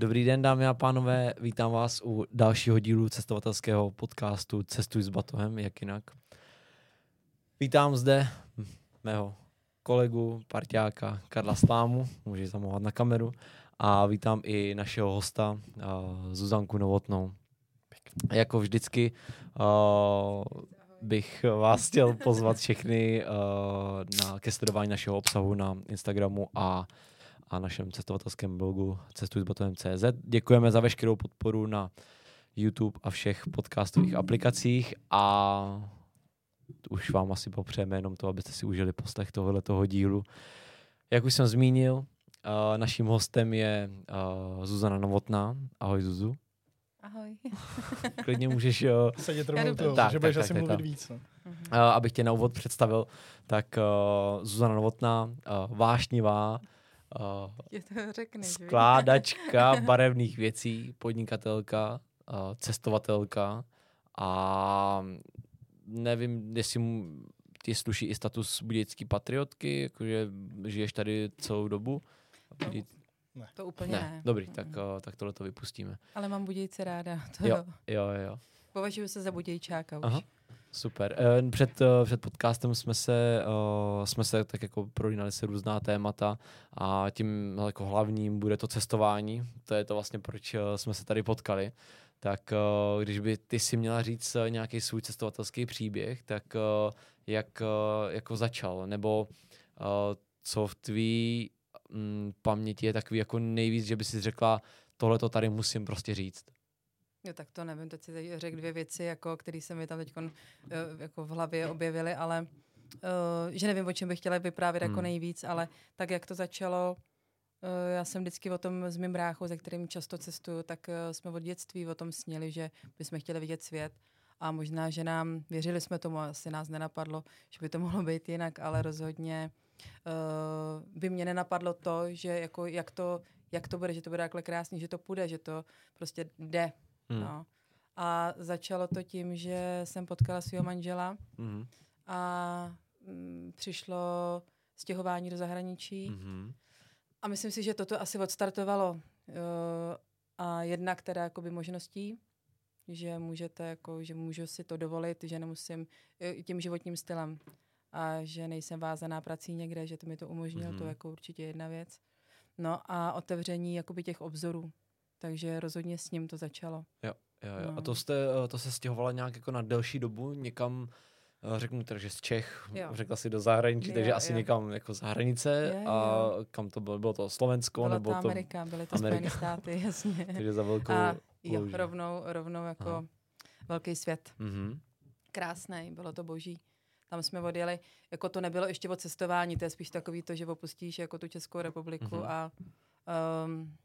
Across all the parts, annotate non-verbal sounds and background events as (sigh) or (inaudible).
Dobrý den, dámy a pánové, vítám vás u dalšího dílu cestovatelského podcastu Cestuj s batohem, jak jinak. Vítám zde mého kolegu, parťáka Karla Slámu, můžeš zamovat na kameru, a vítám i našeho hosta uh, Zuzanku Novotnou. Jako vždycky uh, bych vás chtěl pozvat všechny uh, na, ke sledování našeho obsahu na Instagramu a a našem cestovatelském blogu cestujsbatonem.cz. Děkujeme za veškerou podporu na YouTube a všech podcastových aplikacích a už vám asi popřejeme jenom to, abyste si užili poslech tohoto dílu. Jak už jsem zmínil, uh, naším hostem je uh, Zuzana Novotná. Ahoj Zuzu. Ahoj. (laughs) Klidně můžeš... Uh, Sedět rovnou to, tak, že budeš tak, asi tak, mluvit tak. víc. No. Uh, abych tě na úvod představil, tak uh, Zuzana Novotná, uh, vášnivá, Uh, řekneš, skládačka (laughs) barevných věcí, podnikatelka, uh, cestovatelka a nevím, jestli mu ti sluší i status budějický patriotky, jakože žiješ tady celou dobu. Budě... Ne. To úplně ne. ne. Dobrý, tak, uh, tak tohle to vypustíme. Ale mám Budějce ráda. To jo, jo, jo. Považuji se za Budějčáka už. Aha. Super. Eh, před, eh, před podcastem jsme se, uh, jsme se tak jako prolínali se různá témata a tím jako hlavním bude to cestování. To je to vlastně, proč jsme se tady potkali. Tak když by ty si měla říct nějaký svůj cestovatelský příběh, tak jak jako začal? Nebo co v tvý um, paměti je takový jako nejvíc, že by si řekla, tohle to tady musím prostě říct? Jo, tak to nevím, teď si řekl dvě věci, jako, které se mi tam teď eh, jako v hlavě objevily, ale uh, že nevím, o čem bych chtěla vyprávět jako hmm. jako nejvíc, ale tak, jak to začalo, uh, já jsem vždycky o tom s mým bráchou, se kterým často cestuju, tak uh, jsme od dětství o tom sněli, že bychom chtěli vidět svět a možná, že nám, věřili jsme tomu, asi nás nenapadlo, že by to mohlo být jinak, ale rozhodně uh, by mě nenapadlo to, že jako, jak, to, jak to bude, že to bude takhle krásný, že to půjde, že to prostě jde Hmm. No. A začalo to tím, že jsem potkala svého manžela hmm. a mm, přišlo stěhování do zahraničí. Hmm. A myslím si, že toto asi odstartovalo uh, a jednak teda jakoby možností, že můžete jako, že můžu si to dovolit, že nemusím uh, tím životním stylem a že nejsem vázaná prací někde, že to mi to umožnilo, mm-hmm. to jako určitě jedna věc. No a otevření jakoby těch obzorů, takže rozhodně s ním to začalo. Jo, jo, jo. No. A to jste, eh, to se stěhovala nějak jako na delší dobu někam, eh, řeknu teda, že z Čech, jo. řekla si do zahraničí, jo, takže jo. asi někam jako za hranice jo, jo. a kam to bylo, bylo to Slovensko? Byla nebo to Amerika, byly to Amerika. Spojené státy, (laughs) jasně. takže za velkou a jo, rovnou, rovnou jako Aha. velký svět. Mm-hmm. Krásný, bylo to boží. Tam jsme odjeli, jako to nebylo ještě o cestování, to je spíš takový to, že opustíš jako tu Českou republiku mm-hmm. a um,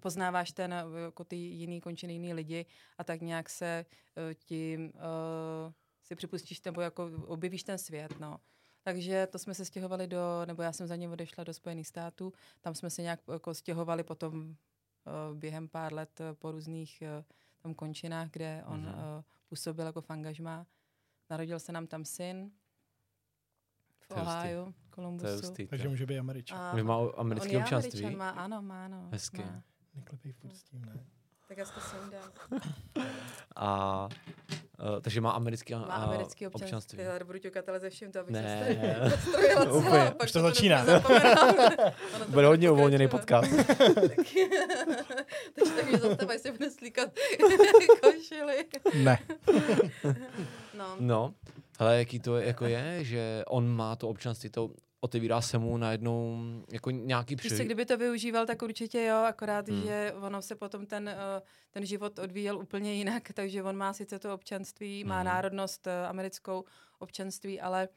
poznáváš ten, jako ty jiný končiny, jiný lidi a tak nějak se uh, tím uh, si připustíš nebo jako objevíš ten svět, no. Takže to jsme se stěhovali do, nebo já jsem za ním odešla do Spojených států, tam jsme se nějak jako stěhovali potom uh, během pár let po různých uh, tam končinách, kde on mm-hmm. uh, působil jako fangažma. Narodil se nám tam syn, v Ohio, Kolumbusu. Takže může být Američan. On má americké občanství. Američan, má, ano, má, ano. Hezky. Má. Neklepej furt s tím, ne? Tak já to sundám. A Uh, takže má americký, má americký občanství. občanství. Já budu ťukat ale ze vším, to abych ne. se strojila (laughs) celá. Už to začíná. (laughs) Bude hodně uvolněný podcast. (laughs) takže tak mě zastava, jestli bude slíkat košily. ne. no. no. Ale jaký to je, jako je, že on má to občanství, to otevírá se mu najednou jako nějaký příležitost. kdyby to využíval, tak určitě jo, akorát, hmm. že ono se potom ten, eh, ten život odvíjel úplně jinak, (laughs) takže on má sice to občanství, má hmm. národnost eh, americkou občanství, ale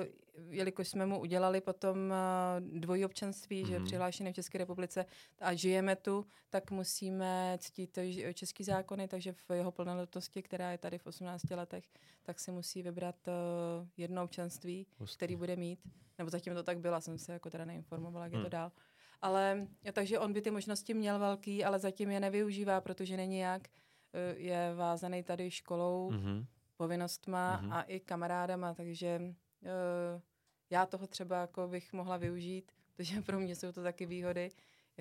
uh, jelikož jsme mu udělali potom dvojí občanství, mm-hmm. že je přihlášený v České republice a žijeme tu, tak musíme ctít český zákony, takže v jeho plnoletosti, která je tady v 18 letech, tak si musí vybrat jedno občanství, Hustý. který bude mít. Nebo zatím to tak bylo, jsem se jako teda neinformovala, jak mm. je to hmm. dál. Ale takže on by ty možnosti měl velký, ale zatím je nevyužívá, protože není jak. Je vázaný tady školou, mm-hmm povinnostma mm-hmm. a i kamarádama, takže uh, já toho třeba jako bych mohla využít, (laughs) protože pro mě jsou to taky výhody.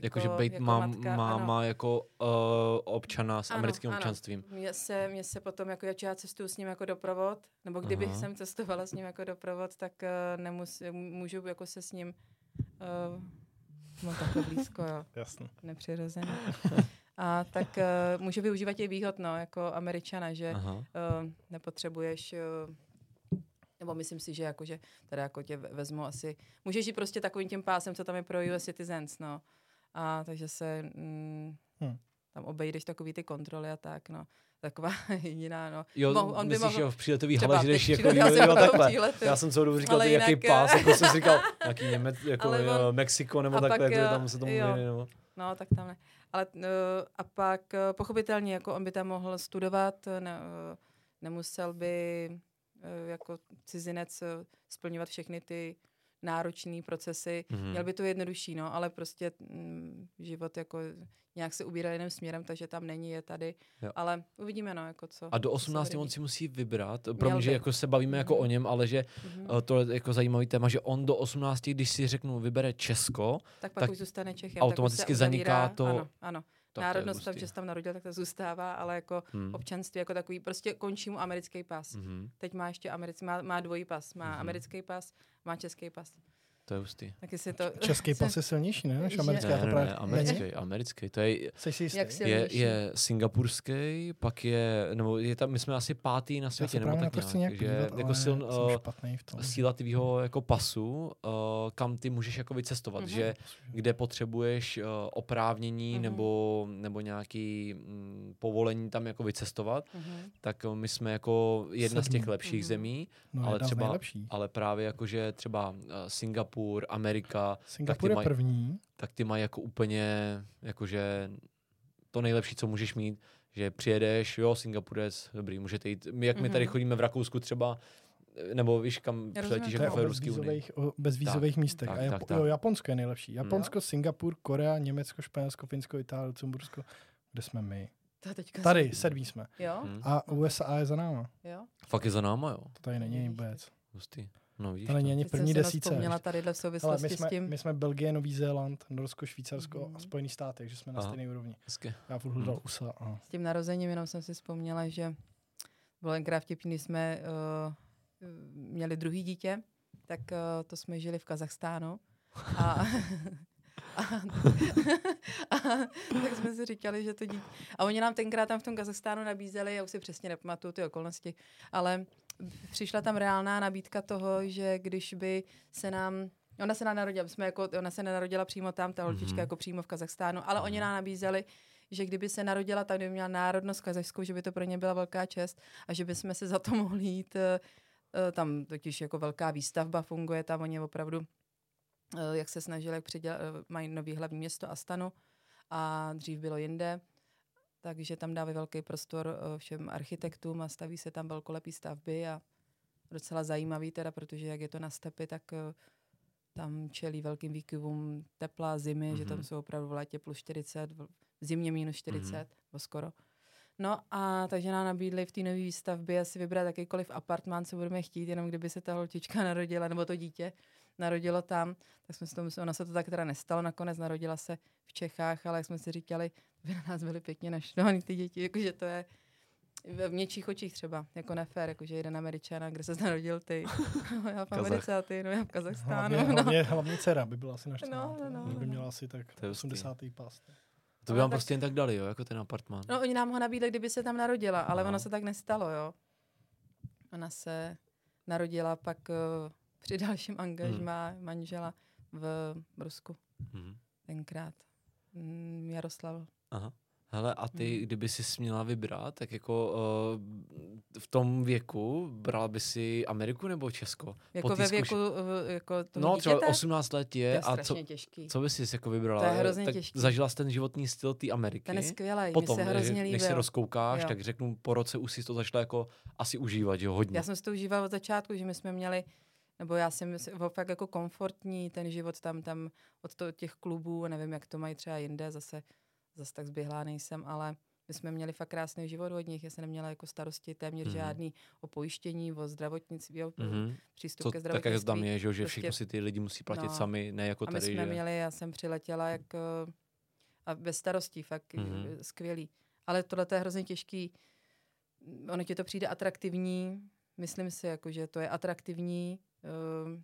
Jakože být jako má, matka, má, ano. má jako uh, občana s Ano, americkým ano. občanstvím. Mně se, mně se potom, jako já cestuju s ním jako doprovod, nebo kdybych Aha. jsem cestovala s ním jako doprovod, tak uh, nemus, můžu jako se s ním uh, no takhle blízko, jo, Jasně. nepřirozeně. A tak uh, můžu využívat těch výhod, no, jako američana, že Aha. uh, nepotřebuješ, uh, nebo myslím si, že jako, že teda jako tě ve- vezmu asi, můžeš jít prostě takovým tím pásem, co tam je pro US Citizens, no. A takže se mm, Hm. tam obejdeš takový ty kontroly a tak, no. Taková (laughs) jediná, no. Jo, Mohl- on by myslíš, mohl- jo, v příletový hale, že jdeš jako já jo, jsem jo, takhle. Já jsem celou dobu říkal, ty jaký jinak, pás, eh, jako jsem (laughs) říkal, nějaký Němec, jako Ale on- jo, Mexiko nebo a pak, takhle, to je jo, tam se tomu vění, nebo... No, tak tam ne. Ale uh, a pak uh, pochopitelně, jako on by tam mohl studovat, ne, uh, nemusel by uh, jako cizinec uh, splňovat všechny ty náročné procesy. Mhm. Měl by to jednodušší, no, ale prostě mm, život jako nějak se ubírá jiným směrem, takže tam není, je tady. Jo. Ale uvidíme, no, jako co. A do co se 18 bude on si musí vybrat, pro Měl mě, že by. jako se bavíme jako Mhm. o něm, ale že Mhm. eh, to je jako zajímavý téma, že on do 18, když si řeknu, vybere Česko, tak pak tak už zůstane Čechem. automaticky tak už se zaniká to- Ano, ano. Tak Národnost, tam, hustý. že se tam narodil, tak to zůstává, ale jako Hmm. občanství jako takový, prostě končí mu americký pas. Mhm. Teď má ještě americký, má, má dvojí pas. Má Mhm. americký pas, má český pas. To je hustý. Tak jestli to... Český pas je silnější, ne? Než americký. Ne, to ne, právě ne, americký, americký. To je, Jsi si jistý? Jak si- je, je singapurský, pak je, nebo je tam, my jsme asi pátý na světě, nebo tak nějak, nějak že podívat, jako ale sil, jsem uh, tom. síla tvýho jako pasu, uh, kam ty můžeš jako vycestovat, Mhm. že kde potřebuješ uh, oprávnění Mhm. nebo, nebo nějaký mm, povolení tam jako vycestovat, Mhm. tak my jsme jako jedna z těch Sedmý. lepších Mhm. zemí, No, ale třeba- ale právě jakože třeba uh, Singapur, Amerika, Singapur je maj- první. tak ty mají jako úplně, jakože to nejlepší, co můžeš mít, že přijedeš, jo, Singapur je dobrý, můžete jít, my, jak my tady Mhm. chodíme v Rakousku třeba, nebo víš, kam přiletíš jako v Evropské unii. bezvízových, o bezvízových místech. tak, a Japo- tak, tak. Jo, Japonsko je nejlepší. Hmm. Japonsko, Singapur, Korea, Německo, Španělsko, Finsko, Itálie, Lucembursko. Kde jsme my? To teďka Tady, sedmí jsme. Jo? Hm. A USA je za náma. Jo? Fakt je za náma, jo. To tady není vůbec. Hustý. No vidíš To není to. ani Teď první jsem desíce. tadyhle v Ale souvislosti my jsme, s tím. my jsme Belgie, Nový Zéland, Norsko, Švýcarsko Mhm. a Spojený státy, takže jsme na stejné úrovni. Hezky. Já furt hledal USA. A... S tím narozením jenom jsem si vzpomněla, že bylo jenkrát vtipný, jsme uh, měli druhý dítě, tak uh, to jsme žili v Kazachstánu. A, (laughs) a, a, tak jsme si říkali, že to dítě... A oni nám tenkrát tam v tom Kazachstánu nabízeli, já už si přesně nepamatuju ty okolnosti, ale přišla tam reálná nabídka toho, že když by se nám Ona se nám narodila, jsme jako, ona se nenarodila přímo tam, ta holčička Mhm. jako přímo v Kazachstánu, ale oni Mhm. nám nabízeli, že kdyby se narodila, tak by měla národnost kazašskou, že by to pro ně byla velká čest a že bychom se za to (laughs) mohli jít. eh, eh, Tam totiž jako velká výstavba funguje, tam oni opravdu, eh, jak se snažili, jak přiděl, mají nový hlavní město Astanu a dřív bylo jinde, takže tam dávají velký prostor eh, všem architektům a staví se tam velkolepý stavby a docela zajímavý teda, protože jak je to na stepy, tak eh, tam čelí velkým výkyvům tepla, zimy, mm-hmm. že tam Mhm. jsou opravdu v létě plus 40, v zimě minus 40, Mhm. mm-hmm. nebo skoro. No a takže nám nabídli v té nové výstavbě asi vybrat jakýkoliv apartmán, co budeme chtít, jenom kdyby se ta holčička narodila, nebo to dítě narodilo tam, tak jsme si to mysleli, ona se to tak teda nestalo, nakonec narodila se v Čechách, ale jak jsme si říkali, by na nás byly pěkně naštvaný ty děti, jakože to je v měčích očích třeba, jako nefér, jakože jeden Američan, a kde se narodil ty, (laughs) (laughs) no já v. Americe a ty, no já v Kazachstánu. Hlavně, no. hlavně, hlavně dcera by byla asi naštvaná. No, no, no, by no. měla asi tak To je hustý. 80. pas. To by vám prostě jen tak dali, jo, jako ten apartmán. No, oni nám ho nabídli, kdyby se tam narodila, ale Aha. ono se tak nestalo, jo. Ona se narodila pak uh, při dalším angažmá Hmm. manžela v Rusku Mhm. tenkrát. Mm, Jaroslav. Aha. Hele, a ty, Mhm. kdyby si směla vybrat, tak jako uh, v tom věku brala by si Ameriku nebo Česko? Jako ve zkuš- věku uh, jako toho No, dítěte? třeba 18 let to je, je a co, těžký. co by si jako vybrala? To je hrozně tak těžký. Zažila jsi ten životní styl té Ameriky? Ten je skvělý, Potom, se hrozně než, líbil. než se rozkoukáš, Jo. tak řeknu, po roce už si to začala jako asi užívat, že jo, hodně. Já jsem si to užívala od začátku, že my jsme měli, nebo já jsem si- o- fakt jako komfortní ten život tam, tam od to, těch klubů, nevím, jak to mají třeba jinde, zase, zase tak zběhlá nejsem, ale my jsme měli fakt krásný život od nich, já jsem neměla jako starosti téměř Mhm. mm-hmm. žádný o pojištění, o zdravotnictví, o Mhm. přístup Co, ke tak zdravotnictví. jak tam je, že, že všechno prostě- si ty lidi musí platit no. sami, ne jako a my tady, jsme že... měli, já jsem přiletěla jak, eh, a bez starostí, fakt Mhm. mm-hmm. skvělý. Ale tohle je hrozně těžký. Ono ti to přijde atraktivní, myslím si, jako, že to je atraktivní uh,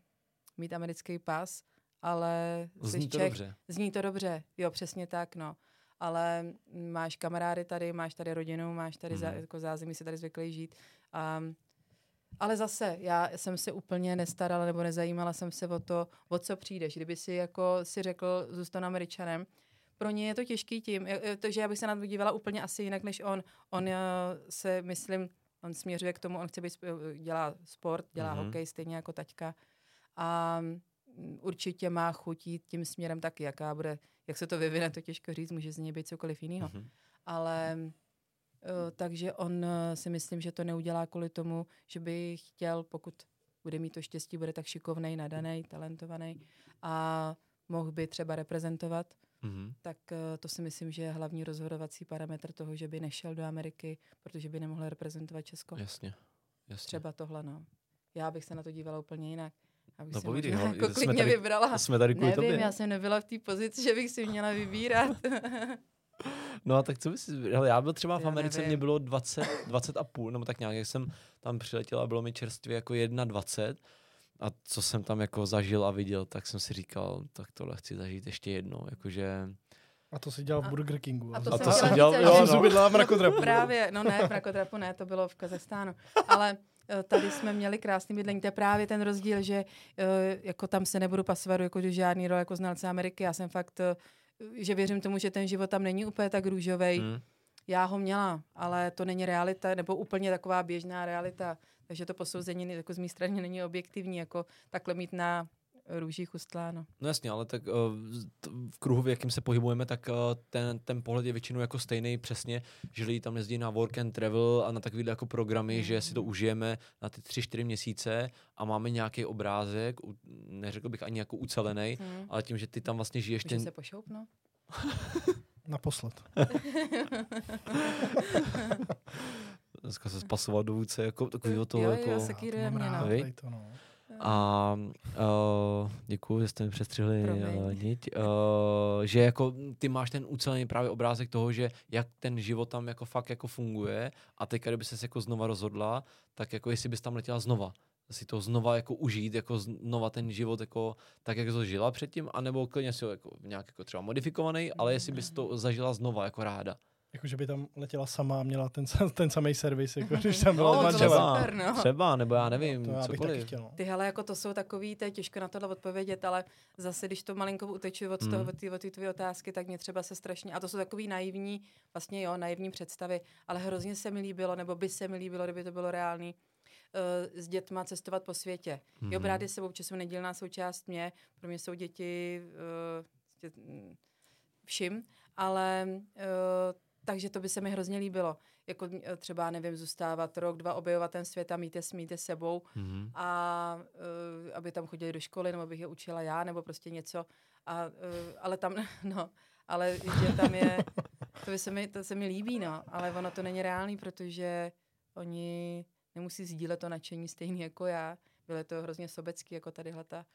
mít americký pas, ale Zní to Čech, dobře. Zní to dobře, jo, přesně tak, no. Ale máš kamarády tady, máš tady rodinu, máš tady. Mhm. zá, jako zázemí, si tady zvyklý žít. Um, ale zase, já jsem se úplně nestarala nebo nezajímala jsem se o to, o co přijdeš. Kdyby si jako si řekl, zůstan američanem, pro ně je to těžký tím, je- je to, že já bych se na to dívala úplně asi jinak než on. On eh, se, myslím, on směřuje k tomu, on chce být, dělá sport, dělá Mhm. mm-hmm. hokej stejně jako taťka. A mm, určitě má chuť jít tím směrem taky, jaká bude, jak se to vyvine, to těžko říct, může z něj být cokoliv jiného. Mhm. Ale uh, takže on uh, si myslím, že to neudělá kvůli tomu, že by chtěl, pokud bude mít to štěstí, bude tak šikovnej, nadaný, talentovaný a mohl by třeba reprezentovat, Mhm. tak uh, to si myslím, že je hlavní rozhodovací parametr toho, že by nešel do Ameriky, protože by nemohl reprezentovat Česko. Jasně. Jasně. Třeba tohle, no. Já bych se na to dívala úplně jinak. Abych No si povídej, možná no, jako klidně tady- vybrala. Jsme tady kvůli Nevím, tobě. já jsem nebyla v té pozici, že bych si měla vybírat. (laughs) No a tak co bys, hele, já byl třeba v Americe, mě bylo 20, 20 a půl, nebo tak nějak, jak jsem tam přiletěl a bylo mi čerstvě jako 21 a co jsem tam jako zažil a viděl, tak jsem si říkal, tak tohle chci zažít ještě jednou, jakože... A to si dělal v Burger Kingu. a a to A jsem to chtěla jsem dělal, jo, že- Já no. jsem bydlela v mrakodrapu. Právě, no ne, v Mrakodrapu ne, to bylo v Kazachstánu. Ale eh, tady jsme měli krásný bydlení. To je právě ten rozdíl, že eh, jako tam se nebudu pasovat jako do žádný role jako znalce Ameriky. Já jsem fakt, eh, že věřím tomu, že ten život tam není úplně tak růžovej. Hm. Já ho měla, ale to není realita, nebo úplně taková běžná realita. Takže to posouzení jako z mé strany není objektivní, jako takhle mít na růžích ustláno. No jasně, ale tak uh, v kruhu, v jakým se pohybujeme, tak uh, ten, ten pohled je většinou jako stejný přesně, že lidi tam jezdí na work and travel a na takovýhle jako programy, že si to Mhm. užijeme na ty tři, čtyři měsíce a máme nějaký obrázek, neřekl bych ani jako ucelený, Hmm. ale tím, že ty tam vlastně žiješ Můžu ten, se pošoupnout? Naposled. (laughs) (laughs) dneska se spasovat do vůdce, jako takovýho toho jo, jako... jo, Mám mě, rád no. To, no. A uh, děkuji, že jste mi přestřihli uh, niť. Uh, že jako ty máš ten ucelený právě obrázek toho, že jak ten život tam jako fakt jako funguje a teďka, kdyby ses jako znova rozhodla, tak jako jestli bys tam letěla znova si to znova jako užít, jako znova ten život jako tak, jak to žila předtím, anebo klidně si ho jako nějak jako třeba modifikovaný, ale jestli bys to zažila znova jako ráda. Jako, že by tam letěla sama a měla ten, ten samý servis, jako když tam byla No, manželem. bylo super, no. třeba, nebo já nevím, To já bych taky cokoliv. chtěl. no. Ty hele, jako to jsou takový, to je těžko na tohle odpovědět, ale zase, když to malinko uteču od Mm. toho, od té od té tvoje otázky, tak mě třeba se strašně, a to jsou takový naivní, vlastně jo, naivní představy, ale hrozně se mi líbilo, nebo by se mi líbilo, kdyby to bylo reálný, uh, s dětma cestovat po světě. Mm-hmm. Jo, Mhm. brát je sebou, protože jsou nedílná součást mě, pro mě jsou děti uh, mm, všim, ale uh, takže to by se mi hrozně líbilo. Jako eh, třeba, nevím, zůstávat rok, dva, objevovat ten svět a mít je, mít je sebou Mhm. a uh, aby tam chodili do školy, nebo bych je učila já, nebo prostě něco. A, uh, ale tam, (laughs) no, ale že tam je, to, by se mi, to se mi líbí, no, ale ono to není reálný, protože oni nemusí sdílet to nadšení stejný jako já. Bylo to hrozně sobecký, jako tadyhle ta,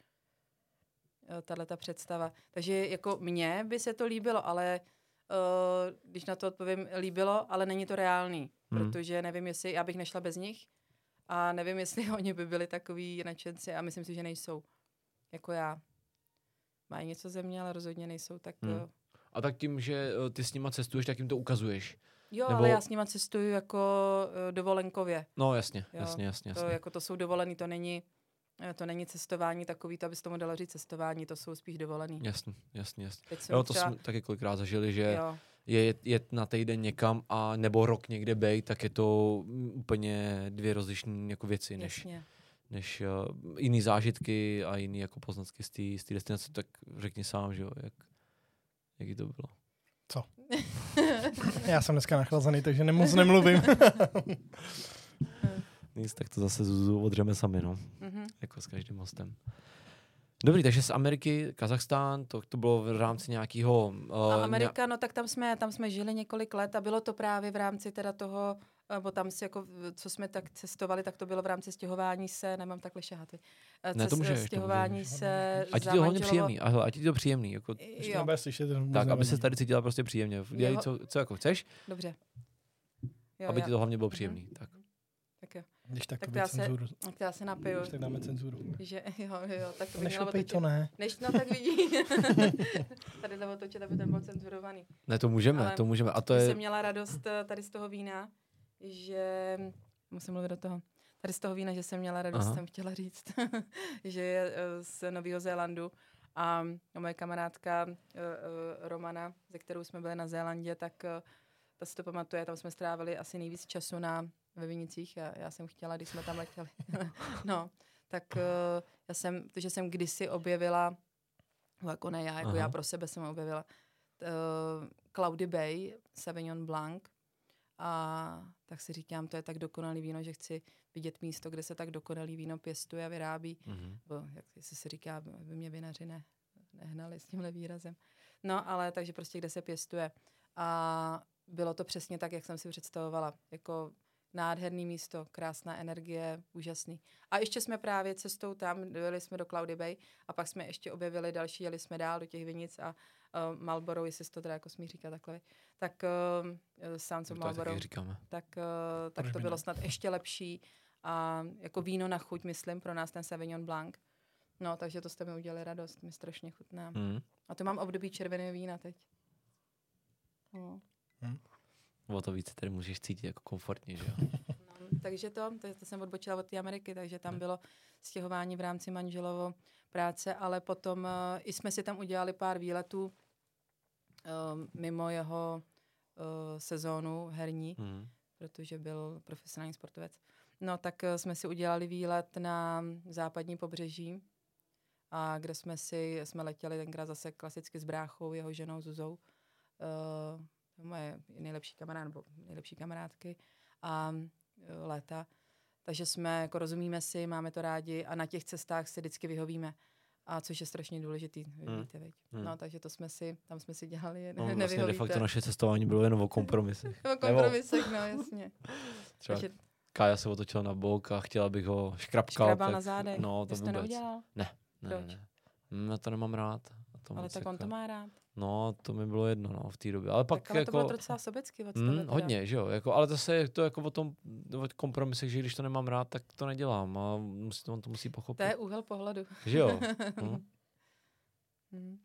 eh, tahle ta představa. Takže jako mně by se to líbilo, ale když na to odpovím, líbilo, ale není to reálný, Hmm. protože nevím, jestli já bych nešla bez nich a nevím, (laughs) jestli oni by byli takový nadšenci a myslím si, že nejsou. Jako já. Mají něco ze mě, ale rozhodně nejsou tak... Hmm. Hmm. A tak tím, že eh, ty s nima cestuješ, tak jim to ukazuješ. Jo, Nebo- ale já s nima cestuju jako dovolenkově. No jasně, Jo, jasně, jasně. To, jasně. jako to jsou dovolený, to není, eh, to není cestování takový, to aby se tomu dalo říct cestování, to jsou spíš dovolený. Jasně, jasně, jasně. Jo, to třeba, jsme taky kolikrát zažili, že jo, je jet, na týden někam a nebo rok někde bej, tak je to úplně dvě rozlišné jako věci, než, jasně. než uh, jiný zážitky a jiný jako poznatky z té destinace, tak řekni sám, že jo, jak, jaký to bylo. (laughs) Já jsem dneska nachlazený, takže nemoc nemluvím. (laughs) Nic, tak to zase Zuzu odřeme sami, no, Mhm. jako s každým hostem. Dobrý, takže z Ameriky, Kazachstán, to, to bylo v rámci nějakého... Uh, A Amerika, no tak tam jsme, tam jsme žili několik let a bylo to právě v rámci teda toho Nebo tam si jako, co jsme tak cestovali, tak to bylo v rámci stěhování se, nemám takhle vy. Eh, Ne, to můžeš, to Stěhování můžeš. se Ať ti to hlavně příjemný. A hele, ať ti to příjemný. Jako, Jo, slyšet, to tak, aby se tady cítila prostě příjemně. Dělej, co, co jako chceš, dobře. Jo, aby já- ti to hlavně bylo příjemný. Tak. Tak Když tak, Tak to já bude se- cenzuru. tak já se napiju. Když tak dáme cenzuru. Že, jo, jo, tak to by mělo otočit. to ne. Než no tak vidí. (laughs) tady to otočit, aby ten byl cenzurovaný. Ne, to můžeme, Ale to můžeme. A to je, jsem měla radost eh, tady z toho vína, že... Musím mluvit do toho. Tady z toho vína, že jsem měla radost, Aha. jsem chtěla říct, (laughs) že je eh, z Nového Zélandu a moje kamarádka eh, Romana, ze kterou jsme byli na Zélandě, tak ta si to pamatuje, tam jsme strávili asi nejvíc času na ve Vinicích. Já, já jsem chtěla, když jsme tam letěli. (laughs) no, tak eh, já jsem, že jsem kdysi objevila, no jako ne já, jako Aha. já pro sebe jsem objevila, uh, Cloudy Bay, Sauvignon Blanc. A tak si říkám, to je tak dokonalý víno, že chci vidět místo, kde se tak dokonalý víno pěstuje a vyrábí. Mhm. Bo, jak se se říká, aby mě vinaři ne, nehnali s tímhle výrazem. No, ale takže prostě kde se pěstuje. A bylo to přesně tak, jak jsem si představovala. Jako nádherný místo, krásná energie, úžasný. A ještě jsme právě cestou tam, dojeli jsme do Cloudy Bay a pak jsme ještě objevili další, jeli jsme dál do těch vinic a uh, Marlboro, jestli se to teda jako smí říkat takhle, tak uh, Sounds of říkáme. tak, uh, tak Proč to by bylo ne? snad ještě lepší a jako víno na chuť, myslím, pro nás ten Sauvignon Blanc. No, takže to jste mi udělali radost, mi strašně chutná. Mhm. A to mám období červeného vína teď. No. O to více tady můžeš cítit jako komfortně, že jo? (laughs) No, takže to, to, to jsem odbočila od té Ameriky, takže tam bylo stěhování v rámci manželovo práce, ale potom uh, i jsme si tam udělali pár výletů uh, mimo jeho uh, sezónu herní, Mhm. protože byl profesionální sportovec. No, tak uh, jsme si udělali výlet na západní pobřeží, a kde jsme si, jsme letěli tenkrát zase klasicky s bráchou, jeho ženou Zuzou, uh, moje nejlepší kamarád, nebo nejlepší kamarádky a uh, léta. Takže jsme, jako rozumíme si, máme to rádi a na těch cestách si vždycky vyhovíme. A což je strašně důležitý, vy Hmm. víte, veď. Hmm. No, takže to jsme si, tam jsme si dělali, ne, No, vlastně de nevyhovíte. facto naše cestování bylo jen o kompromisech. (laughs) O kompromisech, no jasně. (laughs) Třeba Takže Kája se otočila na bok a chtěla bych ho škrapkat. škrabal tak, na zádech. No, to to vůbec. neudělal? Ne, ne, Proč? ne. Hm, Já to nemám rád. A to Ale tak on to jako- má rád. No, to mi bylo jedno no, v té době. Ale pak tak ale jako... to bylo docela sobecký od Mm, teda. hodně, že jo, jako, ale zase je to jako o tom o kompromisech, že když to nemám rád, tak to nedělám a musí, on to musí pochopit. To je úhel pohledu. Že jo? (laughs) Hm.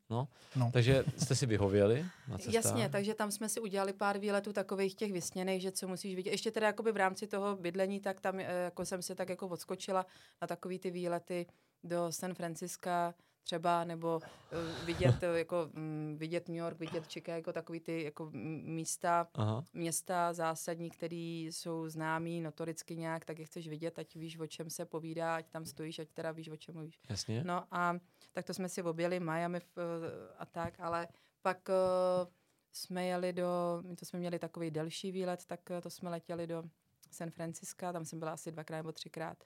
Hmm. Takže jste si vyhověli na cestách? Jasně, takže tam jsme si udělali pár výletů takových těch vysněných, že co musíš vidět. Ještě teda jakoby v rámci toho bydlení, tak tam eh, jako jsem se tak jako odskočila na takový ty výlety do San Franciska třeba, nebo uh, vidět, eh, jako, um, vidět New York, vidět Chicago, takový ty jako místa, Aha, města zásadní, které jsou známý notoricky nějak, tak je chceš vidět, ať víš, o čem se povídá, ať tam stojíš, ať teda víš, o čem mluvíš. jasně. No a tak to jsme si objeli Miami v, eh, a tak, ale pak uh, jsme jeli do, my to jsme měli takový delší výlet, tak uh, to jsme letěli do San Franciska, tam jsem byla asi dvakrát nebo třikrát.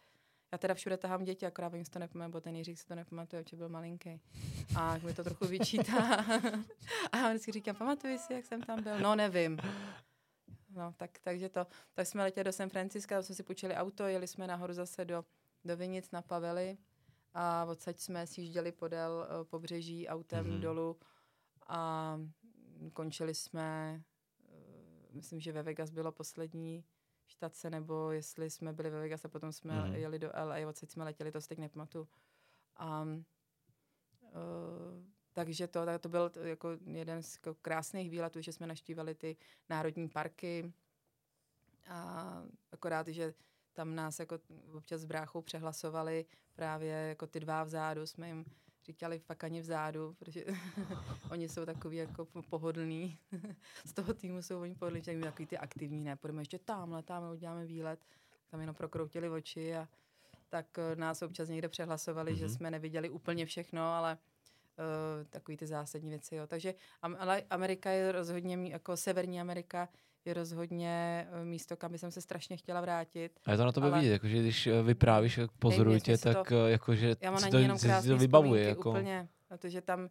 Já teda všude tahám děti, akorát oni si to nepamatuju, bo ten Jiřík si to nepamatuje, protože byl malinký. A mi to trochu vyčítá. (laughs) a já vždycky říkám, pamatuji si, jak jsem tam byl? No, nevím. No, tak, takže to. Tak jsme letěli do San Franciska, tam jsme si půjčili auto, jeli jsme nahoru zase do, do Vinic na Pavely a odsaď jsme sjížděli podél uh, pobřeží autem Mhm. mm-hmm. dolů a končili jsme, uh, myslím, že ve Vegas bylo poslední štace, nebo jestli jsme byli ve Vegas a potom jsme mm-hmm. jeli do LA, odsaď jsme letěli, to si teď nepamatuju. A uh, takže to, tak to byl jako jeden z jako krásných výletů, že jsme naštívali ty národní parky a akorát, že tam nás jako občas s bráchou přehlasovali právě jako ty dva vzadu, jsme jim říkali fakt ani vzadu, protože (laughs) oni jsou takový jako po- pohodlní. (laughs) Z toho týmu jsou oni pohodlní, tak my takový ty aktivní, ne, půjdeme ještě tamhle, tamhle uděláme výlet. Tam jenom prokroutili oči a tak eh, nás občas někde přehlasovali, mm-hmm. že Mhm. jsme neviděli úplně všechno, ale takový ty zásadní věci, jo. Takže ale Amerika je rozhodně, jako Severní Amerika je rozhodně eh, místo, kam bych se strašně chtěla vrátit. A je to na tebe ale- vidět, jakože když eh, vyprávíš, jak pozoruju tě, tak to- eh, jakože Já mám si na to, jenom si- to vybavuje. Jako, úplně, protože tam,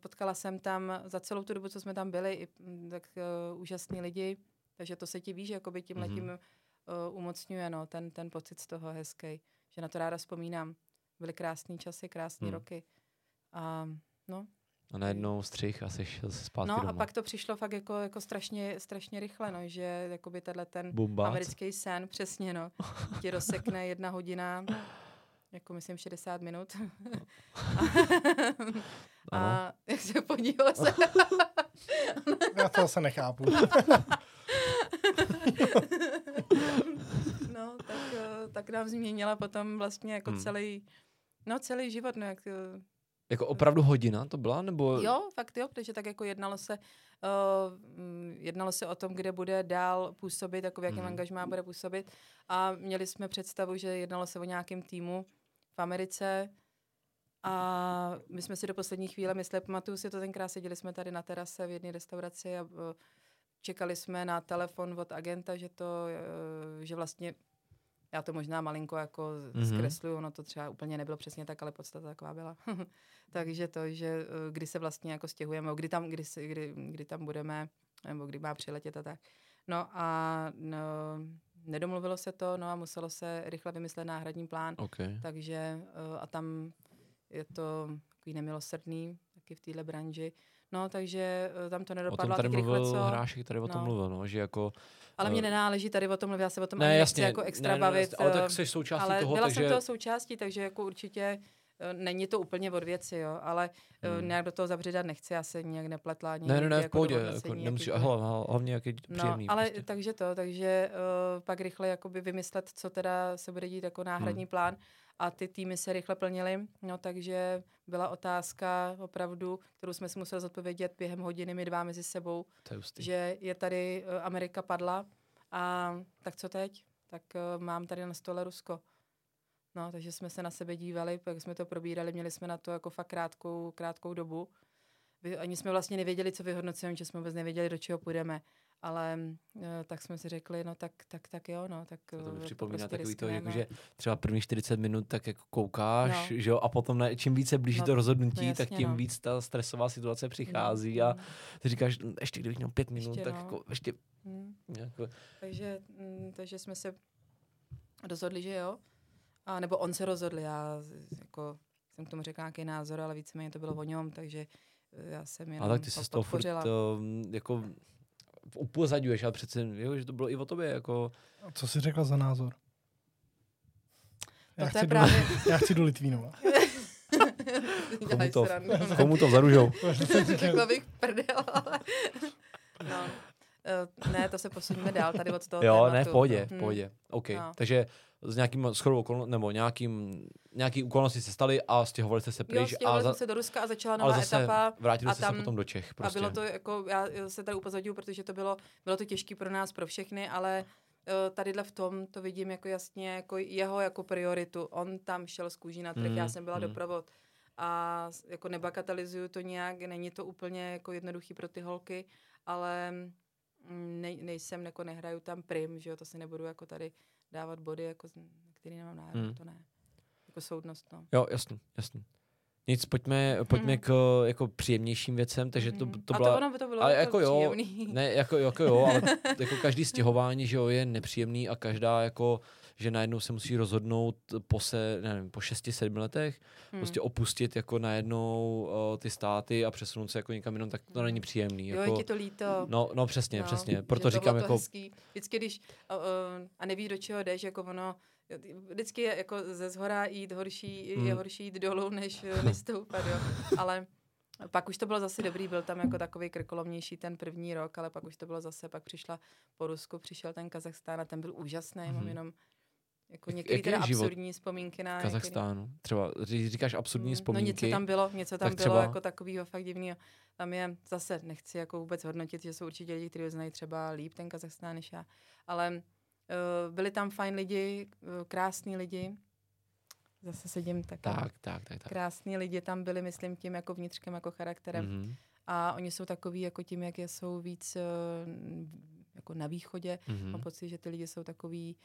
potkala jsem tam za celou tu dobu, co jsme tam byli, i, mm, tak uh, úžasní lidi, takže to se ti víš, jakoby tím letím Mhm. uh, umocňuje, no, ten, ten pocit z toho hezký, že na to ráda vzpomínám. Byly krásné časy, krásné Hmm. roky. A no, A najednou střih a jsi zpátky no doma. a pak to přišlo fakt jako, jako strašně, strašně rychle, no, že jakoby tenhle ten Bum, americký sen, přesně, no, ti rozsekne jedna hodina, jako myslím 60 minut. (laughs) a, a jak se podíval se, (laughs) Já to zase nechápu. no, tak, eh, tak nám změnila potom vlastně jako Hmm. celý, no celý život, no, jak, eh, Jako opravdu hodina to byla? Nebo... Jo, fakt jo, protože tak jako jednalo se, uh, jednalo se o tom, kde bude dál působit, jako v jakém Mhm. angažmá bude působit. A měli jsme představu, že jednalo se o nějakém týmu v Americe. A my jsme si do poslední chvíle mysleli, pamatuju si to tenkrát, seděli jsme tady na terase v jedné restauraci a uh, čekali jsme na telefon od agenta, že to, uh, že vlastně já to možná malinko jako Mhm. mm-hmm. zkresluju, ono to třeba úplně nebylo přesně tak, ale podstata taková byla. (laughs) Takže to, že eh, kdy se vlastně jako stěhujeme, kdy tam, kdy, kdy, kdy tam budeme, nebo kdy má přiletět a tak. No a no, nedomluvilo se to, no a muselo se rychle vymyslet náhradní plán, Okay. takže eh, a tam je to takový nemilosrdný, taky v téhle branži. No, takže eh, tam to O tom nedopadlo tady tak rychle, mluvil co... Hrášek, tady o tom no. mluvil, no, že jako... Ale mě eh, nenáleží tady o tom mluvit, já se o tom Ne, ani jasně, jako extra ne, ne, bavit. ale eh, tak jsi součástí ale toho, byla takže... jsem toho součástí, takže jako určitě eh, není to úplně od věci, jo, ale Hmm. nějak do toho zabředat nechci, já se nějak nepletla ani Ne, ne, ne, v jako pohodě, jako nemusíš, hele, hlavně jak je to No, příjemný. ale prostě. takže to, takže uh, pak rychle jakoby vymyslet, co teda se bude dít jako náhradní Hmm. plán a ty týmy se rychle plnily, no takže byla otázka opravdu, kterou jsme si museli zodpovědět během hodiny my dva mezi sebou, To je hustý. že je tady uh, Amerika padla a tak co teď? Tak uh, mám tady na stole Rusko. No, takže jsme se na sebe dívali, pak jsme to probírali, měli jsme na to jako fakt krátkou, krátkou dobu. Ani jsme vlastně nevěděli, co vyhodnocujeme, že jsme vůbec nevěděli, do čeho půjdeme. Ale uh, tak jsme si řekli, no tak, tak, tak jo, no, tak To mi eh, připomíná prostě takový to, jako, že třeba první 40 minut tak jako koukáš, No. že jo, a potom ne, čím více blíží No, to rozhodnutí, no tak jasně, tím no. víc ta stresová situace přichází No, a mm, ty říkáš, "Mm, ještě kdybych měl pět minut, Ještě, tak no. jako ještě mm. jako, Takže, mm, takže jsme se rozhodli, že jo. A nebo on se rozhodl, já jako jsem k tomu řekla nějaký názor, ale víceméně to bylo o něm, takže eh, já jsem jenom a tak ty se toho furt um, jako upozadňuješ, ale přece, jo, že to bylo i o tobě, jako, Co jsi řekla za názor? Já No to chci, je do, právě... (laughs) já chci do Litvínova. (laughs) Dělaj to- srandu, no. (laughs) komu to zaružou. Řekla bych prdel, ale... No. Eh, Ne, to se posuneme dál tady od toho Jo, tématu. ne, v pohodě, v Hm. pohodě. OK. No. Takže s nějakým shodou okol, nebo nějakým, nějaký okolnosti se staly a stěhovali jste se Jo, pryč. stěhovali a jsme se do Ruska a začala ale nová zase etapa. vrátili a jste se tam- potom do Čech. Prostě. A bylo to jako, já se tady upozorňuji, protože to bylo, bylo to těžké pro nás, pro všechny, ale eh, tadyhle v tom to vidím jako jasně, jako jeho jako prioritu. On tam šel z kůží na trh, Mm, já jsem byla mm. doprovod. A jako nebagatelizuju to nějak, není to úplně jako jednoduchý pro ty holky, ale mm, nej, nejsem, jako nehraju tam prim, že jo, to si nebudu jako tady dávat body, jako, který nemám nárok, Mm. to ne. Jako soudnost, no. Jo, jasný, jasný. Nic, pojďme, pojďme Mhm. k jako příjemnějším věcem, takže to, Mhm. to a byla... to, ono, to bylo ale jako, jako jo, příjemný. Ne, jako, jako jo, ale (laughs) jako každý stěhování, že jo, je nepříjemný a každá jako, že najednou se musí rozhodnout po se, nevím, po šesti, sedmi letech, Hmm. prostě opustit jako najednou uh, ty státy a přesunout se jako někam jinam, tak to Hmm. není příjemný. Jo, Jako, je ti to líto. no, no přesně, No, přesně, proto to říkám jako, Hezký. Vždycky, když uh, uh, a neví, do čeho jdeš, jako ono, vždycky je jako ze zhora jít horší, je Hmm. horší jít dolů, než, než stoupat, jo. Ale pak už to bylo zase dobrý, byl tam jako takový krkolomnější ten první rok, ale pak už to bylo zase, pak přišla po Rusku, přišel ten Kazachstán a ten byl úžasný, mm-hmm. mám Mhm. jenom jako Jak- některé teda život absurdní vzpomínky na... některý- Kazachstánu, třeba když říkáš absurdní vzpomínky, No něco tam bylo, něco tam tak bylo třeba- jako takového fakt divného. Tam je, zase nechci jako vůbec hodnotit, že jsou určitě lidi, kteří ho znají třeba líp ten Kazachstán než já, ale uh, byli tam fajn lidi, uh, krásní lidi, zase sedím tak. tak, tak, tak, tak. Krásní lidi tam byli, myslím, tím jako vnitřkem, jako charakterem. Mm. Mhm, A oni jsou takový, jako tím, jak jsou víc uh, jako na východě. mhm. Mám pocit, že ty lidi jsou takový,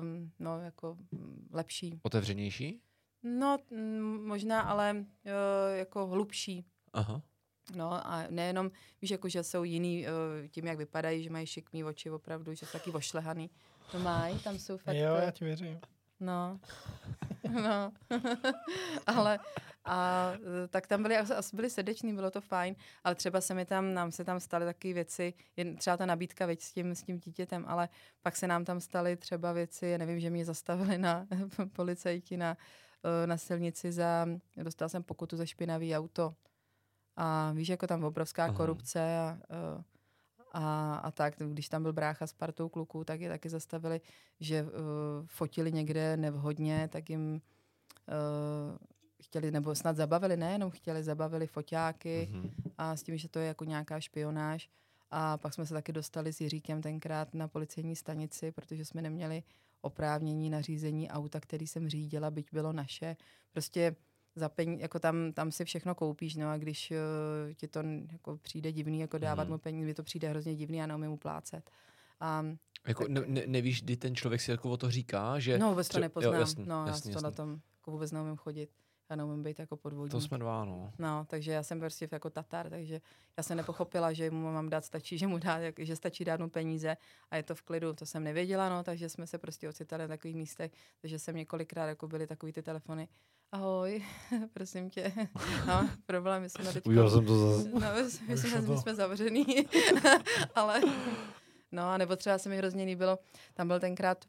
um, no, jako mm, lepší. Otevřenější? No, mm, možná, ale uh, jako hlubší. Aha. No a nejenom, víš, jako, že jsou jiný uh, tím, jak vypadají, že mají šikmý oči opravdu, že jsou taky ošlehaný. To mají, tam jsou fakt... Jo, eh, já ti věřím. No, (laughs) no, (laughs) ale a eh, tak tam byli, asi byli srdeční, bylo to fajn, ale třeba se mi tam, nám se tam staly takové věci, jen třeba ta nabídka věc s tím, s tím dítětem, ale pak se nám tam staly třeba věci, já nevím, že mě zastavili na (laughs) policajti na, eh, na silnici za, dostal jsem pokutu za špinavý auto. A víš, jako tam obrovská Aha. korupce a, eh, a, a tak, když tam byl brácha s partou kluků, tak je taky zastavili, že uh, fotili někde nevhodně, tak jim uh, chtěli, nebo snad zabavili, nejenom chtěli, zabavili foťáky Mhm. a s tím, že to je jako nějaká špionáž. A pak jsme se taky dostali s Jiříkem tenkrát na policejní stanici, protože jsme neměli oprávnění na řízení auta, který jsem řídila, byť bylo naše. Prostě za peníze, jako tam, tam si všechno koupíš, no a když uh, ti to jako přijde divný, jako dávat Mhm. mu peníze, mi to přijde hrozně divný a neumím mu plácet. A, Jako, ne, ne, nevíš, kdy ten člověk si jako o to říká, že... no vůbec to nepoznám, Jo, jasný, no jasný, já to na jasný. tom jako vůbec neumím chodit. Já neumím být jako podvodník. To jsme dva, no. No, takže já jsem prostě jako Tatar, takže já jsem nepochopila, že mu mám dát stačí, že mu dá, že stačí dát mu peníze a je to v klidu. To jsem nevěděla, no, takže jsme se prostě ocitali na takových místech, takže jsem několikrát jako byly takový ty telefony. Ahoj, (laughs) prosím tě. No, problémy jsme teď. Udělal jsem to zase. No, my jsme, Vyšlo jsme, my jsme zavřený, (laughs) ale no a nebo třeba se mi hrozně líbilo, tam byl tenkrát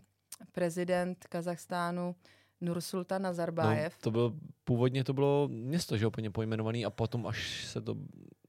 prezident Kazachstánu Nursultan No, Nazarbájev. to byl, původně to bylo město, že jo, úplně pojmenovaný a potom až se to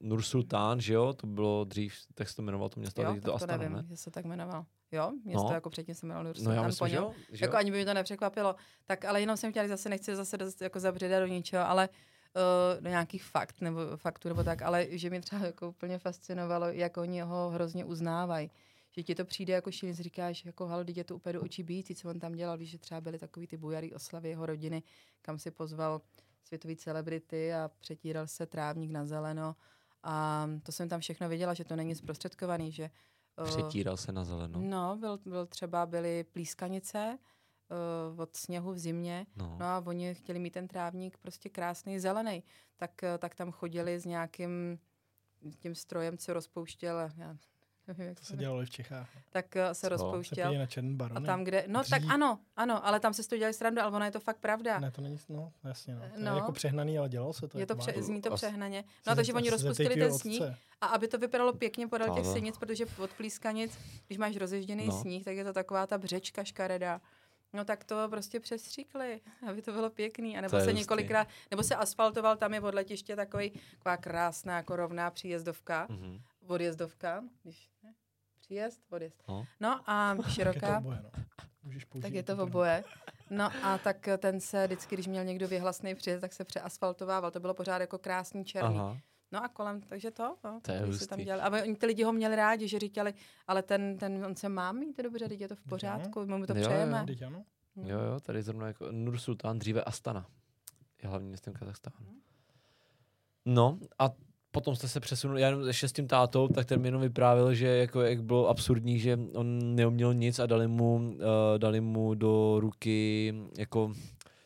Nursultán, že jo, to bylo dřív, tak se to jmenovalo to město, jo, je to tak to Astana, nevím, ne? že se tak jmenoval. Jo, město No. jako předtím se jmenovalo No Nursultan já po myslím, že něm. jo. Že Jako jo? ani by mi to nepřekvapilo. Tak ale jenom jsem chtěla, zase nechci zase jako zabředat do ničeho, ale uh, do nějakých fakt nebo faktů nebo tak, ale že mě třeba jako úplně fascinovalo, jak oni ho hrozně uznávají. Že ti to přijde jako šíleně, si říkáš, jako halo, je to úplně do očí bíjící, co on tam dělal, víš, že třeba byly takový ty bujarý oslavy jeho rodiny, kam si pozval světový celebrity a přetíral se trávník na zeleno. A to jsem tam všechno viděla, že to není zprostředkovaný, že eh, Přetíral se na zeleno. No, byl, byl třeba byly plískanice uh, od sněhu v zimě. No. No a oni chtěli mít ten trávník prostě krásný, zelený. Tak, eh, tak tam chodili s nějakým tím strojem, co rozpouštěl, já nevím, jak To se se dělalo i v Čechách. tak eh, se Co? Se rozpouštěl. podívej na černý A barony. tam, kde, no tak Dřív. ano, ano, ale tam se z toho dělali srandu, ale ona je to fakt pravda. Ne, to není, no, jasně, no. To No. je jako přehnaný, ale dělalo se to. je to jako pře- zní to přehnaně. Se No, takže oni se rozpustili ten sníh a aby to vypadalo pěkně podél těch sinic, protože od plískanic, když máš rozježděný No. sníh, tak je to taková ta břečka škaredá. No tak to prostě přestříkli, aby to bylo pěkný. A To nebo se několikrát, nebo se asfaltoval, tam je od letiště takový, taková krásná, jako rovná příjezdovka, Mhm. odjezdovka, když, příjezd, odjezd. No. No a Tak je to široká, oboje, no. Můžeš použít tak je to v oboje. No a tak ten se vždycky, když měl někdo vyhlasný příjezd, tak se přeasfaltovával. To bylo pořád jako krásný černý. Aha. No a kolem, takže to, no, To je hustý. tam dělali. A oni ty lidi ho měli rádi, že říkali, ale ten, ten on se má mít dobře, teď je to v pořádku, my mu to Jo, jo. přejeme. Ano. Hm. Jo, jo, tady zrovna jako Nursultán, dříve Astana. Je hlavním městem Kazachstánu. Mhm. No a potom jste se přesunuli, já jenom ještě s tím tátou, tak ten mi jenom vyprávěl, že jako jak bylo absurdní, že on neuměl nic a dali mu, uh, dali mu do ruky jako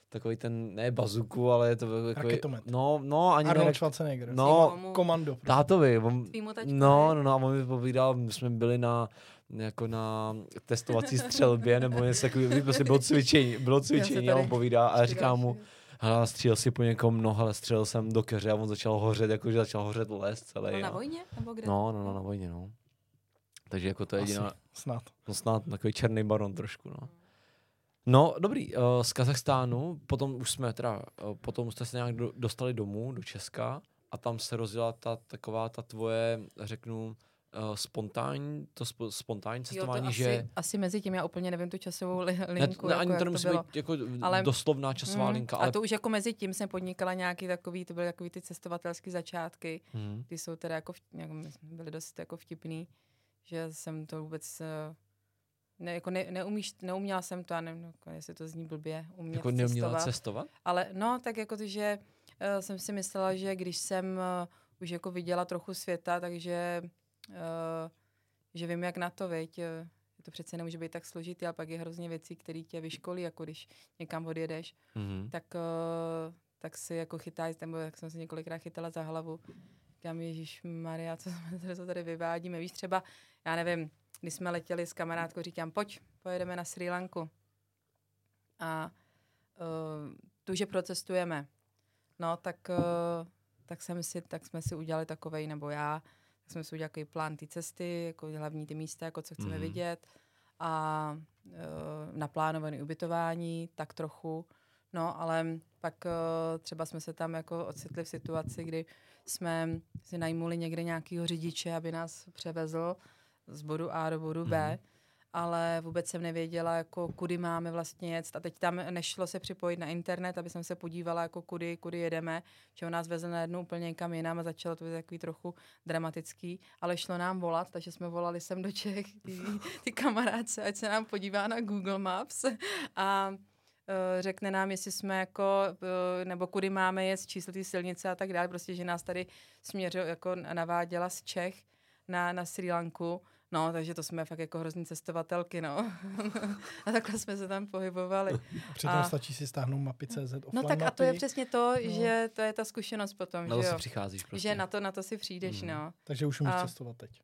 takový ten, ne bazuku, ale je to takový, Raketomet. no, no, ani Arnold ne, Schwarzenegger. no, Mu- Komando. prostě. tátovi, on. No, no, no, a on mi povídal, my jsme byli na jako na testovací střelbě, nebo něco takového, prostě bylo cvičení, bylo cvičení a on povídá a říkám mu. Hele, střílel si po někom, no, ale střelil jsem do keře a on začal hořet, jakože začal hořet les celý. No, na vojně? Nebo kde? No, no, no, na vojně, no. Takže jako to je jediná, Snad. no snad takový černý baron trošku, no. No, dobrý, uh, z Kazachstánu, potom už jsme teda, uh, potom jste se nějak do, dostali domů, do Česka a tam se rozjela ta taková ta tvoje, řeknu, uh, spontánní, to spo, spontánní Jo, to cestování, asi, že... asi mezi tím, já úplně nevím tu časovou li, Ne, linku, ne, jako, ani to bylo. být jako Ale- doslovná časová Mm, linka, A ale... to už jako mezi tím jsem podnikala nějaký takový, to byly takový ty cestovatelské začátky, Mhm. ty jsou teda jako, jako byly dost jako vtipný, že jsem to vůbec eh, ne, jako ne, neumíš, neuměla jsem to, a nevím, jako, jestli to zní blbě, umět Jako neuměla cestovat. cestovat? Ale no, tak jako to, že uh, jsem si myslela, že když jsem uh, už jako viděla trochu světa, takže že vím, jak na to, veď. eh, To přece nemůže být tak složitý, ale pak je hrozně věcí, které tě vyškolí, jako když někam odjedeš, Mhm. tak, uh, tak si jako chytáš, nebo jak jsem se několikrát chytala za hlavu, Říkám, Ježíš Maria, co, (laughs) co tady vyvádíme. Víš, třeba, já nevím, když jsme letěli s kamarádkou, říkám, pojď, pojedeme na Sri Lanku. A uh, tu, že procestujeme. No, tak, uh, tak, jsem si, tak jsme si udělali takovej, nebo já, tak jsme si udělali takový plán té cesty, jako hlavní ty místa, jako co chceme Mhm. mm-hmm. vidět a uh, naplánované ubytování, tak trochu. No, ale pak uh, třeba jsme se tam jako ocitli v situaci, kdy jsme si najmuli někde nějakého řidiče, aby nás převezl z bodu A do bodu B, Mhm. Ale vůbec jsem nevěděla, jako kudy máme vlastně jet. A teď tam nešlo se připojit na internet, aby jsem se podívala, jako kudy, kudy jedeme, že nás vezl na jednu úplně někam jinam a začalo to být takový trochu dramatický, ale šlo nám volat, takže jsme volali sem do Čech ty, ty kamarádce, ať se nám podívá na Google Maps a eh, řekne nám, jestli jsme jako, eh, nebo kudy máme jet, číslo té silnice a tak dále, prostě, že nás tady směřil, jako naváděla z Čech na, na Sri Lanku, no, takže to jsme fakt jako hrozný cestovatelky, no. (laughs) a takhle jsme se tam pohybovali. (laughs) Přitom A- stačí si stáhnout mapy CZ offline No tak a to je mapy, přesně to, No. že to je ta zkušenost potom, Na to že si jo. přicházíš prostě. Že na to, na to si přijdeš, Mhm. no. takže už umíš a- cestovat teď.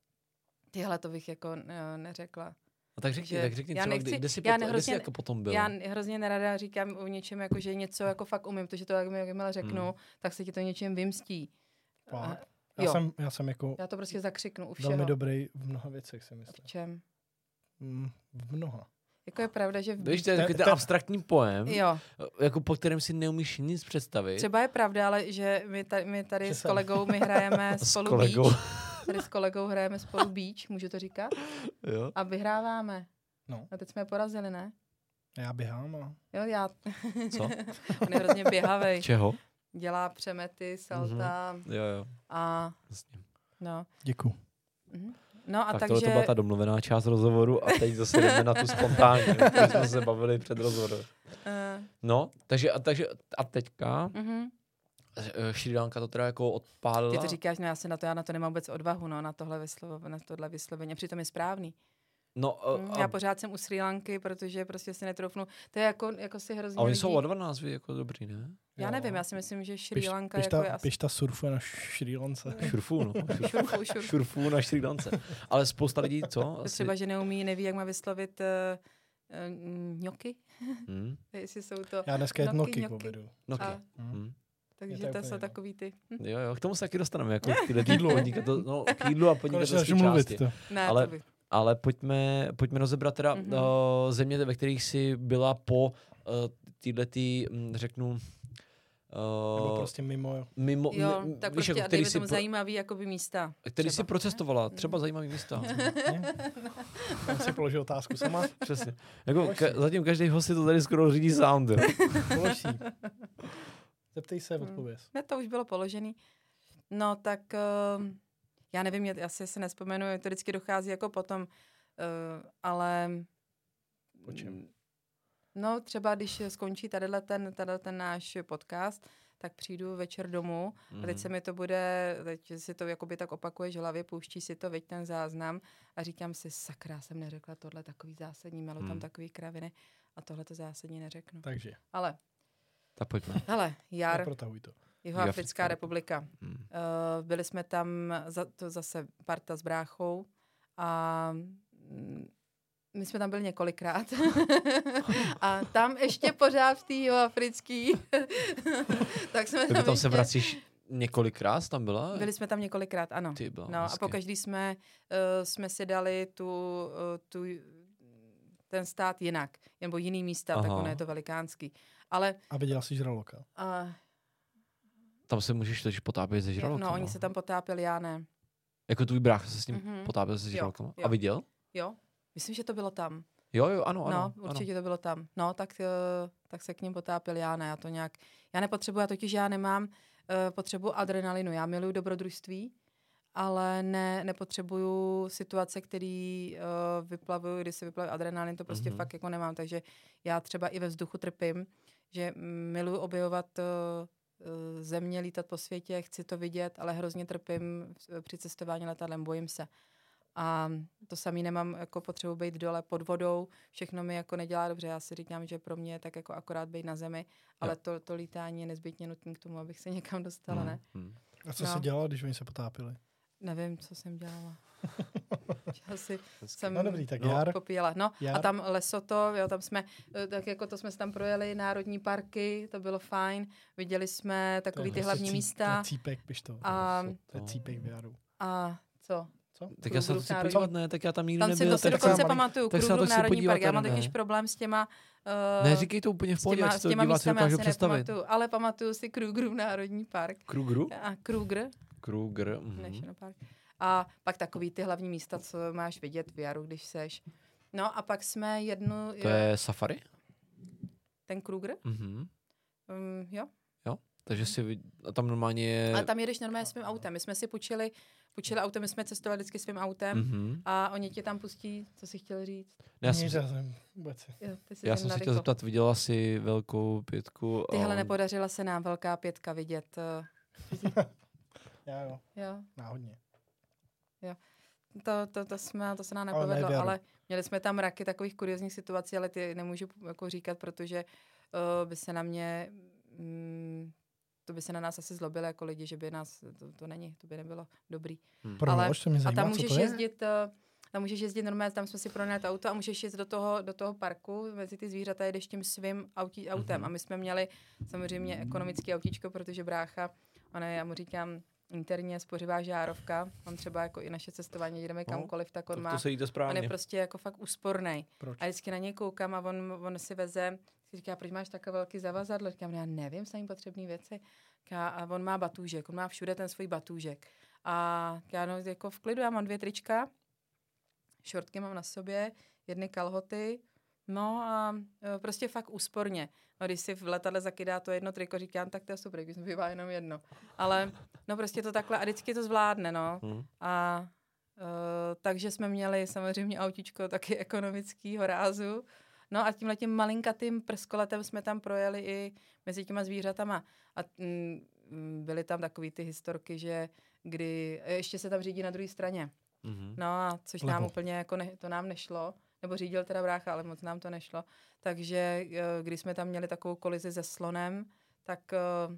Tyhle to bych jako eh, neřekla. No tak řekni, že tak řekni já třeba, nechci- kde jsi, já potom, kde jsi hrozně- jako potom byl. Já hrozně nerada říkám o něčem, jako, že něco jako fakt umím, protože to, jak mi- jakmile řeknu, Hmm. tak se ti to něčem vymstí. A-? Já jo. jsem, já jsem jako Já to prostě zakřiknu u všeho. velmi dobrý v mnoha věcech, si myslím. V čem? Mm, v mnoha. Jako je pravda, že v... Víš, to je takový ten te- abstraktní pojem, Jo, jako po kterém si neumíš nic představit. třeba je pravda, ale že my tady, my tady Že s kolegou, my hrajeme (laughs) S spolu kolegou. beach. Tady s kolegou hrajeme spolu beach, můžu to říkat? jo? A vyhráváme. No. A teď jsme je porazili, ne? Já běhám a Jo, já. Co? (laughs) On je hrozně běhavej. Čeho? Dělá přemety, salta Jo, jo. a Jasně. no. děkuju. Mhm. No a tak takže... tohle to byla ta domluvená část rozhovoru a teď zase jdeme na tu spontánní, o které jsme se bavili před rozhovorem. Uh, No, takže a, takže a teďka uh-huh. eh, to teda jako odpálila. Ty to říkáš, no já se na to, já na to nemám vůbec odvahu, no, na tohle, vyslovo, na tohle vyslovení. Přitom je správný. No, a, Já a, pořád jsem u Sri Lanky, protože prostě si netroufnu. To je jako, jako si hrozně a oni lidí... jsou o dva názvy jako dobrý, ne? Já Jo. nevím, já si myslím, že Sri Piš- Lanka Pišta, jako je asi... pišta surfuje na Šrí Lance. (laughs) Šurfů, no. Šurfu, šurfu. Šurfů na Šri Lance. Ale spousta lidí, co? To (laughs) Asi, třeba, že neumí, neví, jak má vyslovit uh, uh, ňoky, hm, jestli jsou to... Já dneska jet Noky, noky noky. no, A, Hm. hm. takže to to, je jsou takový ty... Hm? (laughs) Jo, jo, k tomu se taky dostaneme, jako k jídlu, no, k jídlu a podnikatelské části. to. Ne, Ale- to by... Ale pojďme, pojďme rozebrat teda Mhm. mm-hmm. uh, země, ve kterých jsi byla po uh, tyhle ty, mm, řeknu, Nebo uh, prostě mimo, jo. mimo, Jo, tak víš, prostě jako, a který tomu pro, zajímavý jakoby místa. který jsi třeba. procestovala, třeba zajímavý místa. (laughs) Tam si položil otázku sama. (laughs) Přesně. Jako, ka, si. zatím každý host si to tady skoro řídí sound. Jo. (laughs) Polož si. Zeptej se, Hmm. odpověz. Ne, to už bylo položený. No tak uh, já nevím, já asi se nespomenu, to vždycky dochází jako potom, uh, ale... Po čem? No třeba když skončí tadyhle ten, tadyhle ten náš podcast, tak přijdu večer domů a teď se mi to bude, teď si to jakoby tak opakuješ v hlavě, pouští si to, veď ten záznam a říkám si, sakra, jsem neřekla tohle takový zásadní, mělo tam Hmm. takový kraviny a tohle to zásadní neřeknu. Takže, Ale, Tak pojďme. hele, jar, neprotahuj to. Jihoafrická republika. Hmm. Uh, byli jsme tam za, to zase parta s bráchou a mm, my jsme tam byli několikrát. (laughs) a tam ještě pořád v té jihoafrický. (laughs) tak jsme Tak tam, tam se vracíš několikrát, tam byla? Byli jsme tam několikrát, ano. Ty byla, No a hezky. po každý jsme, uh, jsme si dali tu, uh, tu, ten stát jinak, nebo jiný místa, tak Aha. ono je to velikánský. Ale A viděla jsi žraloka. uh, Tam se můžeš totiž potápět se žralokama. no, oni se tam potápěli, já ne. Jako tvůj brácha se s ním Mhm. potápěl se žralokama. A viděl? Jo, myslím, že to bylo tam. Jo, jo, ano, ano. no, ano. určitě to bylo tam. No, tak, eh, tak se k ním potápěl já, ne, já to nějak, já nepotřebuji, já totiž já nemám uh, potřebu adrenalinu, já miluju dobrodružství, ale ne, nepotřebuju situace, které uh, vyplavuju, kdy se vyplavuje adrenalin, to prostě Mhm. mm-hmm. fakt jako nemám, takže já třeba i ve vzduchu trpím, že miluju objevovat uh, uh, země, lítat po světě, chci to vidět, ale hrozně trpím v- při cestování letadlem, bojím se. A to samý nemám jako potřebu být dole pod vodou, všechno mi jako nedělá dobře. Já si říkám, že pro mě je tak jako akorát být na zemi, ale to, to lítání je nezbytně nutné k tomu, abych se někam dostala, ne? Hmm. A co No. se dělalo, když oni se potápili? Nevím, co jsem dělala. Asi jsem No dobrý, tak No, jar. popíjela. No Jar. a tam Lesoto, jo, tam jsme, eh, tak jako to jsme se tam projeli, národní parky, to bylo fajn. Viděli jsme To takový ty prostě hlavní To místa je cípek, piš to. a, To je cípek v jaru. a co? Co? Tak já se to chci podívat, ne, tak já tam nikdy Tam si nebyl. to si tak taková dokonce pamatuju, tak to chci národní podívat, park. Já mám totiž problém s těma... Uh, Ne, říkej to úplně v pohodě, těma, si s to těma diváci místami, já si představit. nepamatuju, ale pamatuju si Krugerův národní park. Krugru? A Kruger, Kruger. mhm. National Park. A pak takový ty hlavní místa, co máš vidět v Jaru, když seš. No a pak jsme jednu... To je safari? Ten Kruger? Mhm. Um, jo. Takže si a tam normálně je... Ale tam jedeš normálně svým autem. My jsme si půjčili, půjčili autem, my jsme cestovali vždycky svým autem Mhm. a oni tě tam pustí, co jsi chtěl říct. Ne, já jsem, Nic, si- já jsem vůbec. Jo, já se jsem se chtěl zeptat, viděla jsi velkou pětku? Tyhle a- nepodařila se nám velká pětka vidět. eh, (laughs) Já jo, Jo, náhodně. To, to, to, jsme, to se nám Ale nepovedlo, Jaru. ale měli jsme tam raky takových kuriozních situací, ale ty nemůžu jako říkat, protože uh, by se na mě, mm, to by se na nás asi zlobilo jako lidi, že by nás, to, to není, to by nebylo dobrý. Proč? Ale- to mě A zajímá, tam co můžeš jezdit, eh, tam můžeš jezdit normálně, tam jsme si pronajali to auto a můžeš jezdit do toho, do toho parku mezi ty zvířata, jedeš tím svým autí, autem. Mhm. A my jsme měli samozřejmě ekonomické autíčko, protože brácha, ona je, já mu říkám, interně spořivá žárovka, on třeba jako i naše cestování, jdeme No, kamkoliv, tak on To, má, to se jíte on správně. je prostě jako fakt úsporný. A vždycky na něj koukám a on, on si veze, si říká, proč máš takové velký zavazadlo? Říkám, já nevím, jsou jim potřebné věci. Říká, a on má batůžek, on má všude ten svůj batůžek. A já no, jako v klidu, já mám dvě trička, šortky mám na sobě, jedny kalhoty, no a e, prostě fakt úsporně. No, když si v letadle zakydá to jedno triko, říkám, tak to je super, když bývá jenom jedno. Ale no prostě to takhle a vždycky to zvládne, no. Hm. A uh, takže jsme měli samozřejmě autičko taky ekonomického rázu. No a tímhle tím malinkatým prskoletem jsme tam projeli i mezi těma zvířatama. A mm, mm, byly tam takový ty historky, že kdy e, ještě se tam řídí na druhé straně. Mhm. No a což nám Lepo. úplně jako ne, to nám nešlo. Nebo řídil teda brácha, ale moc nám to nešlo. Takže eh, když jsme tam měli takovou kolizi se slonem, tak, eh,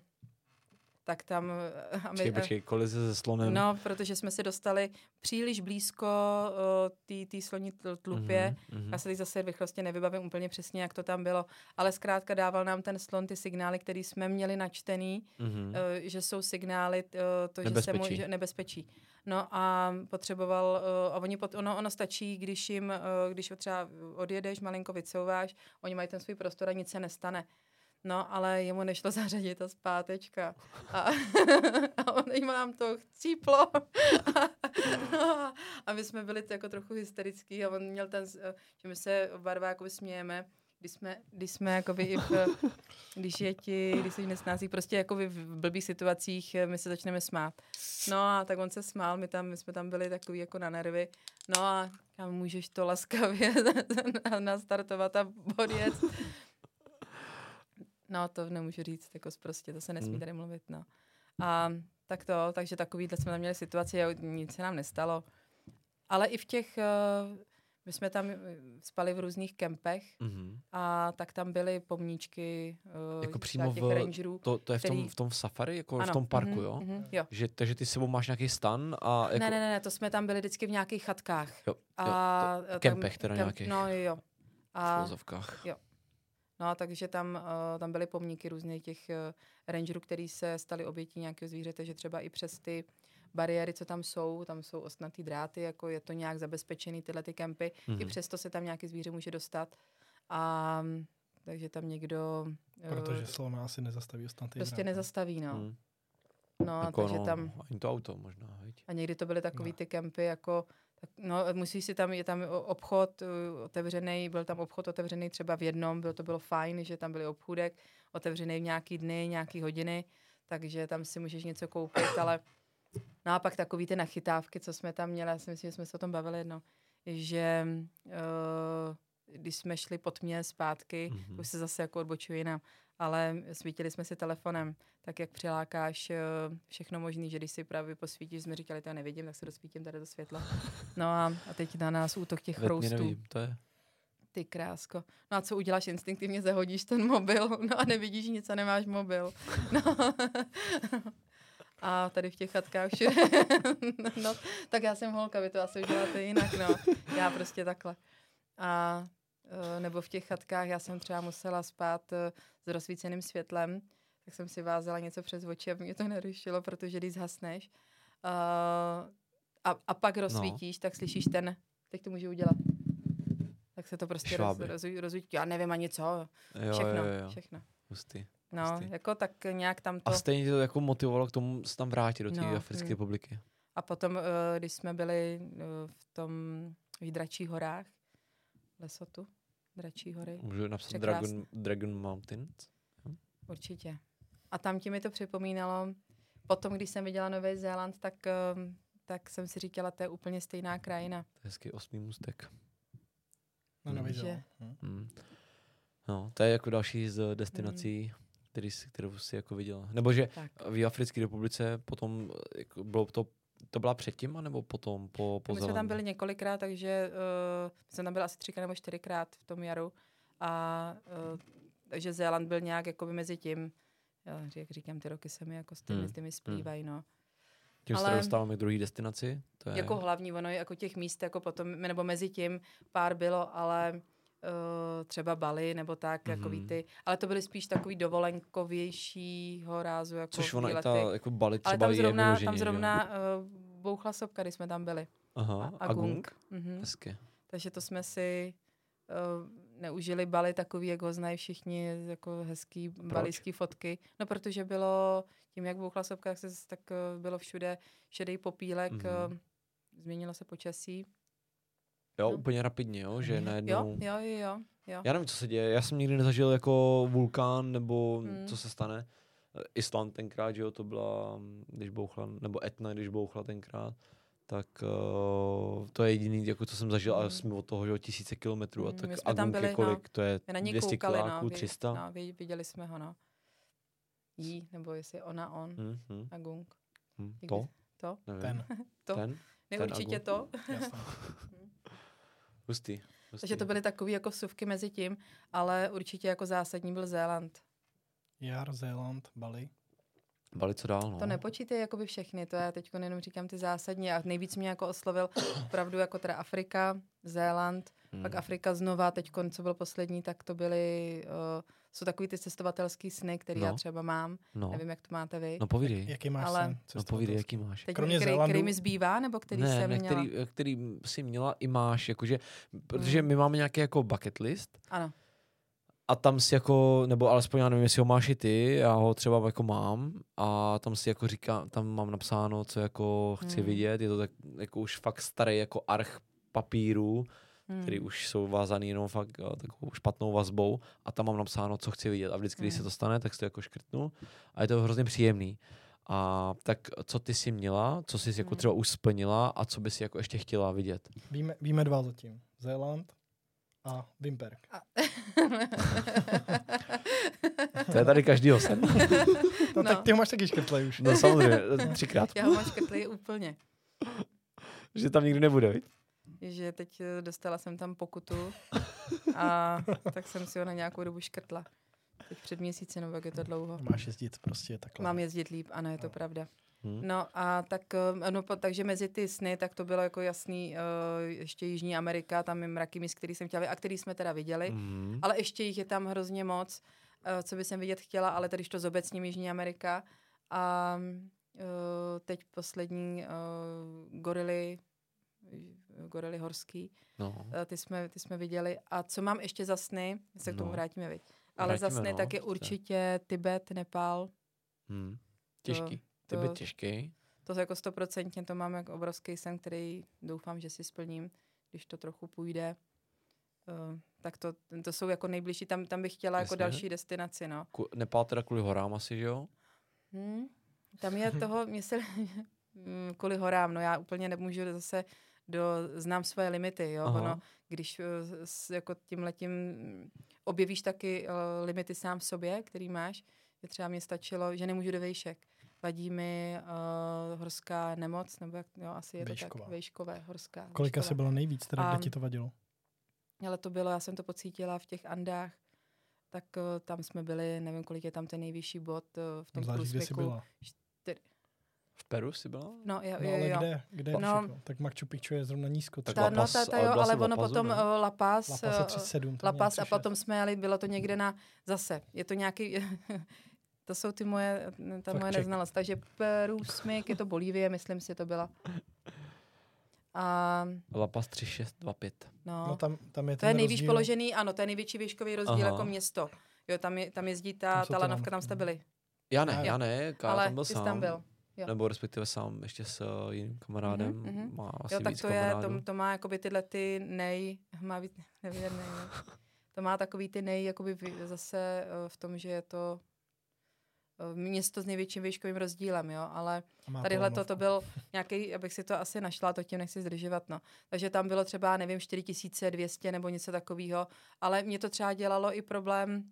tak tam... eh, a my- Počkej, počkej, kolize se slonem. No, protože jsme se dostali příliš blízko uh, té sloní tl- tlupě. Mhm, mhm. Já se teď zase v rychlosti nevybavím úplně přesně, jak to tam bylo, ale zkrátka dával nám ten slon ty signály, které jsme měli načtený, Mhm. uh, že jsou signály uh, to, že se Nebezpečí. mu, že nebezpečí. No a potřeboval, uh, a oni pot, ono, ono stačí, když jim, uh, když třeba odjedeš, malinko vycouváš, oni mají ten svůj prostor a nic se nestane. No, ale jemu nešlo (laughs) zařadit ta zpátečka. A, (laughs) a on jim nám to chcíplo. no, (laughs) a my jsme byli jako trochu hysterický a on měl ten, eh, že my se oba jako smějeme, když jsme, když jsme jako i v, když je ti, když se nesnází, prostě jako v blbých situacích eh, my se začneme smát. No a tak on se smál, my, tam, my jsme tam byli takový jako na nervy. No a kam můžeš to laskavě nastartovat a odjet. No, to nemůžu říct, jako prostě, to se nesmí Hmm. tady mluvit, no. A tak to, takže takovýhle jsme tam měli situaci a nic se nám nestalo. Ale i v těch, eh, my jsme tam eh, spali v různých kempech Mhm. a tak tam byly pomníčky eh, Jako přímo těch v- rangerů. To, to je v tom, který- v tom safari, jako v Ano, tom parku, mhm, jo? mhm, jo. Že, takže ty s sebou máš nějaký stan a jako... Ne, ne, ne, ne, to jsme tam byli vždycky v nějakých chatkách. Jo, A, eh, tam- kempech teda kemp- nějakých. No jo. v A, vozovkách. No, takže tam, uh, tam byly pomníky různých těch uh, rangerů, který se stali obětí nějakého zvířete, že třeba i přes ty bariéry, co tam jsou, tam jsou ostnatý dráty, jako je to nějak zabezpečený tyhle ty kempy, i Mhm. přesto se tam nějaký zvíře může dostat. A mm, takže tam někdo eh, Protože slona asi nezastaví ostatní. prostě nezastaví, no. Mhm. No, jako, takže no, tam Ani to auto možná, viď? A někdy to byly takový No. ty kempy, jako, tak, no, musí si tam, je tam obchod uh, otevřený, byl tam obchod otevřený třeba v jednom, bylo to bylo fajn, že tam byly obchůdek, otevřený v nějaký dny, nějaký hodiny, takže tam si můžeš něco koupit, ale no a pak takový ty nachytávky, co jsme tam měli, já si myslím, že jsme se o tom bavili jednou, že uh, když jsme šli pod mě zpátky, Mhm. mm-hmm. už se zase jako odbočuji jinam, ale svítili jsme si telefonem, tak jak přilákáš eh, všechno možný, že když si právě posvítíš, jsme říkali, to já nevidím, tak se dosvítím tady to světlo. (laughs) No a, a teď na nás útok těch chroustů. nevím, to je... Ty krásko. No a co uděláš? Instinktivně zahodíš ten mobil, (laughs) no a nevidíš nic a nemáš mobil. No. (laughs) A tady v těch chatkách všude. no, tak já jsem holka, vy to asi uděláte jinak, no. Já prostě takhle. A nebo v těch chatkách já jsem třeba musela spát eh, s rozsvíceným světlem, tak jsem si vázala něco přes oči, aby mě to nerušilo, protože když zhasneš uh, a, a pak rozsvítíš, no. tak slyšíš ten, teď to můžu udělat. Tak se to prostě roz, roz, rozvítí. Já nevím ani co. Jo, všechno, jo, jo. všechno. Hustý. No, hustý. jako tak nějak tam to... A stejně to jako motivovalo k tomu se tam vrátit do té No, Africké hm. republiky. A potom, eh, když jsme byli eh, v tom v horách, Lesotu, Dračí hory, Můžu napsat Překrásný. Dragon, Dragon Mountains? určitě. A tam ti mi to připomínalo, potom, když jsem viděla Nový Zéland, tak, eh, tak jsem si říkala, to je úplně stejná krajina. To je hezký osmý můstek. Na Nový Že- Zéland. Hm. Hmm. No, to je jako další z destinací, který, si- kterou si jako viděla. Nebo že Tak. v Africké republice potom jako bylo to, to byla předtím, anebo potom po, po My jsme tam byli několikrát, takže uh, jsem tam byla asi třikrát nebo čtyřikrát v tom jaru. A uh, takže Zéland byl nějak jakoby mezi tím. Já, jak říkám, ty roky se mi jako s těmi, Hmm, hmm. těmi splývají, no. Tím se ale- dostáváme k druhé destinaci. To je, Jako hlavní, ono je jako těch míst, jako potom, nebo mezi tím pár bylo, ale uh, třeba Bali nebo tak, mm-hmm. jako Mhm. ty. Ale to byly spíš takový dovolenkovějšího rázu, jako Což ona i ta jako Bali třeba Ale tam je zrovna, vyloženě, tam jo? zrovna uh, bouchla sopka, když jsme tam byli. Aha, a Gung. Mhm. Hezky. Takže to jsme si uh, neužili Bali takový, jak ho znají všichni, jako hezký balijský fotky. No protože bylo, tím jak bouchla sopka, tak, se, tak uh, bylo všude šedý popílek, Mhm. mm-hmm. uh, změnilo se počasí. Jo, No. úplně rapidně, jo, že najednou... Jo, jo, jo, jo. Já nevím, co se děje. Já jsem nikdy nezažil jako vulkán, nebo Hmm. co se stane. Island tenkrát, že jo, to byla, mm, když bouchla, nebo Etna, když bouchla tenkrát, tak uh, to je jediný, jako co jsem zažil, ale Hmm. jsme od toho, že jo, tisíce kilometrů, a Hmm, tak my jsme tam byli, no. kolik, to je na ní 200 koukali, kiláků, no, vy- 300? No, viděli jsme ho, no. Jí, nebo jestli ona, on, Hmm, hmm, a Gung. hmm. To? To? Nevím. Ten, (laughs) To? Ten? Ne, Ten určitě Agung. to. jasně. (laughs) Hustý. hustý. Takže to byly takové jako vsuvky mezi tím, ale určitě jako zásadní byl Zéland. Jar, Zéland, Bali. Bali co dál, no. To nepočítej jakoby všechny, to já teď jenom říkám ty zásadní a nejvíc mě jako oslovil (coughs) opravdu jako teda Afrika, Zéland, Hmm. pak Afrika znova, teď co byl poslední, tak to byly, uh, jsou takový ty cestovatelský sny, které já No. třeba mám, No, nevím, jak to máte vy. no povídej. Jaký máš Ale- sen? No povídej, jaký máš. Teď kromě který, Zélandu- který mi zbývá, nebo který ne, jsem ne, měla? který, který jsi měla i máš, jakože, protože Hmm. my máme nějaký jako bucket list Ano, a tam si jako, nebo alespoň já nevím, jestli ho máš i ty, já ho třeba jako mám a tam si jako říká, tam mám napsáno, co jako chci Hmm. vidět, je to tak jako už fakt starý jako arch papíru, hmm. který už jsou vázaný jenom fakt takovou špatnou vazbou a tam mám napsáno, co chci vidět a vždycky, když se Hmm. to stane, tak si to jako škrtnu a je to hrozně příjemný. A tak co ty jsi měla, co jsi jako Hmm. třeba už splnila a co bys jako ještě chtěla vidět? Víme, víme dva zatím. Zéland a Wimperk. A- (laughs) To je tady každýho sen. No, (laughs) No. tak ty ho máš taky škrtlej už. No samozřejmě, třikrát. Já ho mám škrtlý úplně. Že tam nikdy nebude, viď? Že teď eh, dostala jsem tam pokutu a (laughs) tak jsem si ho na nějakou dobu škrtla. Teď před měsíci, nebo jak je to dlouho. Máš jezdit prostě takhle. Mám jezdit líp, ano, je to No. pravda. Hm. No a tak, eh, no, takže mezi ty sny, tak to bylo jako jasný, uh, ještě Jižní Amerika, tam je mraky míst, který jsem chtěla a který jsme teda viděli, Mhm. ale ještě jich je tam hrozně moc, uh, co by jsem vidět chtěla, ale tady to zobecním Jižní Amerika. A uh, teď poslední uh, gorily, gorily horský, No. Eh, ty jsme, ty jsme viděli. A co mám ještě za sny, se k tomu No. vrátíme, viď? Ale za Vrátíme, sny no, tak je to určitě Tibet, Nepál. Hm. Těžký. Ty to- by těžký. To jako stoprocentně to mám jako obrovský sen, který doufám, že si splním, když to trochu půjde. Uh, tak to, to jsou jako nejbližší, tam, tam bych chtěla jako Jasně. další destinaci, no. Ku- Nepál teda kvůli horám asi, že jo? Hmm. Tam je toho, mě se, (laughs) mm, kvůli horám, no já úplně nemůžu zase do, znám svoje limity, jo, Aha. ono, když eh, s, jako tím letím objevíš taky uh, limity sám v sobě, který máš, že třeba mě stačilo, že nemůžu do vejšek. Vadí mi uh, horská nemoc, nebo jak, jo, asi je to Vejšková. tak, vejškové, horská. Kolika se bylo nejvíc, teda A- kde ti to vadilo? Ale to bylo, já jsem to pocítila v těch Andách, tak uh, tam jsme byli, nevím, kolik je tam ten nejvyšší bod uh, v tom Záleží, kde jsi byla. V Peru jsi byla? No, jo, No jo, ale jo. kde? Kde je No. Tak Machu Picchu je zrovna nízko. Tak. Ta, no, La Paz, ta, ta ale jo, ale ono potom ne? La Paz, La Paz je uh, 37. tam La Paz a 36. potom jsme jeli, bylo to někde na, zase, je to nějaký, (laughs) to jsou ty moje, ta Fakt moje check. neznalost. Takže Peru, Smyk, je to Bolívie, myslím si, to byla. A La Paz 3625. no, No tam, tam je to je nejvýš rozdíl. položený, ano, to je největší výškový rozdíl Aha. jako město. Jo, tam, je, tam jezdí ta, Tam ta lanovka, tam jste no. byli. Já ne, já ne, já Ale tam byl ty jsi sám. tam byl. Jo. Nebo respektive sám ještě s uh, jiným kamarádem. Mhm, mhm. Má asi Jo, tak víc to je, to, to má jakoby tyhle ty nej, (laughs) má víc, nevěrný, no. To má takový ty nej, jakoby zase eh, v tom, že je to eh, město s největším výškovým rozdílem, jo, ale tadyhle to, to byl (laughs) nějaký, abych si to asi našla, to tím nechci zdržovat, no. Takže tam bylo třeba, nevím, 4200 nebo něco takového, ale mě to třeba dělalo i problém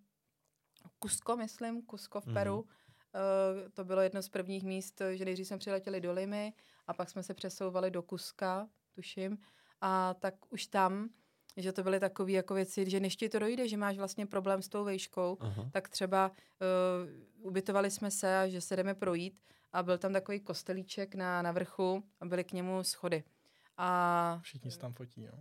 Kusko, myslím, Kusko v Mhm. Peru. Uh, to bylo jedno z prvních míst, že nejdřív jsme přiletěli do Limy a pak jsme se přesouvali do Kuska, tuším. A tak už tam, že to byly takové jako věci, že než ti to dojde, že máš vlastně problém s tou vejškou, Aha. tak třeba uh, ubytovali jsme se, a že se jdeme projít a byl tam takový kostelíček na, na vrchu a byly k němu schody. A Všichni se tam fotí, jo.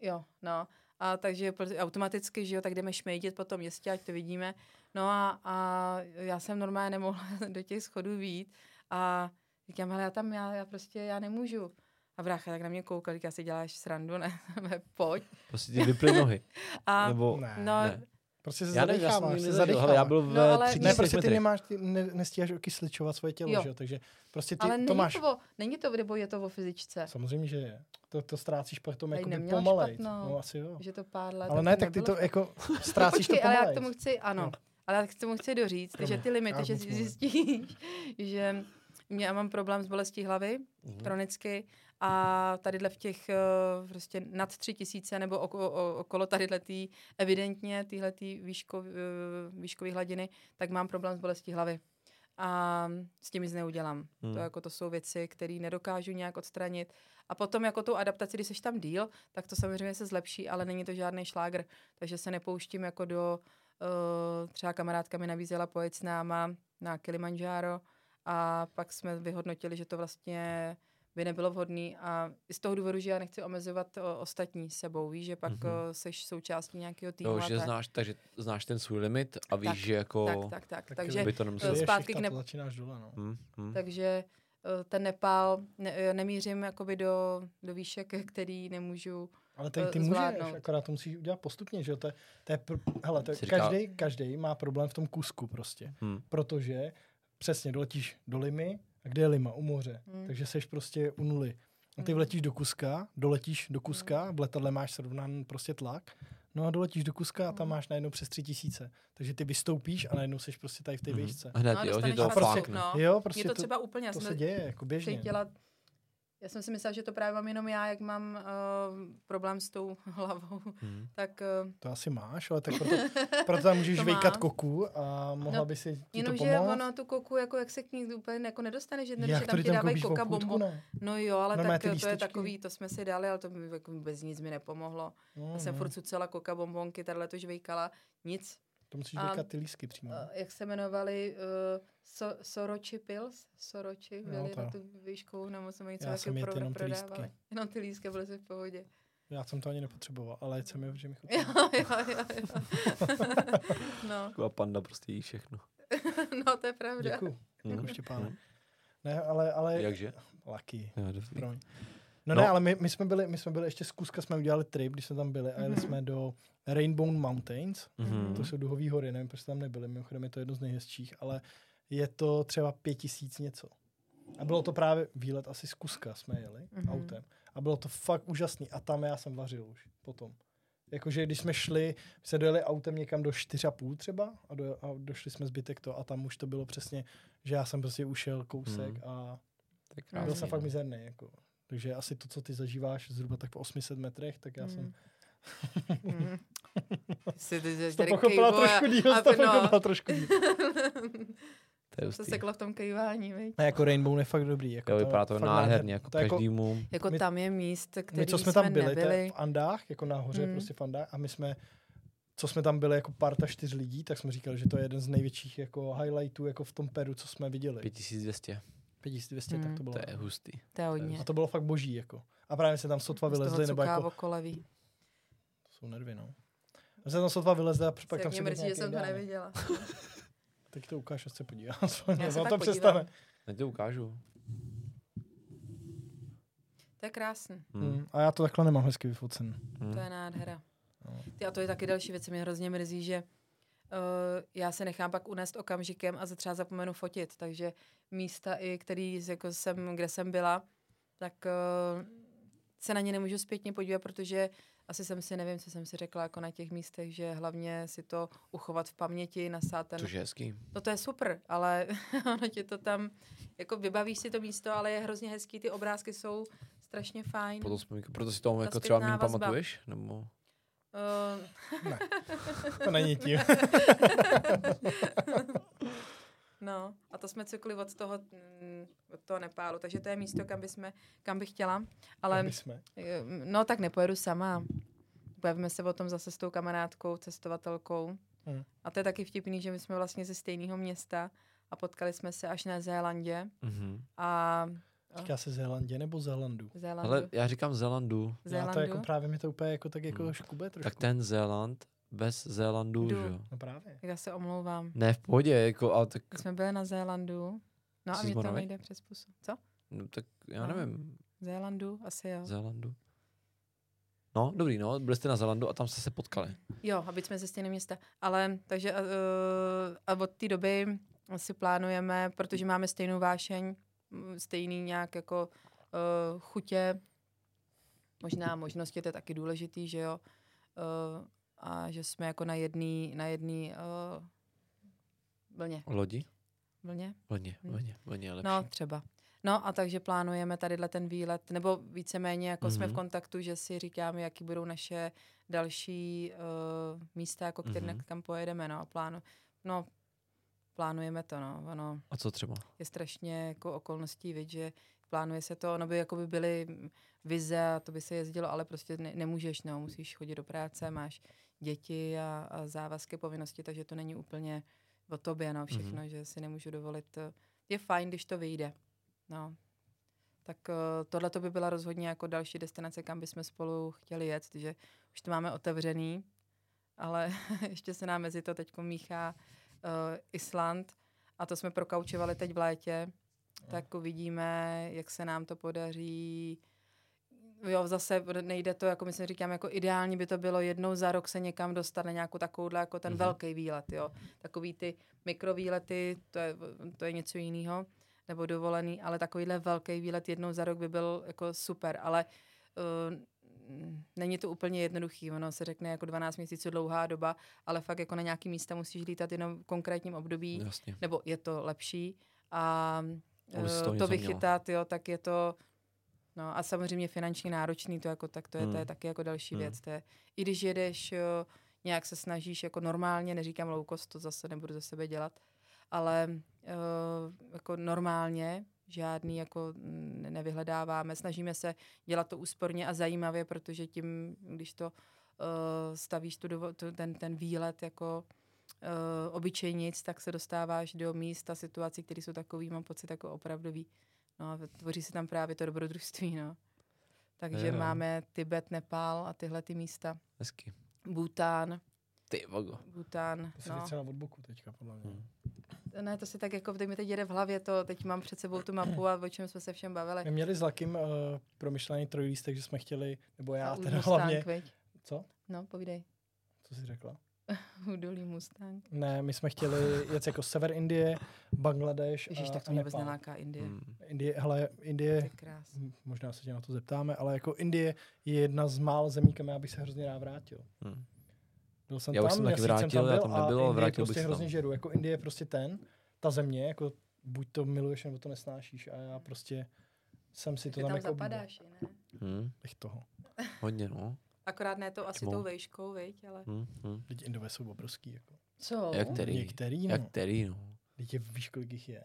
jo, no. A takže pl- automaticky, že jo, tak jdeme šmejdit po tom městě, ať to vidíme. No a, a já jsem normálně nemohla (laughs) do těch schodů vít a říkám, ale já tam, já, já prostě, já nemůžu. A brácha tak na mě koukal, říká, si děláš srandu, ne, (laughs) pojď. Prostě ti vyply nohy. A Nebo... Ne. no, ne. Prostě se Já nevím, já jsem se. Hele, já byl v No, ale- Ne, prostě ty nemáš, ty ne, nestíháš okysličovat svoje tělo, Jo. že jo, takže prostě ty ale to není, máš, to o, není to, nebo je to o fyzičce, samozřejmě, že je. To, to ztrácíš potom jako pomalej. špatnou. No asi jo. že to pár let. Ale ne, tak ty to jako (laughs) (laughs) ztrácíš to Počkej, ale já pomalej. k tomu chci, ano, No. ale já k tomu chci doříct, Promiň, že ty limity, že zjistíš, (laughs) že mě, já mám problém s bolestí hlavy, Mhm. chronicky, a tadyhle v těch eh, prostě nad tři tisíce nebo oko, o, okolo tadyhle tý, evidentně tyhle tý výškov, eh, výškový hladiny, tak mám problém s bolestí hlavy. A s tím nic neudělám. Hmm. To, jako, to jsou věci, které nedokážu nějak odstranit. A potom jako tu adaptaci, když jsi tam díl, tak to samozřejmě se zlepší, ale není to žádný šlágr. Takže se nepouštím jako do, uh, třeba kamarádka mi nabízela pojet s náma na Kilimanjaro a pak jsme vyhodnotili, že to vlastně by nebylo vhodné a i z toho důvodu, že já nechci omezovat o, ostatní sebou, víš, že pak Mhm. mm-hmm. seš součástí nějakého týmu Jo, že tak. znáš, takže znáš ten svůj limit a víš, Tak, že jako... tak, tak, tak, Tak takže, by to nemuselo... eh, Když zpátky k začínáš dole, no. Hmm, hmm. takže eh, ten Nepál ne, eh, nemířím jakoby do, do výšek, který nemůžu Ale ty, eh, ty můžeš, zvládnout. akorát to musíš udělat postupně, že jo? To je, to je pr- hele, to je, každý, každý má problém v tom kusku prostě. Hmm. Protože přesně doletíš do Limy, a kde je Lima? U moře. Hmm. Takže seš prostě u nuly. A ty Hmm. vletíš do Kuska, doletíš do Kuska, v letadle máš srovnaný prostě tlak, no a doletíš do Kuska a tam Hmm. máš najednou přes tři tisíce. Takže ty vystoupíš a najednou seš prostě tady v té výšce. Hned, No, jo, že to fakt flákne. no. Jo, prostě Mě to třeba úplně, to se děje jako běžně. cítila, já jsem si myslela, že to právě mám jenom já, jak mám uh, problém s tou (laughs) hlavou, Hmm. tak uh, To asi máš, ale tak proto, proto tam můžeš (laughs) To vejkat koku a mohla No, by si ti to jenomže pomoct. ono tu koku, jako jak se k ní úplně jako nedostane, že, to tam ti dávají koka bombo. ne? No jo, ale Normálně tak ty to je takový, to jsme si dali, ale to mi jako bez nic mi nepomohlo. Já jsem Mhm. furt cucela koka bombonky, tadyhle to žvejkala, nic. To musíš a- vejkat ty lísky přímo. Uh, jak se jmenovali uh, so, Soroči Pills? Soroči Jo, byli to- na tu výšku, nebo jsme něco Já jsem taky jet pro, jenom ty prodávali. lístky. (laughs) Jenom ty lístky byly si v pohodě. Já jsem to ani nepotřeboval, ale je, že mi (laughs) chutí. jo, jo, jo, jo. (laughs) no, Taková panda prostě jí všechno. no, to je pravda. Děkuju, Hmm. děkuju Štěpáne. Hmm. Ne, ale, ale... Jakže? Lucky. Jo, dobrý. Promiň. No, No. ne, ale my, my, jsme byli, my jsme byli ještě z Kuska, jsme udělali trip, když jsme tam byli a jeli Mhm. jsme do Rainbow Mountains. Mhm. To jsou duhové hory, nevím, proč tam nebyli, mimochodem je to jedno z nejhezčích, ale je to třeba pět tisíc něco. A bylo to právě výlet asi z Kuska jsme jeli Mhm. autem. A bylo to fakt úžasný. A tam já jsem vařil už potom. Jakože když jsme šli, jsme dojeli autem někam do 4,5 třeba a, do, a došli jsme zbytek to a tam už to bylo přesně, že já jsem prostě ušel kousek Mhm. a Tak Mm. byl krásný, jsem fakt no. mizerný. Jako. Takže asi to, co ty zažíváš zhruba tak po 800 metrech, tak já jsem... Mm. Mm. Jsi ty, (laughs) to pochopila kejvuje trošku díl, to no. pochopila trošku díl. To je Se seklo v tom kejvání, viď? Ne, jako Rainbow je fakt dobrý. Jako Jo, vypadá to fakt nádherně, jako To jako- každému. Jako My- tam je míst, který My, co jsme tam byli, to nebyli. v Andách, jako nahoře, Mm. prostě v Andách, a my jsme, co jsme tam byli jako parta čtyř lidí, tak jsme říkali, že to je jeden z největších jako highlightů jako v tom Peru, co jsme viděli. 5200. 5200, Hmm. tak to bylo. To je hustý. To je hodně. A to bylo fakt boží, jako. A právě se tam sotva vylezli, nebo jako, okoleví. to jsou nervy, no. A se tam sotva vylezli a pak tam mě přijde mrzí, že nějaký jsem to ideál. neviděla. (laughs) Tak to ukáž, až se podívá. (laughs) Já se to podívám. přestane. Já ti to ukážu. To je krásný. Hmm. Hmm. A já to takhle nemám hezky vyfocen. Hmm. To je nádhera. No. Ty, a to je taky další věc, co mě hrozně mrzí, že uh, já se nechám pak unést okamžikem a třeba zapomenu fotit, takže místa i, který jako jsem, kde jsem byla, tak uh, se na ně nemůžu zpětně podívat, protože asi jsem si, nevím, co jsem si řekla jako na těch místech, že hlavně si to uchovat v paměti, nasát ten... Což je hezký. No to je super, ale (laughs) ono ti to tam, jako vybavíš si to místo, ale je hrozně hezký, ty obrázky jsou strašně fajn. Proto, vzpomínka, proto si Ta jako třeba méně pamatuješ? Nebo... Uh, To není tím. (laughs) No, a to jsme cykli od toho, mm, od toho Nepálu, takže to je místo, kam, bychom, kam bych chtěla. Ale, My jsme. eh, no tak nepojedu sama. Bavíme se o tom zase s tou kamarádkou, cestovatelkou. Hmm. A to je taky vtipný, že my jsme vlastně ze stejného města a potkali jsme se až na Zélandě. Mhm. A Říká se Zélandě nebo Zélandu? Zélandu, Ale já říkám Zélandu. Já Zélandu. to jako právě mi to úplně jako tak jako Hmm. škube trošku. Tak ten Zéland bez Zélandu, že jo? No právě. tak já se omlouvám. Ne, v pohodě, jako, ale tak, My jsme byli na Zélandu. No a Jsi z mě to nejde přes pusu. Co? no, tak já No. nevím, Zélandu? Asi jo. Zélandu. No, dobrý, no, byli jste na Zélandu a tam jste se potkali. Jo, a byť jsme ze stejného města. Ale takže uh, a od té doby si plánujeme, protože máme stejnou vášeň, stejný nějak jako uh, chutě, možná možnosti, to je taky důležitý, že jo. Uh, a že jsme jako na jedný, na jedný uh, vlně. Lodi? vlně. Vlně, Hm. vlně, vlně je lepší. No, třeba. No a takže plánujeme tadyhle ten výlet, nebo víceméně jako mm-hmm. jsme v Mhm. kontaktu, že si říkáme, jaký budou naše další uh, místa, jako které, Mhm. mm-hmm. kam pojedeme, no a plánu, no, plánujeme to, no, ono A co třeba? je strašně jako okolností, viď, že plánuje se to, ono by jako by byly vize a to by se jezdilo, ale prostě ne, nemůžeš, no, musíš chodit do práce, máš děti a, a závazky, povinnosti, takže to není úplně o tobě, no, všechno, Mhm. mm-hmm. že si nemůžu dovolit. eh, Je fajn, když to vyjde, no. Tak uh, tohle to by byla rozhodně jako další destinace, kam bychom spolu chtěli jet, že už to máme otevřený, ale (laughs) ještě se nám mezi to teď míchá uh, Island a to jsme prokaučovali teď v létě, tak uvidíme, jak se nám to podaří. Jo, zase nejde to, jako my si říkám, jako ideálně by to bylo jednou za rok se někam dostat na nějakou takovouhle, jako ten Mhm. mm-hmm. velký výlet, jo. Takový ty mikrovýlety, to je, to je něco jiného, nebo dovolený, ale takovýhle velký výlet jednou za rok by byl jako super, ale uh, není to úplně jednoduchý, ono se řekne jako 12 měsíců dlouhá doba, ale fakt jako na nějaký místa musíš lítat jenom v konkrétním období, Jasně. nebo je to lepší a eh, to měla. vychytat, jo, tak je to no a samozřejmě finančně náročný, to jako tak to je, to je Hmm. taky jako další Hmm. věc, to je, i když jedeš, jo, nějak se snažíš jako normálně, neříkám low cost, to zase nebudu za sebe dělat, ale uh, jako normálně, žádný jako nevyhledáváme, snažíme se dělat to úsporně a zajímavě, protože tím, když to uh, stavíš tu, dovo- tu ten, ten výlet jako uh, obyčejnic, tak se dostáváš do míst a situací, které jsou takový, mám pocit, jako opravdový. No a tvoří se tam právě to dobrodružství, no. Takže Jo. máme Tibet, Nepál a tyhle ty místa. Hezky. Bután, Ty vogo. Bután, To si no. no. od boku teďka, podle mě. Hmm. Ne, to si tak jako, teď mi teď jede v hlavě to, teď mám před sebou tu mapu a o čem jsme se všem bavili. My měli s Lakim uh, promyšlený trojlístek, že jsme chtěli, nebo já A teda Mustang, hlavně. Veď? Co? No, povídej. Co jsi řekla? (laughs) Údolí Mustang. Ne, my jsme chtěli jet jako sever Indie, Bangladeš Ježíš, a, tak to mě vůbec neláká Indie. Mm. Hmm. Indie, hele, Indie, možná se tě na to zeptáme, ale jako Indie je jedna z mála zemí, kam já bych se hrozně rád vrátil. Hmm. Byl jsem Já už tam, jsem taky jsem vrátil, já tam byl a nebyl, ale Indii vrátil bych prostě se hrozně tam. žeru. Jako Indie je prostě ten, ta země, jako buď to miluješ, nebo to nesnášíš a já prostě jsem si to tam, tam jako zapadáš, ne? Hmm. bych toho. Hodně, no. Akorát ne to asi Tmou. tou vejškou, viď, ale... Hmm. Hmm. Teď Indové jsou obrovský, jako. Co? Jak který? Některý, no. Jak který, no. Teď je, víš, kolik jich je.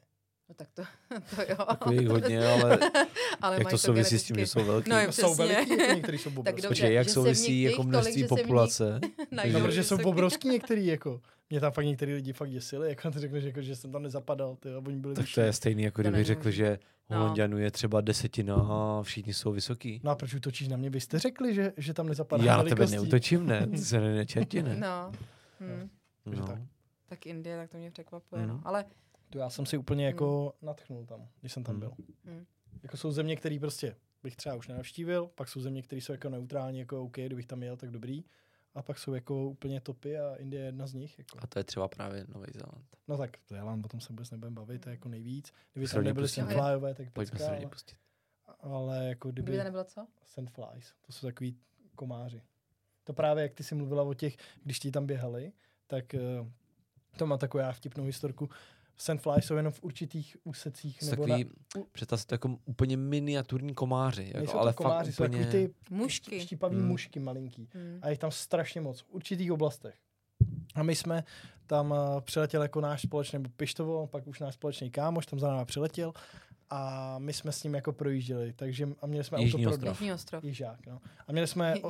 No tak to, (laughs) to jo. Takových hodně, ale (laughs) ale jak mají to souvisí s tím, že jsou velký? No, jo, No, jsou veliký, jako některý jsou (laughs) Tak obrovský. dobře, Počkej, jak souvisí nich- jako tolik, množství nich populace? najdou No, protože jsou vysoký. obrovský některý, jako. Mě tam fakt některý lidi fakt děsili, jako ty řekneš, jako, že jsem tam nezapadal, ty, a oni byli Tak to je stejný, jako kdyby řekl, že No. Holandianů je třeba desetina a všichni jsou vysoký. No a proč útočíš na mě? Vy jste řekli, že, že tam nezapadá Já na tebe neutočím, ne? Ty se nečertě, ne? No. Hm. takže tak. No. Tak Indie, tak to mě překvapuje. Mhm. No. Ale To já jsem si úplně jako natchnul tam, když jsem tam Hmm. byl. Hmm. Jako jsou země, které prostě bych třeba už nenavštívil, pak jsou země, které jsou jako neutrální, jako OK, kdybych tam jel, tak dobrý. A pak jsou jako úplně topy a Indie je jedna z nich. Jako. A to je třeba právě Nový Zéland. No tak Zéland, o tom se vůbec nebudeme bavit, to je jako nejvíc. Kdyby tam nebyly prostě- sandflyové, tak Pojďme pecka, se ale, pustit. ale jako kdyby kdyby to nebylo co? sandflies, to jsou takový komáři. To právě, jak ty jsi mluvila o těch, když ti tam běhali, tak eh, to má takovou já vtipnou historku. Sandflies jsou jenom v určitých úsecích. Jsou Nebo takový, na, u- představ si to jako úplně miniaturní komáři, jako, to ale komáři, fakt jsou úplně... takový ty Mušky. štípavý Hmm. mušky malinký. Hm. A je tam strašně moc v určitých oblastech. A my jsme tam uh, přiletěl jako náš společný, nebo Pištovo, pak už náš společný kámoš tam za náma přiletěl a my jsme s ním jako projížděli, takže a měli jsme Jižní auto pro dva. ostrov. Jižní ostrov. Jižák, no. A měli jsme (laughs) o,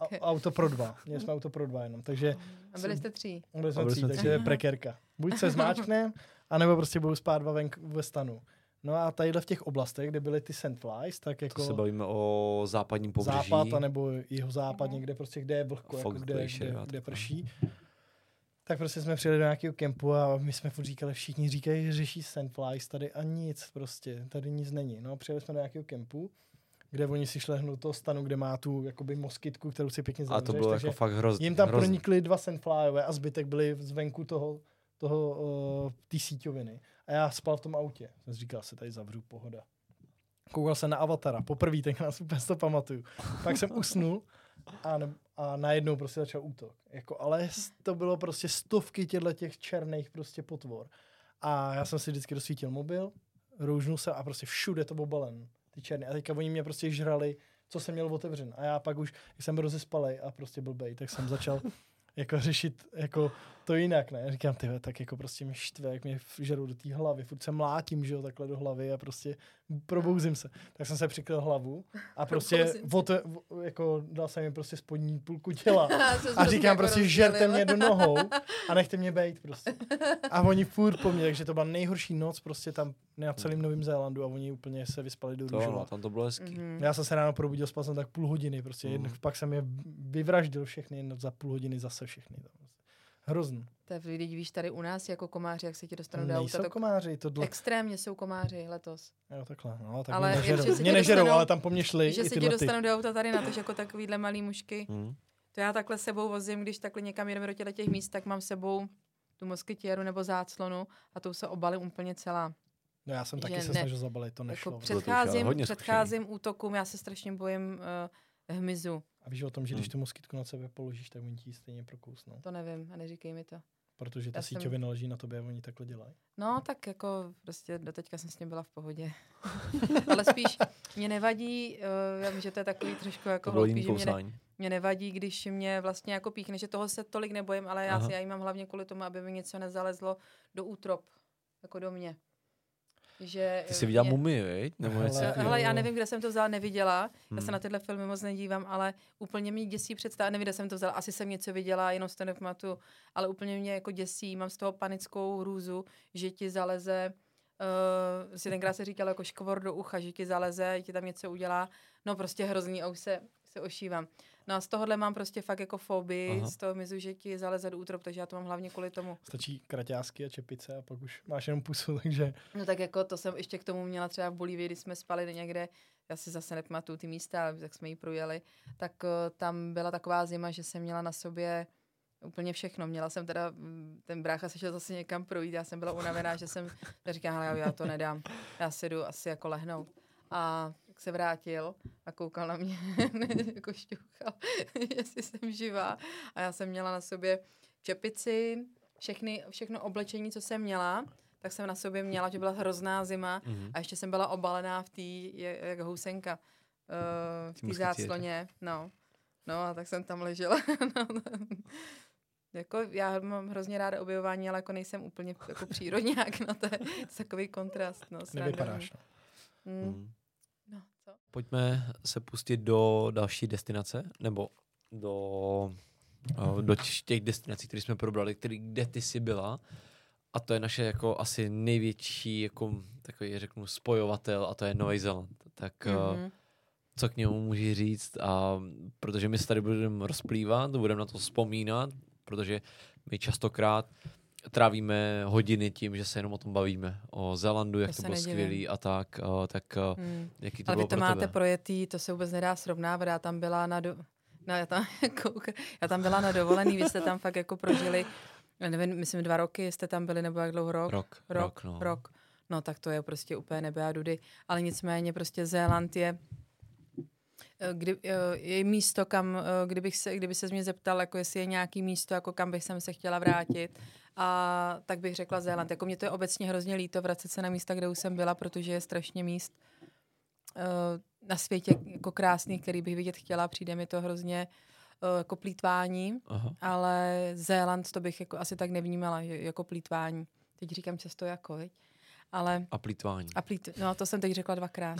a, auto pro dva. Měli jsme auto pro dva jenom, takže A byli jste tří. byli jsme byli tři, jsme takže tři. je prekérka. Buď se zmáčknem, anebo prostě budou spát dva venku ve stanu. No a tadyhle v těch oblastech, kde byly ty sandflies, tak To jako se bavíme o západním pobřeží. západ, anebo jeho západ, Mhm. někde prostě, kde je vlhko, jako kde, Glacier kde, a kde prší. Tak prostě jsme přijeli do nějakého kempu a my jsme furt říkali, všichni říkají, že řeší sandflies tady a nic prostě, tady nic není. No přijeli jsme do nějakého kempu, kde oni si šlehnou toho stanu, kde má tu jakoby moskytku, kterou si pěkně A zavřeš, to bylo takže jako fakt hrozný. jim tam hrozný. pronikly dva sandflyové a zbytek byli zvenku toho, toho uh, té síťoviny. A já spal v tom autě. Jsem říkal, se tady zavřu, pohoda. Koukal jsem na Avatara, poprvé, nás úplně to pamatuju. Pak jsem usnul a, ne, a najednou prostě začal útok. Jako, ale to bylo prostě stovky těchto těch černých prostě potvor. A já jsem si vždycky dosvítil mobil, roužnul jsem a prostě všude to obalen, ty černé. A teďka oni mě prostě žrali, co jsem měl otevřen. A já pak už, jsem byl rozespalej a prostě blbej, tak jsem začal jako řešit jako to jinak, ne? Říkám, ty tak jako prostě mě štve, jak mě žerou do té hlavy, furt se mlátím, že jo, takhle do hlavy a prostě probouzím se. Tak jsem se přikryl hlavu a prostě v- jako dal jsem jim prostě spodní půlku těla. (laughs) A říkám jako prostě, žerte mě do nohou a nechte mě bejt prostě. A oni furt po mně, takže to byla nejhorší noc prostě tam na celém Novém Zélandu a oni úplně se vyspali do To, no, růžova. tam to bylo hezký. Mhm. Já jsem se ráno probudil, spal jsem tak půl hodiny, prostě Mhm. jedno, pak jsem je vyvraždil všechny, jedno za půl hodiny zase všechny. Prostě. Hrozný. To je, když víš tady u nás jako komáři, jak se ti dostanou do auta, Nejsou tak komáři, to dl... extrémně jsou komáři letos. Jo, takhle, no, tak Ale mě nežerou. že se Mě ti nežerou, dostanou- ale tam po mně šli že se ti dostanou do auta tady na to, že jako takovýhle malý mušky. Hm. To já takhle sebou vozím, když takhle někam jedeme do těch míst, tak mám s sebou tu moskytěru nebo záclonu a tou se obalím úplně celá. No, já jsem taky že se ne- snažil zabalit, to nešlo. Jako už ale předcházím, hodně předcházím útokům, já se strašně bojím uh, hmyzu. A víš o tom, že když Hmm. tu moskytku na sebe položíš, tak oni ti ji stejně prokousnou. To nevím a neříkej mi to. Protože ta Já jsem- síťovina leží na tobě a oni takhle dělají. No, tak jako prostě doteďka jsem s ním byla v pohodě. (laughs) Ale spíš mě nevadí, uh, já vím, že to je takový trošku jako hloupý, že mě, ne, mě nevadí, když mě vlastně jako píchne, že toho se tolik nebojím, ale já, Aha. si, já jí mám hlavně kvůli tomu, aby mi něco nezalezlo do útrop, jako do mě. Že, Ty jsi viděl mě- mumii, viď? Nebo Hele, něco? Hele, já nevím, kde jsem to vzala, neviděla. Já se Hm. na tyhle filmy moc nedívám, ale úplně mě děsí představa. Nevím, kde jsem to vzala. Asi jsem něco viděla, jenom si to nepamatuju. Ale úplně mě jako děsí. Mám z toho panickou hrůzu, že ti zaleze Uh, si tenkrát se říkalo jako škvor do ucha, že ti zaleze, ti tam něco udělá. No prostě hrozný a už se, se ošívám. No a z tohohle mám prostě fakt jako fobii, Aha. z toho mizu, že ti zaleze do útrop, takže já to mám hlavně kvůli tomu. Stačí kraťásky a čepice a pak už máš jenom pusu, (laughs) takže No tak jako to jsem ještě k tomu měla třeba v Bolívii, když jsme spali někde, já si zase nepamatuju ty místa, ale tak jsme ji projeli, tak uh, tam byla taková zima, že jsem měla na sobě úplně všechno. Měla jsem teda, mm, ten brácha se šel zase někam projít, já jsem byla unavená, že jsem říkala, já to nedám, já si jdu asi jako lehnout. A tak se vrátil a koukal na mě, (laughs) jako šťouchal, (laughs) jestli jsem živá. A já jsem měla na sobě čepici, všechny, všechno oblečení, co jsem měla, tak jsem na sobě měla, že byla hrozná zima Mhm. a ještě jsem byla obalená v té, jak housenka, uh, v té zácloně, no. No a tak jsem tam ležela. (laughs) no, Jako já mám hrozně ráda objevování, ale jako nejsem úplně jako přírodňák, no to je takový kontrast. No, Nevypadáš. No. Mm. Mm. Pojďme se pustit do další destinace, nebo do, do těch destinací, které jsme probrali, který, kde ty jsi byla. A to je naše jako asi největší jako takový, řeknu, spojovatel a to je Nový Zéland. Tak mm-hmm. co k němu můžeš říct? A protože my se tady budeme rozplývat, budeme na to vzpomínat, protože my častokrát trávíme hodiny tím, že se jenom o tom bavíme. O Zélandu, jak to, to bylo nedivím. skvělý a tak. Uh, tak uh, hmm. jaký to Ale bylo vy to pro máte tebe? projetý, to se vůbec nedá srovnávat. Já tam byla na, do... no, já, tam, (laughs) jako, já tam byla na dovolený, vy jste tam fakt jako prožili, nevím, myslím dva roky jste tam byli, nebo jak dlouho rok? Rok, rok, rok, no. rok. No tak to je prostě úplně nebe a dudy. Ale nicméně prostě Zéland je kdy, je místo, kam, kdybych se, kdyby se mě zeptal, jako jestli je nějaký místo, jako kam bych se chtěla vrátit, a tak bych řekla Zéland. Jako mě to je obecně hrozně líto vracet se na místa, kde už jsem byla, protože je strašně míst uh, na světě jako krásný, který bych vidět chtěla. Přijde mi to hrozně uh, jako plítvání, Aha. ale Zéland to bych jako asi tak nevnímala jako plítvání. Teď říkám často jako, viď? Ale... A plítvání. A plít, no to jsem teď řekla dvakrát.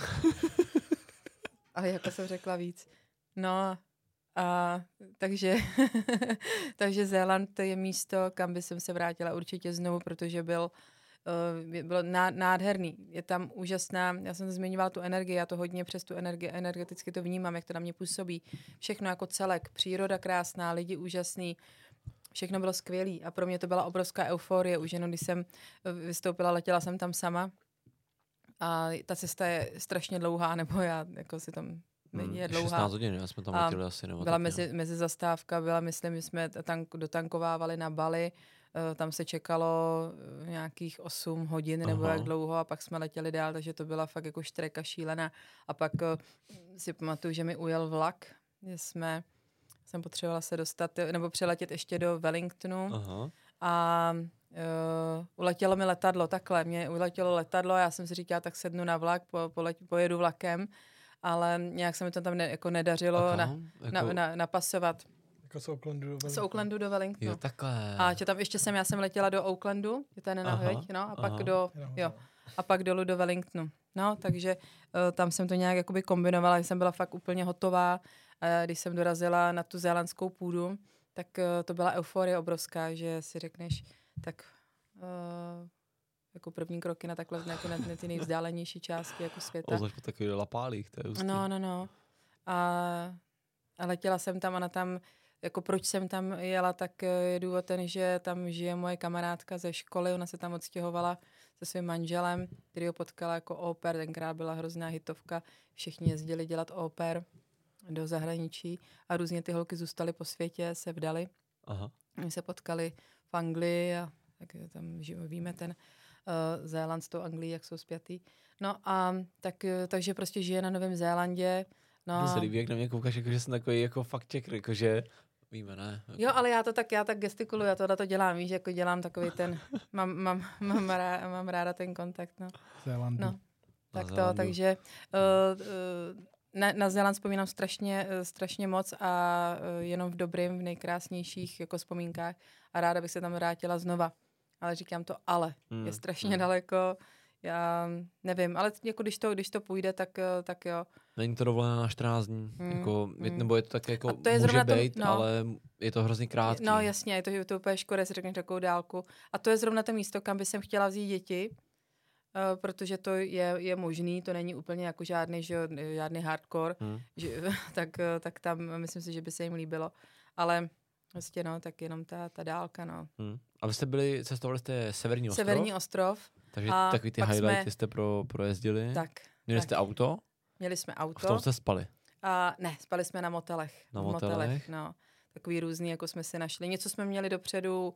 (laughs) ale jako jsem řekla víc. No, a takže, (laughs) takže Zéland je místo, kam by jsem se vrátila určitě znovu, protože byl, uh, byl nádherný. Je tam úžasná, já jsem zmiňovala tu energii, já to hodně přes tu energii, energeticky to vnímám, jak to na mě působí. Všechno jako celek, příroda krásná, lidi úžasný, všechno bylo skvělý a pro mě to byla obrovská euforie, už jenom když jsem eh, vystoupila, letěla jsem tam sama a ta cesta je strašně dlouhá, (laughs) nebo já jako si tam Hmm, je dlouhá. 16 hodin, já jsme tam letěli asi. Nebo byla mezi, mezi zastávka, byla, myslím, že jsme tank, dotankovávali na Bali, uh, tam se čekalo eh, nějakých 8 hodin nebo Aha. jak dlouho a pak jsme letěli dál, takže to byla fakt jako štreka šílená. A pak uh, si pamatuju, že mi ujel vlak, že jsme, jsem potřebovala se dostat, nebo přeletět ještě do Wellingtonu Aha. a Uh, uletělo mi letadlo, takhle, mě uletělo letadlo, já jsem si říkala, tak sednu na vlak, po, poleť, pojedu vlakem ale nějak se mi to tam ne, jako nedařilo Aha, na, jako... Na, na, napasovat. Jako z Oaklandu do Wellingtonu. Z Oaklandu do Wellingtonu. Jo, takhle. A že tam ještě jsem, já jsem letěla do Oaklandu, je to nenahoď, no, a pak aha. do, jo, a pak dolů do Wellingtonu. No, takže uh, tam jsem to nějak jakoby kombinovala, jsem byla fakt úplně hotová. A když jsem dorazila na tu zélandskou půdu, tak uh, to byla euforie obrovská, že si řekneš, tak uh, jako první kroky na takhle jako na, na ty nejvzdálenější části jako světa. Ozvaž po takových lapálích, to je hustý. No, no, no. A, a letěla jsem tam a na tam, jako proč jsem tam jela, tak je důvod ten, že tam žije moje kamarádka ze školy, ona se tam odstěhovala se svým manželem, který ho potkala jako oper, tenkrát byla hrozná hitovka, všichni jezdili dělat oper do zahraničí a různě ty holky zůstaly po světě, se vdali. Aha. My se potkali v Anglii a tak tam víme ten uh, Zéland s tou Anglií, jak jsou spjatý. No a tak, eh, takže prostě žije na Novém Zélandě. No. Mně se líbí, jak na mě koukáš, jako, že jsem takový jako fakt čekr, jako, že Víme, ne? Jo, ale já to tak, já tak gestikuluji, já to to dělám, víš, jako dělám takový ten, (laughs) mám, mám, mám, ráda, mám ráda ten kontakt, no. Zélandu. No, tak to, takže uh, uh, na, na Zéland vzpomínám strašně, strašně moc a uh, jenom v dobrým, v nejkrásnějších jako vzpomínkách a ráda bych se tam vrátila znova ale říkám to ale. Hmm. Je strašně hmm. daleko, já nevím, ale jako když to, když to půjde, tak, eh, tak jo. Není to dovolené na 14 dní, hmm. jako, hmm. nebo je to tak jako, to je může být, to, no. ale je to hrozně krátký. No jasně, je to, je to úplně škoda, si řekneš takovou dálku. A to je zrovna to místo, kam by jsem chtěla vzít děti, uh, protože to je, je možný, to není úplně jako žádný, že, žádný hardcore, hmm. že, (laughs) tak, eh, tak tam myslím si, že by se jim líbilo. Ale Vlastně no, tak jenom ta, ta dálka, no. Hmm. A vy jste byli, cestovali jste Severní ostrov? Severní ostrov. Takže a takový ty highlighty jsme... jste pro, projezdili? Tak. Měli tak. jste auto? Měli jsme auto. A v tom jste spali? A ne, spali jsme na motelech. Na motelech? motelech no. Takový různý, jako jsme si našli. Něco jsme měli dopředu, uh,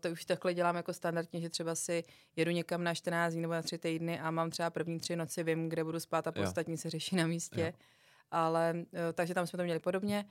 to už takhle dělám jako standardně, že třeba si jedu někam na 14 dní nebo na 3 týdny a mám třeba první tři noci, vím, kde budu spát a ostatní se řeší na místě. Jo. Ale, uh, takže tam jsme to měli podobně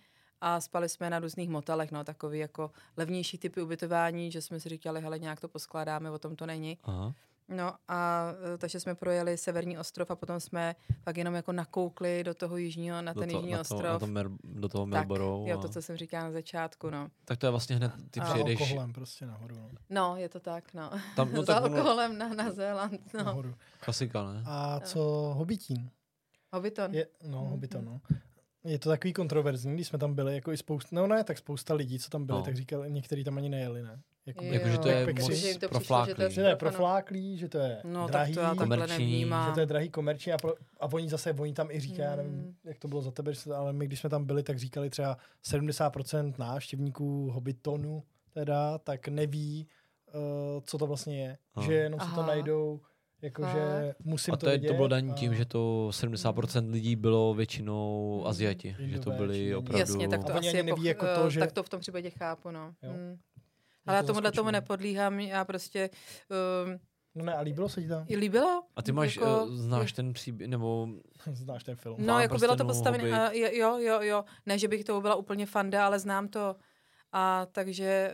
a spali jsme na různých motelech, no, takový jako levnější typy ubytování, že jsme si říkali, hele, nějak to poskládáme, o tom to není. Aha. No a eh, takže jsme projeli severní ostrov a potom jsme pak jenom jako nakoukli do toho jižního, na do ten to, jižní na to, ostrov. Na to mer, do toho tak, Melbourne. jo, a- to, co jsem říkala na začátku, no. Tak to je vlastně hned, ty A- Za přijedeš alkoholem prostě nahoru. No. No, je to tak, no. tam, no (laughs) Za tak ono, alkoholem na, na Zéland, no. nahoru. klasika, ne? A co Hobbitín? Hobbiton. Je, no, Mhm. Hobbiton, no. Je to takový kontroverzní, když jsme tam byli, jako i spousta, no ne, tak spousta lidí, co tam byli, No. tak říkali, někteří tam ani nejeli, ne? Jako, Jo, Jakože to je moc že jim to přišlo, že to je profláklý. že to je Ano. profláklý, že to je No, drahý, tak to komerční, že to je drahý komerční a, pro, a oni zase, oni tam i říkají, já nevím, Mm. jak to bylo za tebe, ale my, když jsme tam byli, tak říkali třeba 70% návštěvníků Hobbitonu teda, tak neví, uh, co to vlastně je. Aha. Že jenom si to Aha. najdou, jakože musím A to, je, vidět. to bylo daný a- tím, že to 70% lidí bylo většinou Mm. Aziati. Že to Indové, byli Číňani. opravdu... Jasně, tak to A asi je neví poch- jako eh, to, že- Tak to v tom případě chápu, no. Jo. Mm. Je Ale já to tomuhle tomu nepodlíhám, já prostě... Um, No ne, a líbilo se ti tam? i líbilo. A ty máš, jako, jako, znáš ten příběh, nebo (laughs) Znáš ten film. No, Pán jako bylo to prstenů, postavené, a jo, jo, jo. Ne, že bych to byla úplně fanda, ale znám to. A takže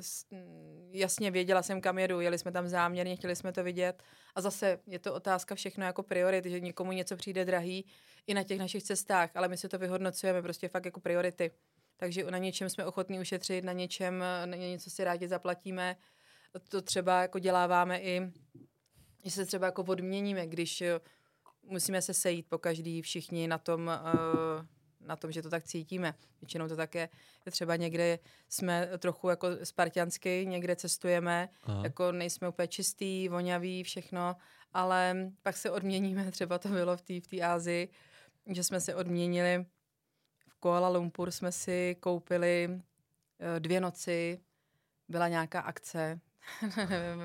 s- mm, jasně věděla jsem, kam jedu. Jeli jsme tam záměrně, chtěli jsme to vidět. A zase je to otázka všechno jako priorit, že někomu něco přijde drahý i na těch našich cestách, ale my si to vyhodnocujeme prostě fakt jako priority. Takže na něčem jsme ochotní ušetřit, na něčem, eh, na něco si rádi zaplatíme. To třeba jako děláváme i, že se třeba jako odměníme, když eh, musíme se sejít po každý všichni na tom, uh, na tom, že to tak cítíme. Většinou to také je třeba někde jsme trochu jako spartiansky, někde cestujeme, Aha. jako nejsme úplně čistý, voňavý, všechno, ale pak se odměníme, (laughs) třeba to bylo v té v Ázii, že jsme se odměnili v Kuala Lumpur jsme si koupili eh, dvě noci, byla nějaká akce, (laughs)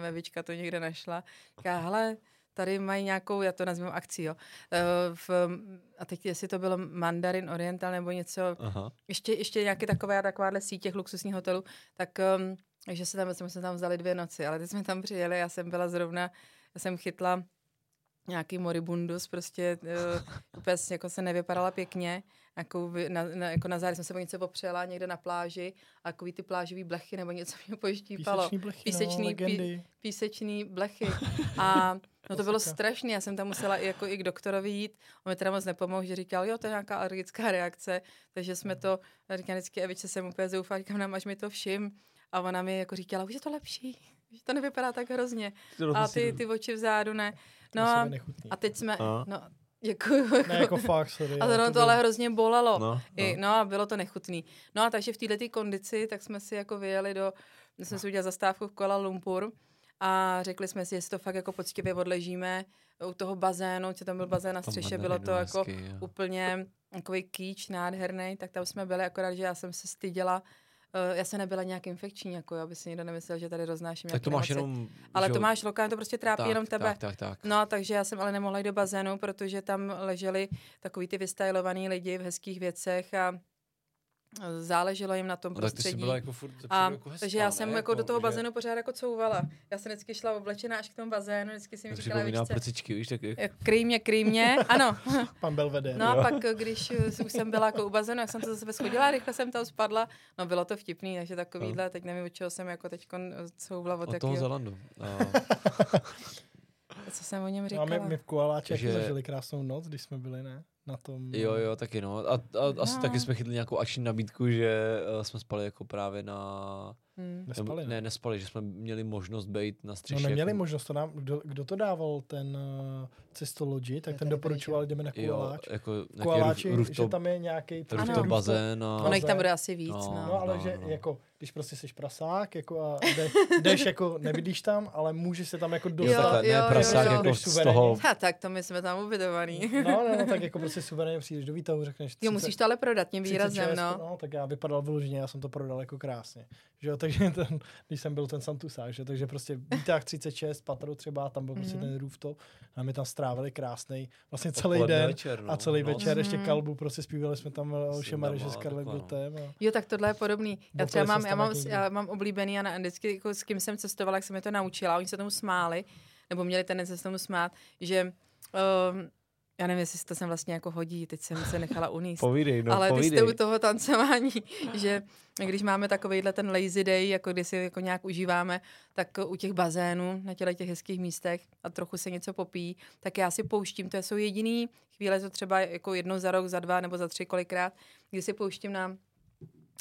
nevím, to někde našla, říká, hele, tady mají nějakou, já to nazvím akcí, jo, eh, v, a teď jestli to bylo Mandarin Oriental nebo něco, Aha. ještě, ještě nějaké takové, takováhle síť těch luxusních hotelů, tak um, že se tam, jsme se tam vzali dvě noci, ale teď jsme tam přijeli, já jsem byla zrovna, já jsem chytla nějaký moribundus, prostě uh, úplně jako se nevypadala pěkně, jako, na, na, jako na zádi jsem se o něco popřela někde na pláži a takový ty plážový blechy nebo něco mě poštípalo. Píseční blechy, Písečný no, pí- legendy. Písečný blechy. A no to bylo strašné, já jsem tam musela i, jako i k doktorovi jít, on mi teda moc nepomohl, že říkal, jo, to je nějaká alergická reakce, takže jsme to, já říkám vždycky, Eviče jsem úplně zoufala, říkám, nám až mi to všim. A ona mi jako říkala, už je to lepší, že to nevypadá tak hrozně. A ty, ty oči vzadu ne. To No a, a teď jsme, A? no, děkuju. Ne, jako fakt, sorry. A to, to bylo- ale hrozně bolelo. No, I, no. no a bylo to nechutný. No a takže v této kondici, tak jsme si jako vyjeli do, my jsme si udělali zastávku v Kuala Lumpur a řekli jsme si, jestli to fakt jako poctivě odležíme u toho bazénu, co tam byl bazén na střeše, bylo to jako hezky, jo. úplně takový kýč nádherný, tak tam jsme byli, akorát, že já jsem se styděla, uh, já jsem nebyla nějak infekční, jako aby si někdo nemyslel, že tady roznáším Tak to máš nemoci. jenom... Ale že to máš lokálně, to prostě trápí tak, jenom tebe. Tak, tak, tak. No, takže já jsem ale nemohla jít do bazénu, protože tam leželi takový ty vystylovaný lidi v hezkých věcech a záleželo jim na tom No, tak ty jsi prostředí. byla jako furt a, jako hezká, takže já jsem ne? jako do toho že bazénu pořád jako couvala. Já jsem vždycky šla oblečená až k tomu bazénu, vždycky jsem říkala, víš co, prcičky, víš, tak jak... kryj mě, kryj mě, ano. (laughs) Pan Belvedere. No a pak, když eh, už jsem byla jako u bazénu, jak jsem to za sebe schodila, rychle jsem tam spadla. No bylo to vtipný, takže takovýhle, teď nevím, od čeho jsem jako teď couvla, od, Od toho jakého, Zelandu. (laughs) A, co jsem o něm No a říkala. my, my v Koaláči Že- zažili krásnou noc, když jsme byli, ne? Na tom... jo, jo, taky no. A, a asi No. taky jsme chytli nějakou akční nabídku, že uh, jsme spali jako právě na... Hmm. Nespali, nebo, ne, nespali, že jsme měli možnost být na No střeše. neměli jako, možnost, to nám, kdo, kdo to dával, ten uh, cestology, tak Já ten doporučoval, jdeme na Jo, Koaláč. jako nějaký Koaláči, roof, že rooftop, tam je nějaký rooftop Ano. bazén a... Ono jich tam bude asi víc, No. no. No, ale no, že no. jako, když prostě jsi prasák, jako a jde, jdeš jako, nebydlíš tam, ale můžeš se tam jako Jo, dostat. takhle, jo, ne prasák jo. jako z toho... Ha, tak to my jsme tam ubytovaný. No, no, no, tak jako prostě suverénně přijdeš do výtahu, řekneš Jo, musíš to ale prodat tím výrazem, 36, no. no. tak já vypadal vyloženě, já jsem to prodal jako krásně. Že jo, takže (laughs) ten, když jsem byl ten Santusák, že, takže prostě výtah 36, patro třeba, tam byl prostě Mhm. ten rooftop a my tam strávili krásný, vlastně celý Odpoledne den večer, no. a celý no. večer ještě Mhm. kalbu, prostě zpívali jsme tam Alše Syndama že s Karlem no. Gotem. A... Jo, tak tohle je podobný. Já třeba mám, já mám, já mám oblíbený a na, vždycky jako s kým jsem cestovala, jak jsem mi to naučila, oni se tomu smáli, nebo měli tendenci se tomu smát, že um, já nevím, jestli to sem vlastně jako hodí, teď jsem se nechala (laughs) uníst. Povídej, no, ale povídej. ty jste u toho tancování, (laughs) že když máme takovýhle ten lazy day, jako kdy si jako nějak užíváme, tak u těch bazénů, na těle těch hezkých místech a trochu se něco popí, tak já si pouštím, to jsou jediný chvíle, to třeba jako jednou za rok, za dva nebo za tři kolikrát, kdy si pouštím na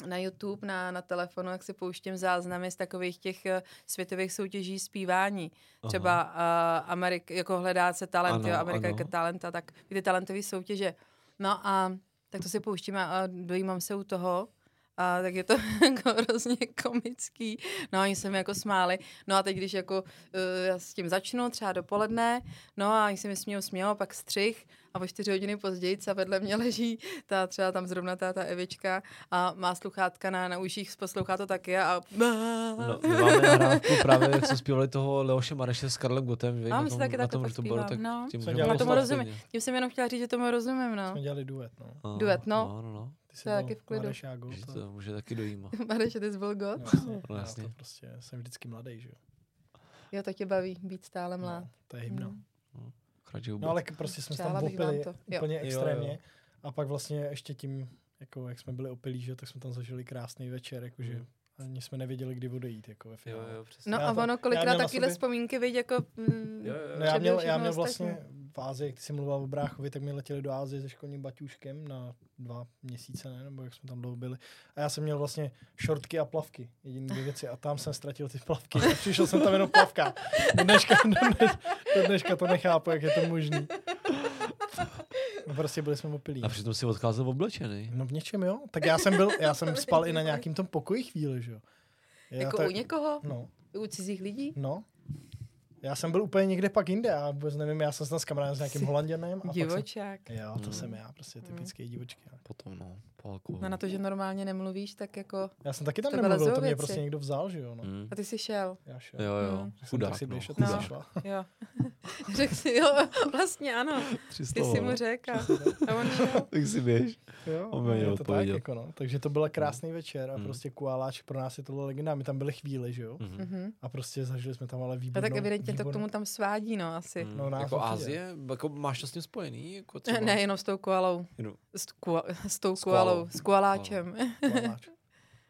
na YouTube, na, na telefonu, jak si pouštím záznamy z takových těch uh, světových soutěží zpívání. Aha. Třeba uh, Amerik, jako hledá se talent, ano, jo, Amerika ano. talenta, tak ty talentové soutěže. No a tak to si pouštím a, a dojímám se u toho a tak je to (laughs) jako hrozně komický. No oni se mi jako smáli. No a teď, když jako uh, já s tím začnu, třeba dopoledne, no a oni se mi smějou, smějou, pak střih a o čtyři hodiny později a vedle mě leží ta třeba tam zrovna ta, ta Evička a má sluchátka na, na uších, poslouchá to taky a... No, my (laughs) máme nahrávku právě, jak jsme zpívali toho Leoše Mareše s Karlem Gotem, že? Mám si taky na tom, to bylo, tak no. tím, já tomu rozumím. Tím jsem jenom chtěla říct, že tomu rozumím, no. Jsme dělali duet, no. A, Duet, no. no, no, no. Ty To je taky v klidu. Mareš a Gold, Že to- to může taky dojímat. (laughs) Mareš, ty jsi byl god? No, jasně, No, já to prostě jsem vždycky mladý, že jo. Jo, to tě baví být stále mlád. No, to je hymna. Mm. Chrač No ale prostě jsme se Přála tam opili to. Jo. úplně Jo, jo. extrémně. A pak vlastně ještě tím, jako jak jsme byli opilí, že, jo, tak jsme tam zažili krásný večer, jakože Mm. Ani jsme nevěděli, kdy odejít, jako ve Jo, finále. jo, přesně. No Já a to- ono kolikrát sobě- vzpomínky, viď, jako mm, Jo, jo. No já měl, já měl vlastně v Ázii, jak ty jsi mluvil o bráchovi, tak mi letěli do Ázie se školním baťůžkem na dva měsíce, ne? nebo jak jsme tam dlouho byli. A já jsem měl vlastně šortky a plavky, jediné dvě věci. A tam jsem ztratil ty plavky. A přišel jsem tam jenom plavka. Do dneška, do, dneš, do dneška to nechápu, jak je to možný. No prostě byli jsme opilí. A přitom si odcházel oblečený. No v něčem jo. Tak já jsem byl, já jsem (laughs) spal i na nějakým tom pokoji chvíli, že jo. Já Jako tak- u někoho? No, U cizích lidí? no. Já jsem byl úplně někde pak jinde, já vůbec nevím, já jsem se tam s kamarádem s nějakým Holanděnem. A pak jsem, Divočák. jo, to Mm. jsem já, prostě typický divočky. no. Potom, no, po alkoholu. No na to, že normálně nemluvíš, tak jako... Já jsem taky tam To nemluvil, to mě věci. prostě někdo vzal, že jo. No. Mm. A ty jsi šel. Já šel. Jo, jo, Mm. Jsem chudák, tak si no, a ty No. jsi šla. (laughs) Jo. (laughs) Řekl si, jo, vlastně ano. (laughs) Ty jsi mu no. řekl. A on šel. Tak si běž. Jo, On no, je to tak, jako no. Takže to byl krásný večer a Mm. prostě Kualáč pro nás je tohle legenda. My tam byli chvíli, že jo. Mhm. Mhm. A prostě zažili jsme tam ale A výbornou. tak evidentně to k výbornou- tomu tam svádí, no asi. Mm. No, nás jako. Ázie, jako máš to s tím spojený? Jako? Ne, jenom s tou koalou. Jenom S, kua, s tou koalou. Koalou. S koaláčem.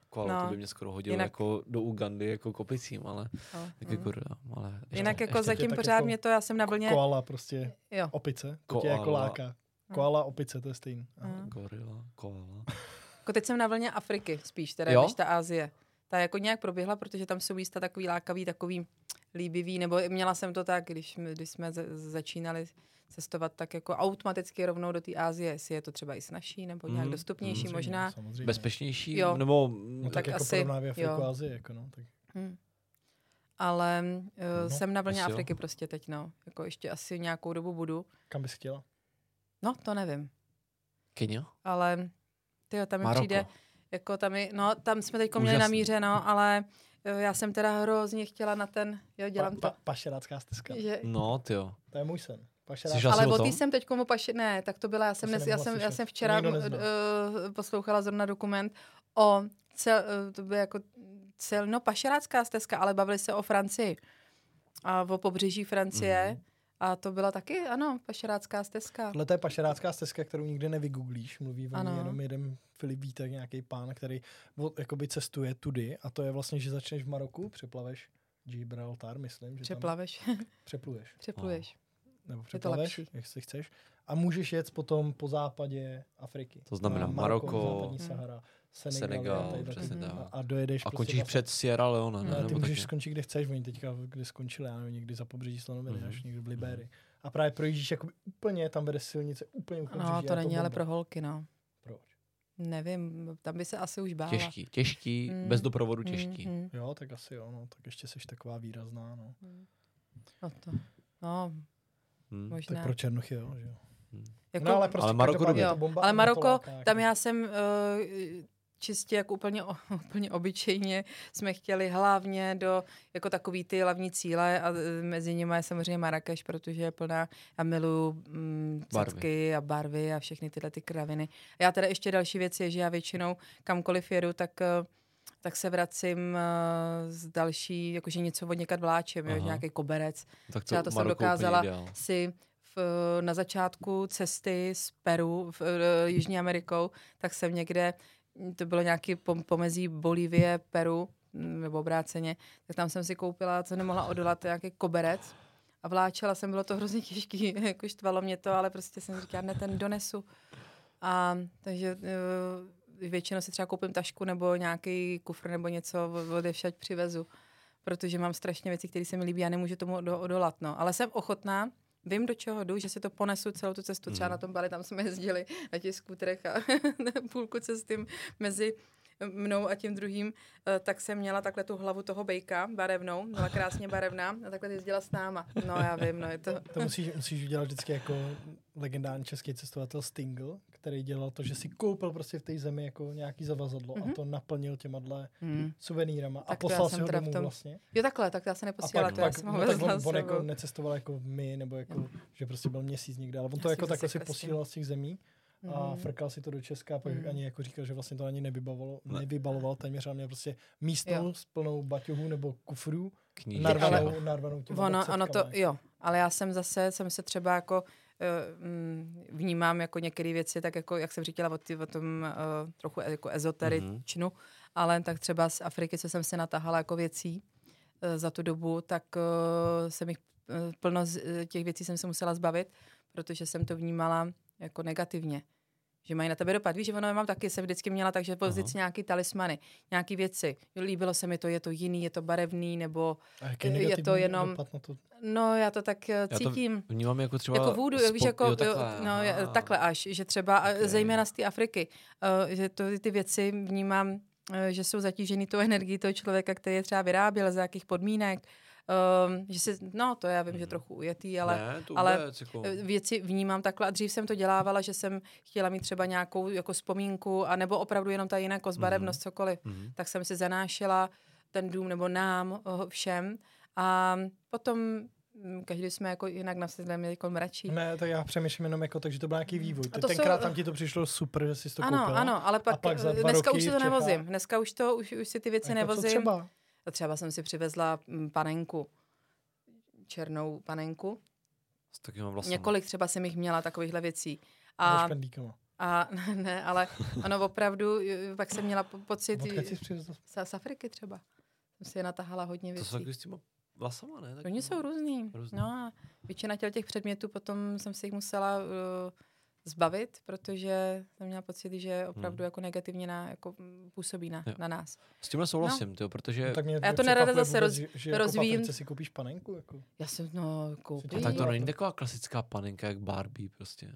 Koalo, No. to by mě skoro hodilo Jinak- jako do Ugandy, jako kopicím, ale Ale, tak mm. jako dám, ale ještě, Jinak jako ještě, zatím pořád jako mě to, já jsem na vlně, Koala prostě, jo. opice. To tě jako Koala. láká. Koala, opice, to je stejný. Mm. gorila, koala. Jako teď jsem na vlně Afriky spíš, teda Jo? než ta Asie. Ta jako nějak proběhla, protože tam jsou místa takový lákavý, takový líbivý, nebo měla jsem to tak, když, když jsme za- začínali cestovat tak jako automaticky rovnou do té Asie, jestli je to třeba i snažší, nebo nějak Mhm, dostupnější Samozřejmě, možná. Samozřejmě. Bezpečnější, Jo. nebo No tak, tak tak jako asi, porovnávě Afriku jo. a Azii, jako no. Tak. Hmm. Ale uh, No, jsem na vlně asi jo. Afriky prostě teď, no. Jako ještě asi nějakou dobu budu. Kam bys chtěla? No, to nevím. Kenia? Ale tyjo, tam mi Maroko. přijde, jako tam, je, no, tam jsme teď měli namířeno, ale eh, já jsem teda hrozně chtěla na ten, jo, dělám pa, to. pa, pašerácká stezka. Že, No, ty jo. To je můj sen. Šla- ale o tý jsem teď komu paši... Ne, tak to byla, já jsem, dnes, já, jsem, já jsem včera uh, poslouchala zrovna dokument o cel, uh, to by jako cel, no pašerácká stezka, ale bavili se o Francii a o pobřeží Francie. Mhm. A to byla taky, ano, pašerácká stezka. Tohle to je pašerácká stezka, kterou nikdy nevygooglíš. Mluví o ní jenom jeden Filip Vítek, nějaký pán, který od, jakoby cestuje tudy a to je vlastně, že začneš v Maroku, přeplaveš Gibraltar, myslím, že Přeplaveš, tam přepluješ. (laughs) přepluješ. Nebo to přeplaveš, jak si chceš. A můžeš jet potom po západě Afriky. To znamená Na Maroko, západní Hmm. Sahara, Senegal, Senegal, tady přesně tak. a, a dojedeš A prostě končíš vlastně- před Sierra Leone, ne? Ne, ty můžeš taky? skončit, kde chceš. Oni teďka, kde skončili, já nevím, někdy za pobřeží Slonoviny, Mhm. až někdy v Liberii. A právě projíždíš jako úplně, tam vede silnice úplně u No, to je není ale bomba. pro holky, no. Proč? Nevím, tam by se asi už bála. Těžký, těžký, Mm. bez doprovodu těžký. Mm, mm, Jo, tak asi jo, no, tak ještě jsi taková výrazná, no. mm. No to, no, Hmm. možná. Tak pro Černochy, jo, že jo. Jako, no, ale, prostě Ale Maroko Jo, to bomba, ale Maroko, láká, jako. tam já jsem uh, čistě jako úplně, o- (laughs) úplně obyčejně jsme chtěli hlavně do jako takový ty hlavní cíle a eh, mezi nimi je samozřejmě Marrakeš, protože je plná, já miluju mm, Barvy. a barvy a všechny tyhle ty kraviny. Já teda ještě další věc je, že já většinou kamkoliv jedu, tak eh, tak se vracím uh, z další, jakože něco od někat vláčem, jo, že nějaký koberec, Tak to třeba to jsem dokázala si v, na začátku cesty z Peru v, v Jižní Amerikou, tak jsem někde, to bylo nějaký pom, pomezí Bolívie, Peru, mm, nebo obráceně, tak tam jsem si koupila, co nemohla odolat, nějaký koberec. A vláčela jsem, bylo to hrozně těžký, (laughs) jako štvalo mě to, ale prostě jsem říkala, ne, ten donesu. A takže uh, většinou si třeba koupím tašku nebo nějaký kufr nebo něco, odevšať přivezu, protože mám strašně věcí, které se mi líbí a nemůžu tomu odolat. No. Ale jsem ochotná, vím, do čeho jdu, že si to ponesu celou tu cestu. Třeba mm. na tom Bali, tam jsme jezdili na těch skuterech a (laughs) půlku cesty mezi mnou a tím druhým, eh, tak jsem měla takhle tu hlavu toho bejka barevnou, byla krásně (laughs) barevná a takhle jezdila s náma. No já vím, no je to... To musíš, musíš udělat vždycky jako legendární český cestovatel Stingle, který dělal to, že si koupil prostě v té zemi jako nějaký zavazadlo mm-hmm. a mhm. to naplnil těma dle mm. suvenýrama a poslal si ho domů tom... vlastně. Jo takhle, tak já se neposílala, to já jsem ho no, tak on, on jako necestoval jako my, nebo jako, že prostě byl měsíc někde, ale on já to jako takhle si posílal z těch zemí a mm. frkal si to do Česka a pak mm. ani jako říkal, že vlastně to ani nevybavalo, ne. nevybaloval téměř, ale měl prostě místo jo. s plnou baťohů nebo kufrů, narvanou, ale, narvanou těma ono, ono to, jo, ale já jsem zase, jsem se třeba jako uh, vnímám jako některé věci, tak jako, jak jsem říkala o, ty, o tom uh, trochu jako ezoteričnu, mm-hmm. ale tak třeba z Afriky, co jsem se natahala jako věcí uh, za tu dobu, tak uh, jsem jich uh, plno z těch věcí jsem se musela zbavit, protože jsem to vnímala jako negativně. Že mají na tebe dopad. Víš, že ono mám taky, jsem vždycky měla takže pozici nějaký talismany, nějaký věci. Líbilo se mi to, je to jiný, je to barevný, nebo je to jenom... Na to? No, já to tak eh, cítím. Já to vnímám jako třeba... Jako vůdu, víš, jako, jo, takhle, no, je, takhle až, že třeba, okay. zejména z té Afriky, uh, že to, ty věci vnímám, uh, že jsou zatížený tou energií toho člověka, který je třeba vyráběl, za jakých podmínek, Um, že si, no to já vím, že mhm. trochu ujetý, ale, ne, ale vůbec, jako... Eh, věci vnímám takhle a dřív jsem to dělávala, že jsem chtěla mít třeba nějakou jako vzpomínku a nebo opravdu jenom ta jiná kozbarevnost, mm-hmm. cokoliv, mm-hmm. tak jsem si zanášela ten dům nebo nám všem a potom hm, každý jsme jako jinak na sebe jako mračí. Ne, tak já přemýšlím jenom jako tak, že to byl nějaký vývoj. Ty tenkrát jsou... tam ti to přišlo super, že jsi to ano, koupila. Ano, ale pak, a pak dneska už si to nevozím. Dneska už to, už, už si ty věci jako nevozím. Co třeba? Třeba jsem si přivezla hm, panenku, černou panenku. S takovým vlasem. Několik třeba jsem jich měla takovýchhle věcí. A, a (laughs) ne, ale ono opravdu, pak jsem měla pocit... Z, z Afriky třeba. Jsem si je natahala hodně věcí. To jsou s těma vlasama, ne? Tak Oni jsou různý. různý. No a většina těch předmětů potom jsem si jich musela uh, zbavit, protože jsem měla pocit, že opravdu hmm. jako negativně na, jako působí na, na nás. S tímhle souhlasím, no. tyjo, protože... No, tak mě, já to nerada zase roz, že, že rozvíjím. Jako si koupíš panenku? Jako? Já jsem, no, koupím. Tak to není taková klasická panenka, jak Barbie prostě.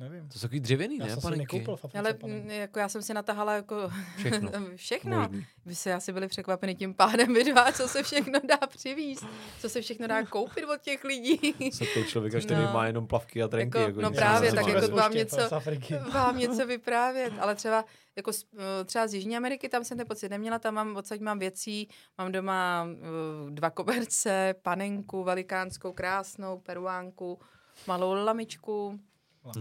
Nevím. To jsou takový dřevěný, já ne, jsem panenky? nekoupil v Ale m, jako já jsem si natahala jako všechno. (laughs) všechno. Vy se asi byli překvapeni tím pádem (laughs) vy dva, co se všechno dá přivízt, co se všechno dá koupit od těch lidí. Co to člověka, který no. má jenom plavky a trenky. Jako, jako no právě, tak jako vám něco, vám něco vyprávět. Ale třeba jako eh, třeba z Jižní Ameriky, tam jsem ten pocit neměla, tam mám, odsaď mám věcí, mám doma uh, dva koberce, panenku velikánskou, krásnou, peruánku, malou lamičku,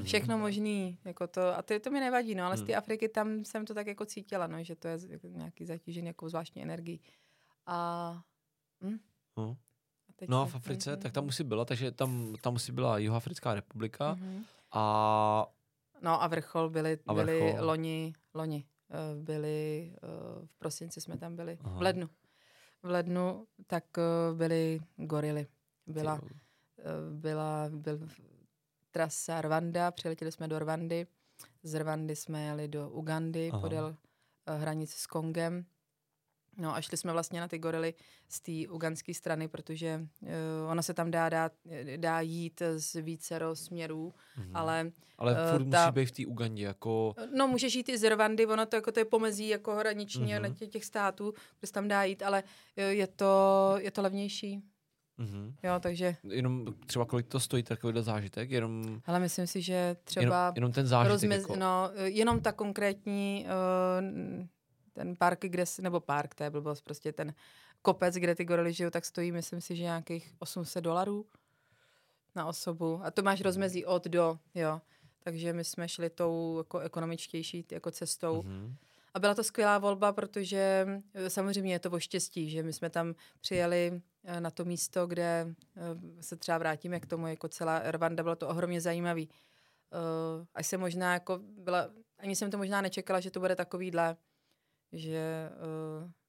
Všechno možný, jako to, a to, to mi nevadí, no, ale hmm. z té Afriky tam jsem to tak jako cítila, no, že to je jako nějaký zatížený jako zvláštní energií. A, hm? Hmm. a no a v Africe, tak tam musí byla, takže tam, tam musí byla Jihoafrická republika mm-hmm. a... No a vrchol byli, a vrchol. byli loni, loni, uh, byli, uh, v prosinci jsme tam byli, Aha. v lednu. V lednu tak uh, byly gorily. Byla, byla, byl trasa Rwanda, přiletěli jsme do Rwandy, z Rwandy jsme jeli do Ugandy, Aha. podél uh, hranic s Kongem. No a šli jsme vlastně na ty gorily z té uganské strany, protože uh, ona se tam dá, dá, dá jít z více směrů, mm-hmm. ale... Ale uh, furt ta, musí být v té Ugandě, jako... No můžeš jít i z Rwandy, ono to, jako, to je pomezí jako hraniční mm-hmm. těch, těch států, kde se tam dá jít, ale je to, je to levnější. Mm-hmm. Jo, takže... Jenom třeba kolik to stojí takovýhle zážitek? Jenom... Ale myslím si, že třeba... Jenom, jenom ten zážitek rozmez... jako... No, jenom ta konkrétní uh, ten park, kde, nebo park, to je blbost, prostě ten kopec, kde ty gorily žijou, tak stojí, myslím si, že nějakých 800 dolarů na osobu. A to máš rozmezí od do, jo. Takže my jsme šli tou jako ekonomičtější jako cestou. Mm-hmm. A byla to skvělá volba, protože eh, samozřejmě je to o štěstí, že my jsme tam přijeli na to místo, kde eh, se třeba vrátíme k tomu, jako celá Rwanda, bylo to ohromně zajímavý. Uh, až jsem možná jako byla, ani jsem to možná nečekala, že to bude takovýhle, že...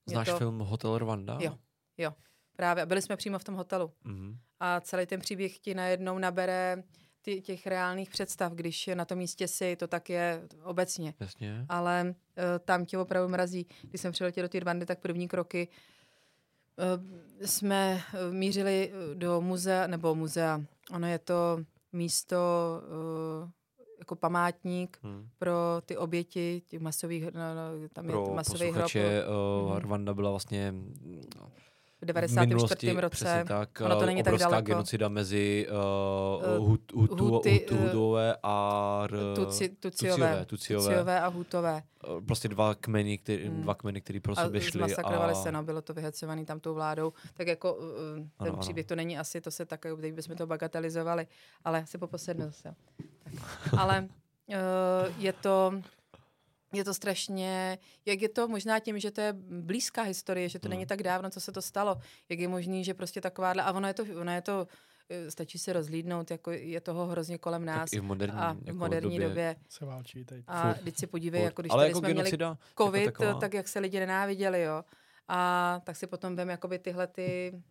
Znáš to... film Hotel Rwanda? Jo, jo. Právě. A byli jsme přímo v tom hotelu. Mm-hmm. A celý ten příběh ti najednou nabere ty, těch reálných představ, když na tom místě si, to tak je obecně. Jasně. Ale uh, tam tě opravdu mrazí. Když jsem přiletěl do té Rwandy, tak první kroky uh, jsme uh, mířili do muzea, nebo muzea, ono je to místo jako památník hmm. pro ty oběti těch masových, no, no, tam pro je masový hrob. Uh, hmm. Rwanda byla vlastně v 94. minulosti, roce. tak, ono to není obrovská tak daleko. genocida mezi uh, hut, hutu, huty, hutové a r, tuci, tuciové, tuciové, tuciové a hutové. Prostě dva kmeny, který, hmm. dva kmeny, který pro sebe šli. A se, no, bylo to vyhecovaný tam tou vládou. Tak jako uh, ten ano, příběh ano. to není asi, to se tak, teď bychom to bagatelizovali, ale asi po posednu zase. (laughs) Ale uh, je to je to strašně, jak je to možná tím, že to je blízká historie, že to hmm. není tak dávno, co se to stalo, jak je možný, že prostě takováhle, a ono je to, ono je to eh, stačí se rozlídnout, jako je toho hrozně kolem nás. Tak i v moderní, a v jako moderní době, době. Se válčí teď. A teď si podívej, jako když Ale tady jako jsme genocida, měli jako covid, jako tak jak se lidi nenáviděli, jo. A tak si potom vem jakoby tyhle ty,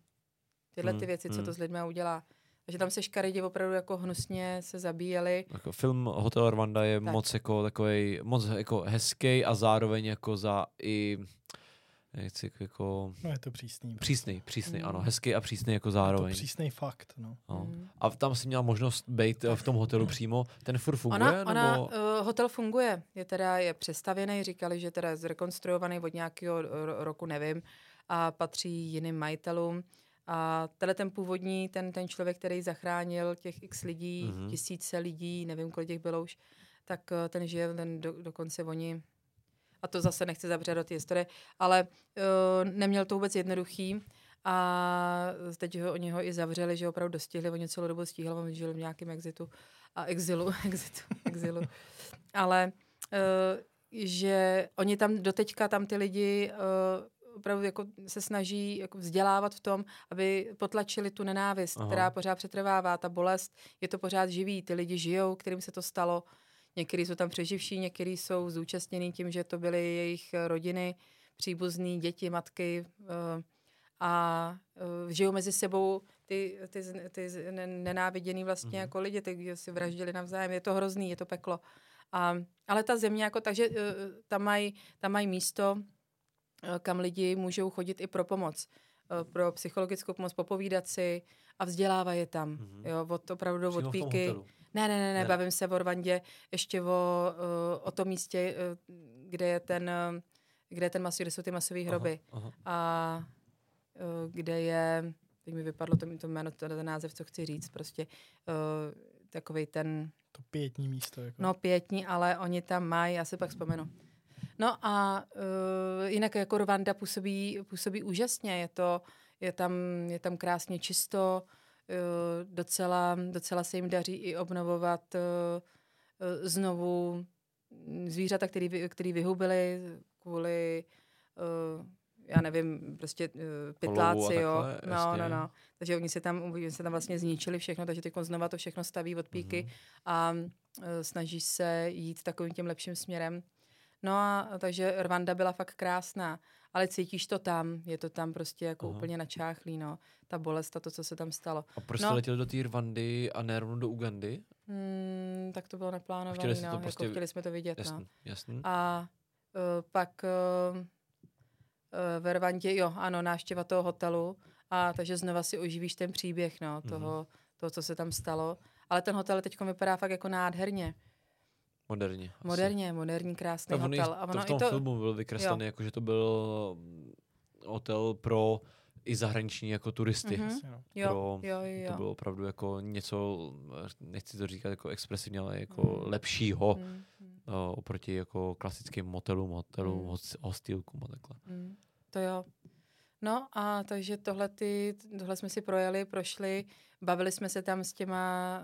tyhle ty hmm, věci, hmm. co to s lidmi udělá že tam se škaredě opravdu jako hnusně se zabíjeli. Jako film Hotel Rwanda je tak. moc jako takový moc jako hezký a zároveň jako za i nechci jako... No je to přísný. Přísný, přísný, mm. ano. Hezký a přísný jako zároveň. Je to přísný fakt, no. no. Mm. A tam si měla možnost být v tom hotelu přímo. Ten furt funguje? Ona, nebo... ona uh, hotel funguje. Je teda je přestavěný, říkali, že teda je zrekonstruovaný od nějakého roku, nevím, a patří jiným majitelům. A tenhle ten původní, ten, ten člověk, který zachránil těch x lidí, mm-hmm. tisíce lidí, nevím, kolik těch bylo už, tak eh, ten žije, ten do, dokonce oni, a to zase nechci zabřet do té historie, ale uh, neměl to vůbec jednoduchý a teď ho, oni ho i zavřeli, že opravdu dostihli, oni celou dobu stíhal, on žil v nějakém exitu a exilu, (laughs) exitu, exilu. ale uh, že oni tam doteďka tam ty lidi uh, opravdu jako se snaží jako vzdělávat v tom, aby potlačili tu nenávist, Aha. která pořád přetrvává, ta bolest, je to pořád živý, ty lidi žijou, kterým se to stalo, někteří jsou tam přeživší, někteří jsou zúčastnění tím, že to byly jejich rodiny, příbuzní, děti, matky uh, a uh, žijou mezi sebou ty, ty, ty nenáviděný vlastně mm-hmm. jako lidi, ty si vraždili navzájem, je to hrozný, je to peklo. A, ale ta země jako, takže uh, tam mají tam maj místo, Eh, kam lidi můžou chodit i pro pomoc, eh, pro psychologickou pomoc, popovídat si a vzdělávají je tam. Mm-hmm. Jo, od opravdu od píky. Ne, ne, ne, ne, bavím se o Rwandě ještě o, eh, o tom místě, kde je ten, kde je ten masový, kde jsou ty masové hroby. Aha, aha. A kde je, teď mi vypadlo to, to jméno, to, ten název, co chci říct, prostě takový ten... To pětní místo. Jako. No pětní, ale oni tam mají, já si pak vzpomenu. No a uh, jinak jako Rwanda působí, působí úžasně. Je, to, je, tam, je tam krásně čisto, uh, docela, docela se jim daří i obnovovat uh, znovu zvířata, který, který vyhubili kvůli uh, já nevím, prostě uh, pytláci, jo. Takhle, no, no, no. Takže oni se tam, oni se tam vlastně zničili všechno, takže teď znova to všechno staví od píky mm-hmm. a uh, snaží se jít takovým tím lepším směrem. No a takže Rwanda byla fakt krásná, ale cítíš to tam, je to tam prostě jako Aha. úplně načáchlý, no. Ta bolest a to, co se tam stalo. A proč no. jste letěli do té Rwandy a ne rovnou do Ugandy? Hmm, tak to bylo neplánované, no. Jako prostě... Jako chtěli jsme to vidět, jasný, no. Jasný. A uh, pak uh, uh, ve Rwandě, jo, ano, návštěva toho hotelu, a takže znova si oživíš ten příběh, no, toho, mm-hmm. toho, co se tam stalo. Ale ten hotel teď vypadá fakt jako nádherně. Moderně. Asi. Moderně, moderní, krásný tak hotel. A ono to v tom to... filmu byl vykreslený, jako že to byl mm, hotel pro i zahraniční jako turisty. Mm-hmm. Jo, pro, jo, jo. To bylo opravdu jako něco, nechci to říkat jako expresivně, ale jako mm. lepšího mm. uh, oproti jako klasickým motelům, hotelům, mm. hostilkům a takhle. Mm. To jo. No a takže tohle, ty, tohle jsme si projeli, prošli, bavili jsme se tam s těma,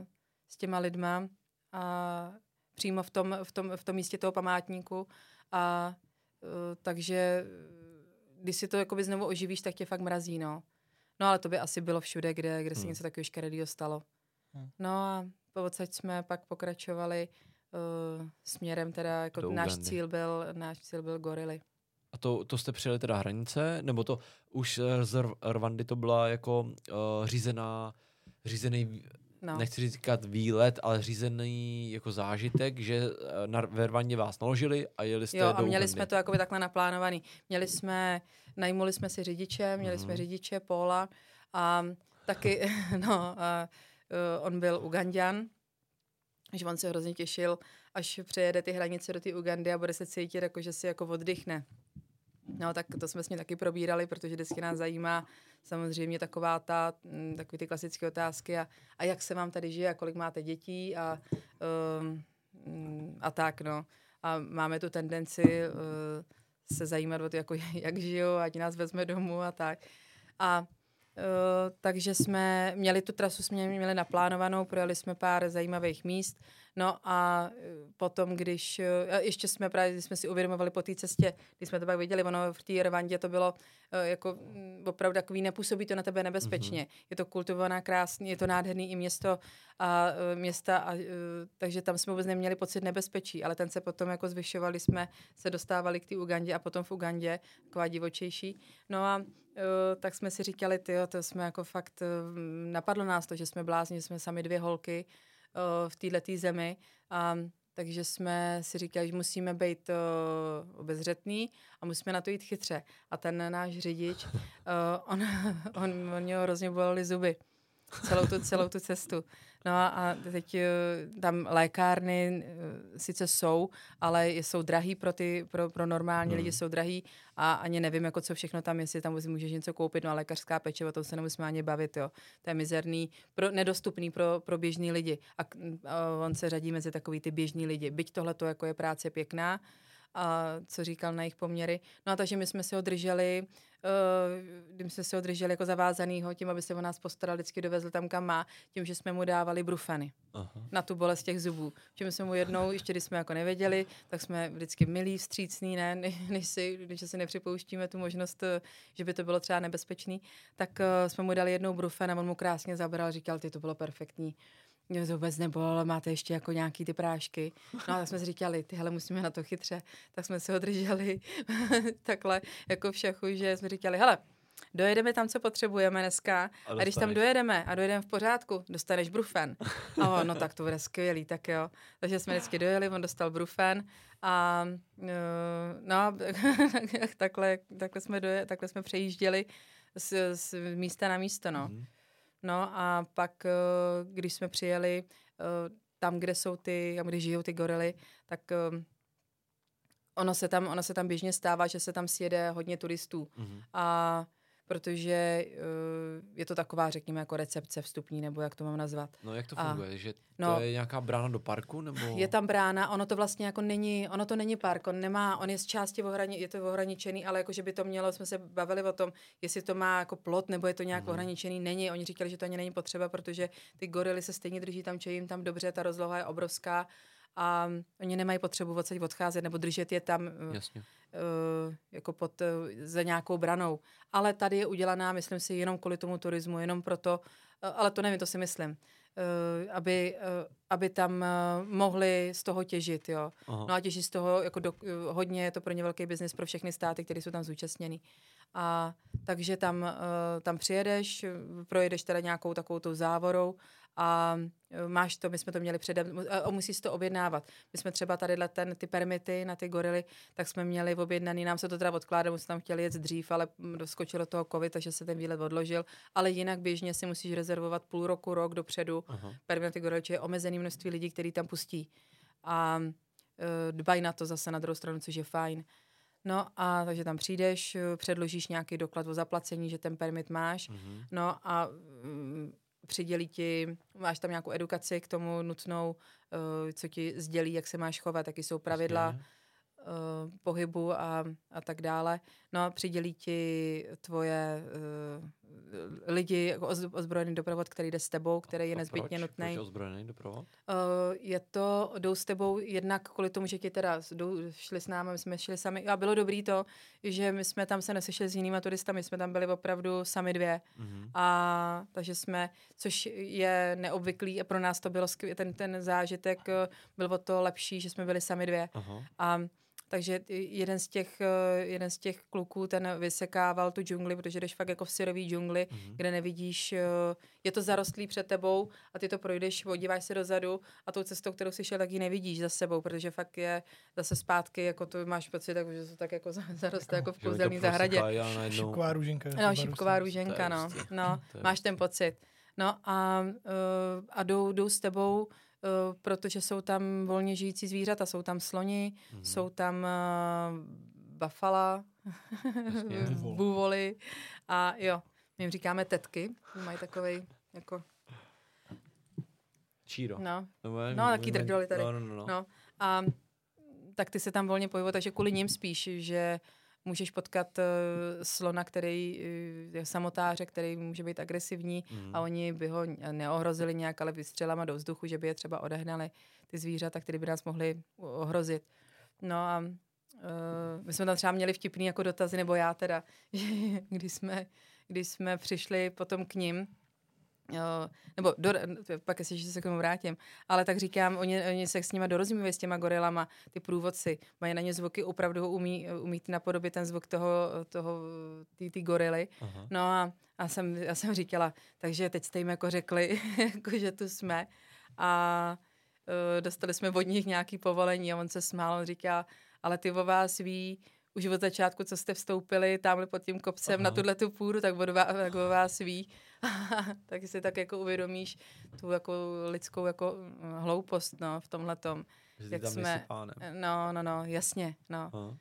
uh, s těma lidma a přímo v tom, v tom, v tom místě toho památníku a uh, takže když si to jakoby znovu oživíš, tak tě fakt mrazí, no. No ale to by asi bylo všude, kde, kde se Hmm. něco takového škaredýho stalo. Hmm. No a po odsaď jsme pak pokračovali uh, směrem teda, jako Do náš Ugandy. cíl byl, náš cíl byl gorily. A to, to jste přijeli teda hranice, nebo to už eh, z Rwandy to byla jako uh, řízená, řízený, No. nechci říkat výlet, ale řízený jako zážitek, že eh, na, ve Rwandě vás naložili a jeli jste Jo, do a měli Ugandy. jsme to jakoby takhle naplánovaný. Měli jsme, najmuli jsme si řidiče, měli jsme Mhm. řidiče Póla a taky, (laughs) (laughs) no, a, uh, on byl Ugandian, že on se hrozně těšil, až přejede ty hranice do té Ugandy a bude se cítit, jako, že si jako oddychne. No, tak to jsme s ním taky probírali, protože vždycky nás zajímá samozřejmě taková ta, mm, takový ty klasické otázky a, a jak se vám tady žije a kolik máte dětí a, um, a tak, no. A máme tu tendenci uh, se zajímat o to, jako, (laughs) jak žijou, ať nás vezme domů a tak. A uh, takže jsme měli tu trasu, jsme měli naplánovanou, projeli jsme pár zajímavých míst, no a eh, potom, když, eh, ještě jsme právě, když jsme si uvědomovali po té cestě, když jsme to pak viděli, ono v té Rwandě to bylo eh, jako mm, opravdu takový, nepůsobí to na tebe nebezpečně. Mm-hmm. Je to kultivovaná, krásný, je to nádherný i město a města, a, takže tam jsme vůbec neměli pocit nebezpečí, ale ten se potom jako zvyšovali, jsme se dostávali k té Ugandě a potom v Ugandě, taková divočejší. No a uh, tak jsme si říkali, ty, to jsme jako fakt, uh, napadlo nás to, že jsme blázni, že jsme sami dvě holky v této zemi a takže jsme si říkali, že musíme být uh, obezřetný a musíme na to jít chytře. A ten náš řidič, uh, (laughs) on, on, on měl hrozně bolely zuby celou tu, celou tu cestu. No a teď eh, tam lékárny eh, sice jsou, ale jsou drahý pro, ty, pro, pro normální Hmm. lidi, jsou drahý a ani nevím, jako co všechno tam, jestli tam můžeš něco koupit, no a lékařská péče, o tom se nemusíme ani bavit, jo. To je mizerný, pro, nedostupný pro, pro běžný lidi. A, k- a on se řadí mezi takový ty běžní lidi. Byť tohle to jako je práce pěkná, a co říkal na jejich poměry. No a takže my jsme si ho drželi, uh, když jsme si ho drželi jako zavázanýho, tím, aby se o nás postaral, vždycky dovezl tam, kam má, tím, že jsme mu dávali brufeny Aha. na tu bolest těch zubů. Čím jsme mu jednou, ještě když jsme jako nevěděli, tak jsme vždycky milí, vstřícný, ne, (laughs) ne- než si, když si nepřipouštíme tu možnost, eh, že by to bylo třeba nebezpečný, tak uh, jsme mu dali jednou brufen a on mu krásně zabral, říkal, ty to bylo perfektní. Mě to vůbec nebylo, ale máte ještě jako nějaký ty prášky. No a tak jsme si říkali, ty hele, musíme na to chytře. Tak jsme se ho drželi (laughs) takhle jako v šachu, že jsme říkali, hele, dojedeme tam, co potřebujeme dneska. A, a když tam dojedeme a dojedeme v pořádku, dostaneš brufen. A on, no tak to bude skvělý, tak jo. Takže jsme vždycky dojeli, on dostal brufen a uh, no, (laughs) takhle, takhle, jsme doje, takhle jsme přejížděli z, z místa na místo, no. Mhm. No a pak, eh, když jsme přijeli eh, tam, kde jsou ty, tam, kde žijou ty gorily, tak eh, ono se tam, ono se tam běžně stává, že se tam sjede hodně turistů. Mhm. A protože eh, je to taková, řekněme, jako recepce vstupní, nebo jak to mám nazvat. No jak to A- funguje? Že to no. je nějaká brána do parku? Nebo... Je tam brána, ono to vlastně jako není, ono to není park, on nemá, on je z části ohrani, je to ohraničený, ale jako, že by to mělo, jsme se bavili o tom, jestli to má jako plot, nebo je to nějak Mhm. ohraničený, není. Oni říkali, že to ani není potřeba, protože ty gorily se stejně drží tam, če jim tam dobře, ta rozloha je obrovská a oni nemají potřebu odsaď odcházet nebo držet je tam eh, Jasně. uh, jako pod, uh, za nějakou branou. Ale tady je udělaná, myslím si, jenom kvůli tomu turismu, jenom proto, uh, ale to nevím, to si myslím, uh, aby, uh, aby tam uh, mohli z toho těžit, jo. Aha. No a těží z toho, jako do, uh, hodně je to pro ně velký biznis pro všechny státy, které jsou tam zúčastněný. A takže tam, uh, tam přijedeš, projedeš teda nějakou takovou tou závorou a uh, máš to, my jsme to měli předem, a musíš to objednávat. My jsme třeba tady ten, ty permity na ty gorily, tak jsme měli objednaný, nám se to teda odkládalo, jsme tam chtěli jet dřív, ale mm, doskočil do toho covid, takže se ten výlet odložil. Ale jinak běžně si musíš rezervovat půl roku, rok dopředu. Aha. Permit na ty gorily, je omezený množství lidí, který tam pustí. A dbají na to zase na druhou stranu, což je fajn. No a takže tam přijdeš, eh, předložíš nějaký doklad o zaplacení, že ten permit máš. Mhm. No a mm, přidělí ti, máš tam nějakou edukaci k tomu nutnou, uh, co ti sdělí, jak se máš chovat, taky jsou pravidla uh, pohybu a, a tak dále. No a přidělí ti tvoje uh, lidi, jako oz- ozbrojený doprovod, který jde s tebou, který je nezbytně nutný. Proč ozbrojený doprovod? Uh, je to, jdou s tebou jednak kvůli tomu, že ti teda jdou, šli s námi, my jsme šli sami. A bylo dobrý to, že my jsme tam se nesešli s jinýma turistami, jsme tam byli opravdu sami dvě. Mhm. A takže jsme, což je neobvyklý a pro nás to bylo skvělé, ten, ten zážitek eh, byl o to lepší, že jsme byli sami dvě. Aha. A takže jeden z těch, eh, jeden z těch kluků, ten vysekával tu džungli, protože jdeš fakt jako v syrový džungli, Mhm. kde nevidíš, eh, je to zarostlý před tebou a ty to projdeš, podíváš se dozadu a tou cestou, kterou jsi šel, tak ji nevidíš za sebou, protože fakt je zase zpátky, jako to máš pocit, jako, že to tak jako (laughs) zaroste jako v Že oni to kouzelné zahradě. najednou... Šipková růženka. jako No, šipková růženka, no. hustý. no máš ten pocit. No a, uh, a jdou, jdou s tebou, protože jsou tam volně žijící zvířata, jsou tam sloni, Mhm. jsou tam uh, bafala, (laughs) buvoly a jo, my jim říkáme tetky, mají takovej jako, Číro. no, je- No, taky drdoly tady. No, no, no. no. no. A tak ty se tam volně pohybují, takže kvůli ním spíš, že můžeš potkat uh, slona, který uh, je samotáře, který může být agresivní Mhm. a oni by ho neohrozili nějak, ale vystřelama do vzduchu, že by je třeba odehnali ty zvířata, které by nás mohly ohrozit. No a uh, my jsme tam třeba měli vtipný jako dotazy, nebo já teda, (laughs) když jsme, když jsme přišli potom k ním, Nebo do, pak jestli že se k tomu vrátím, ale tak říkám, oni, oni se s nima dorozumívají s těma gorilama, ty průvodci, mají na ně zvuky, opravdu ho umí, umí napodobit ten zvuk toho, toho ty, ty gorily. Aha. No a, a jsem, já jsem říkala, takže teď jste jim jako řekli, (laughs) jako, že tu jsme a uh, dostali jsme od nich nějaký povolení a on se smál, on říká, ale ty o vás ví, už od začátku, co jste vstoupili tamhle pod tím kopcem Aha. na tuhle tu půdu, tak o, vás, tak o vás ví. (laughs) tak si tak jako uvědomíš tu jako lidskou jako mm, hloupost no, v tomhle tom. Jak jsme-. No, no, no, jasně, no. Aha.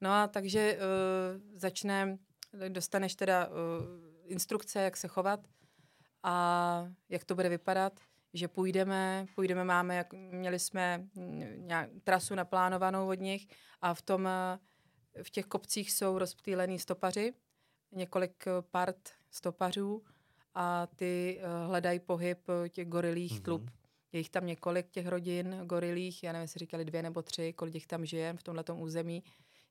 No a takže uh, začne, dostaneš teda uh, instrukce, jak se chovat a jak to bude vypadat, že půjdeme, půjdeme, máme, jak, měli jsme mm, nějak, trasu naplánovanou od nich a v tom, uh, v těch kopcích jsou rozptýlený stopaři, několik part stopařů a ty uh, hledají pohyb uh, těch gorilých Mhm. mm-hmm. tlup. Je jich tam několik těch rodin gorilích, já nevím, jestli říkali dvě nebo tři, kolik jich tam žije v tomhletom území,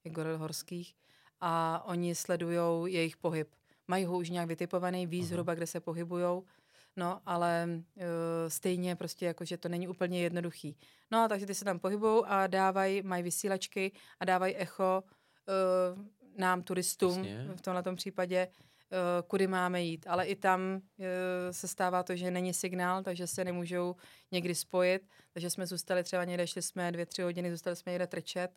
je goril horských. A oni sledují jejich pohyb. Mají ho už nějak vytipovaný, ví zhruba, kde se pohybujou, no ale uh, stejně prostě jako, že to není úplně jednoduchý. No takže ty se tam pohybují a dávají, mají vysílačky a dávají echo uh, nám turistům Jasně. v tomhle případě, kudy máme jít. Ale i tam uh, se stává to, že není signál, takže se nemůžou někdy spojit. Takže jsme zůstali třeba někde, šli jsme dvě, tři hodiny, zůstali jsme někde trčet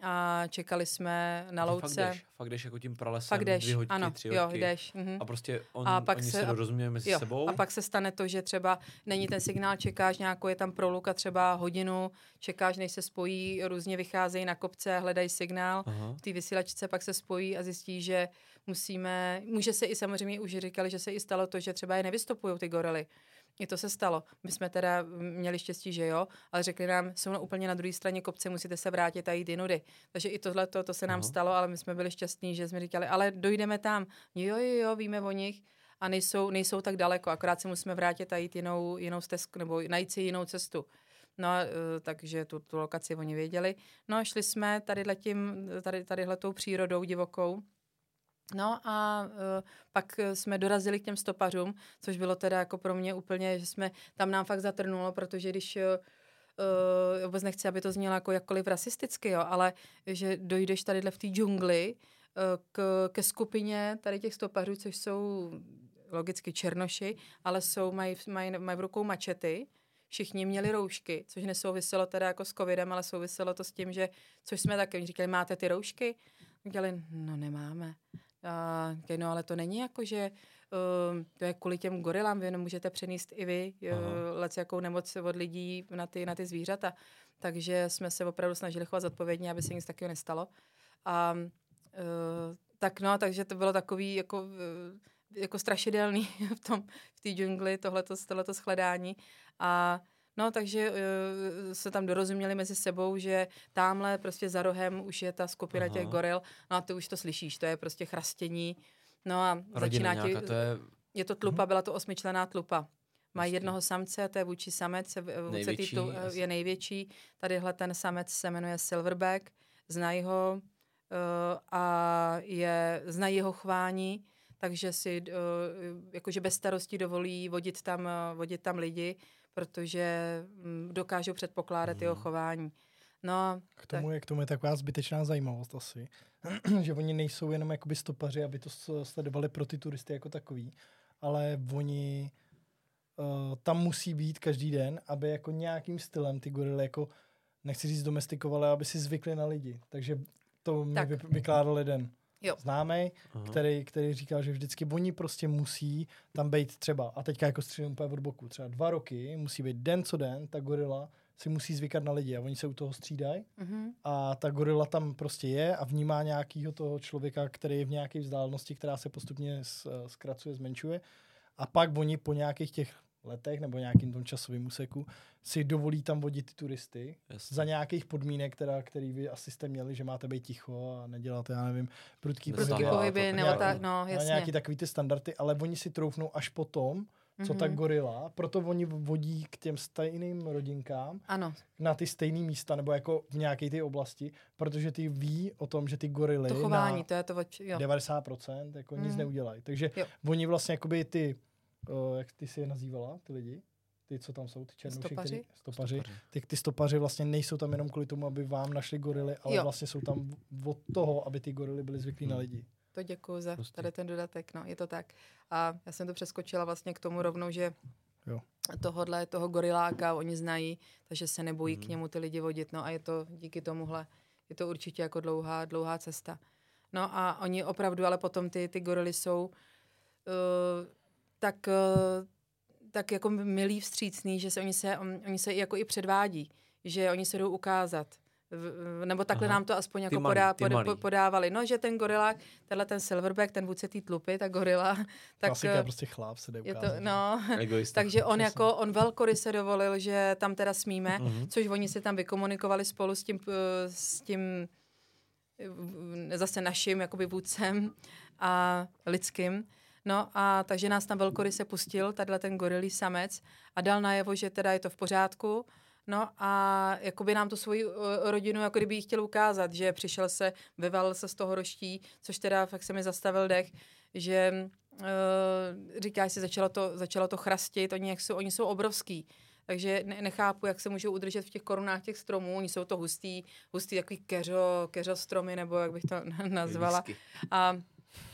a čekali jsme na louce. Fakt jdeš, fakt jdeš jako tím pralesem, Fakt jdeš, dvě hoďky, ano, tři jo, hoďky. jdeš. Mhm. A prostě on, A pak oni se- se dorozumějí mezi Jo, sebou. a pak se stane to, že třeba není ten signál, čekáš nějakou, je tam proluka třeba hodinu, čekáš, než se spojí, různě vycházejí na kopce, hledají signál, Aha. v té vysílačce pak se spojí a zjistí, že musíme, může se i samozřejmě, už říkali, že se i stalo to, že třeba je nevystopují ty gorily. I to se stalo. My jsme teda měli štěstí, že jo, ale řekli nám, jsou na úplně na druhé straně kopce, musíte se vrátit a jít jinudy. Takže i tohle to, to se nám Aha. stalo, ale my jsme byli šťastní, že jsme říkali, ale dojdeme tam. Jo, jo, jo, víme o nich a nejsou, nejsou tak daleko, akorát se musíme vrátit a jít jinou, jinou stezku, nebo najít si jinou cestu. No, eh, takže tu, tu lokaci oni věděli. No šli jsme tady letím, tady, tou přírodou divokou. No a uh, pak jsme dorazili k těm stopařům, což bylo teda jako pro mě úplně, že jsme, tam nám fakt zatrnulo, protože když uh, vůbec nechci, aby to znělo jako jakkoliv rasisticky, jo, ale že dojdeš tadyhle v té džungli uh, k, ke skupině tady těch stopařů, což jsou logicky černoši, ale jsou, mají, mají, mají v rukou mačety, všichni měli roušky, což nesouviselo teda jako s covidem, ale souviselo to s tím, že, což jsme taky, říkali, máte ty roušky? Říkali, no nemáme. A, říkali, no ale to není jako, že uh, to je kvůli těm gorilám, vy nemůžete přenést i vy uh, Aha. lec jakou nemoc od lidí na ty, na ty zvířata. Takže jsme se opravdu snažili chovat zodpovědně, aby se nic takového nestalo. A uh, tak no, takže to bylo takový jako, uh, jako strašidelný (laughs) v tom, v té džungli, tohleto, tohleto shledání. A No, takže uh, se tam dorozuměli mezi sebou, že tamhle prostě za rohem už je ta skupina Aha. těch goril, no a ty už to slyšíš, to je prostě chrastění, No a Rodina začíná ti, to je je to tlupa, byla to osmičlená tlupa. Mají jednoho samce, to je vůči samec, vůči Největší, tlu, jasně. je největší. Tadyhle ten samec se jmenuje Silverback, znají ho uh, a je, znají jeho chování, takže si uh, jakože bez starosti dovolí vodit tam, uh, vodit tam lidi, protože um, dokážou předpokládat jeho Mhm. chování. No, K tomu, je, k tomu je taková zbytečná zajímavost asi, (clears throat) že oni nejsou jenom jakoby stopaři, aby to sledovali pro ty turisty jako takový, ale oni uh, tam musí být každý den, aby jako nějakým stylem ty gorily jako, nechci říct domestikovali, aby si zvykli na lidi. Takže to mi Tak. vy, vykládal jeden. Známý, který, který říkal, že vždycky oni prostě musí tam být třeba, a teďka jako střílím úplně od boku, třeba dva roky, musí být den co den, ta gorila si musí zvykat na lidi a oni se u toho střídají. Mhm. a ta gorila tam prostě je a vnímá nějakého toho člověka, který je v nějaké vzdálenosti, která se postupně s- zkracuje, zmenšuje. A pak oni po nějakých těch letech nebo nějakým tom časovým úseku si dovolí tam vodit ty turisty Jasně. za nějakých podmínek, teda, který vy asi jste měli, že máte být ticho a nedělat, já nevím, prudký Prudký pohyby, nebo nějaký- tak, no, jasně. nějaký takový ty standardy, ale oni si troufnou až potom, co ta Mhm. gorila, proto oni vodí k těm stejným rodinkám Ano, na ty stejné místa, nebo jako v nějaké ty oblasti, protože ty ví o tom, že ty gorily to chování, na to je to, jo. 90% jako nic Mhm. neudělají. Takže Jo. oni vlastně jakoby ty, uh, jak ty si je nazývala, ty lidi, ty, co tam jsou, ty černouši, Stopaři? který, stopaři, Stopaři. ty, ty stopaři vlastně nejsou tam jenom kvůli tomu, aby vám našli gorily, ale Jo. vlastně jsou tam od toho, aby ty gorily byly zvyklí na Hmm. lidi. To děkuji za Hustý. tady ten dodatek, no, je to tak. A já jsem to přeskočila vlastně k tomu rovnou, že Jo. tohodle, toho goriláka oni znají, takže se nebojí Mhm. k němu ty lidi vodit, no a je to díky tomuhle, je to určitě jako dlouhá, dlouhá cesta. No a oni opravdu, ale potom ty, ty gorily jsou uh, tak, uh, tak jako milí vstřícný, že se oni se, on, oni se jako i předvádí, že oni se jdou ukázat. V- Nebo takhle Aha. nám to aspoň jako malý, podá, pod, malý. po- podávali. No, že ten gorilák, tenhle ten silverback, ten vůdce té tlupy, ta gorila, (laughs) tak Klasika eh, je prostě chlap se jde je to, ukázat. no, Egoista. takže on jako, on velkoryse dovolil, že tam teda smíme, Mhm. což oni si tam vykomunikovali spolu s tím, eh, s tím eh, zase naším jakoby vůdcem a lidským. No a takže nás tam velkoryse pustil, tadyhle ten gorilý samec a dal najevo, že teda je to v pořádku. No a jakoby nám tu svoji eh, rodinu jako kdyby jí chtěl ukázat, že přišel se, vyvalil se z toho roští, což teda fakt se mi zastavil dech, že uh, říkáš si, začalo to, začalo to chrastit, oni, jak jsou, oni jsou obrovský. Takže ne, nechápu, jak se můžou udržet v těch korunách těch stromů. Oni jsou to hustý, hustý takový keřo, keřo stromy, nebo jak bych to (laughs) nazvala. A,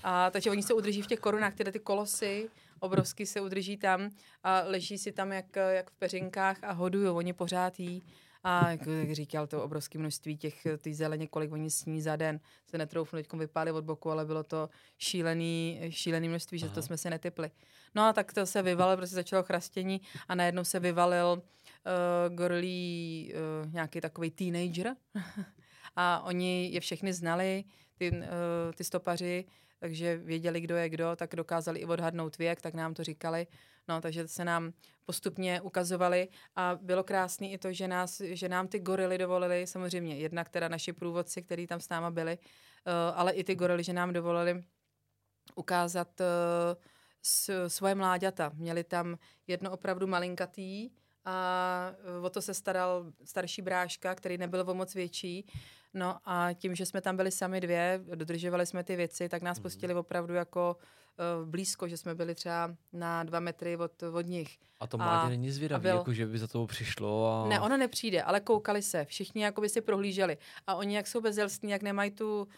a takže oni se udrží v těch korunách, tyhle ty kolosy, obrovský se udrží tam a leží si tam jak, jak v peřinkách a hodují, oni pořád jí. A jak, jak říkal, to obrovské množství těch ty zeleně, kolik oni sní za den, se netroufnu teď vypálit od boku, ale bylo to šílený, šílený množství, že Aha. to jsme se netypli. No a tak to se vyvalil, prostě začalo chrastění a najednou se vyvalil uh, gorilí uh, nějaký takový teenager (laughs) a oni je všechny znali, ty, uh, ty stopaři, takže věděli, kdo je kdo, tak dokázali i odhadnout věk, tak nám to říkali. No, takže se nám postupně ukazovali a bylo krásné i to, že, nás, že nám ty gorily dovolili, samozřejmě jednak teda naši průvodci, kteří tam s náma byli, uh, ale i ty gorily, že nám dovolili ukázat s, svoje mláďata. Měli tam jedno opravdu malinkatý a eh, o to se staral starší bráška, který nebyl o moc větší. No a tím, že jsme tam byli sami dvě, dodržovali jsme ty věci, tak nás Mhm. pustili opravdu jako uh, blízko, že jsme byli třeba na dva metry od, od nich. A to A- mládě není zvědavý, byl- jako že by za toho přišlo a... Ne, ono nepřijde, ale koukali se, všichni jakoby si prohlíželi. A oni, jak jsou bezelstní, jak nemají tu,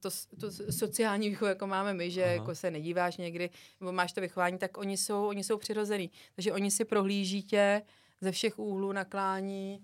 to, to sociální výchovu, jako máme my, že Aha. jako se nedíváš někdy, nebo máš to vychování, tak oni jsou, oni jsou přirozený. Takže oni si prohlíží tě ze všech úhlů, naklání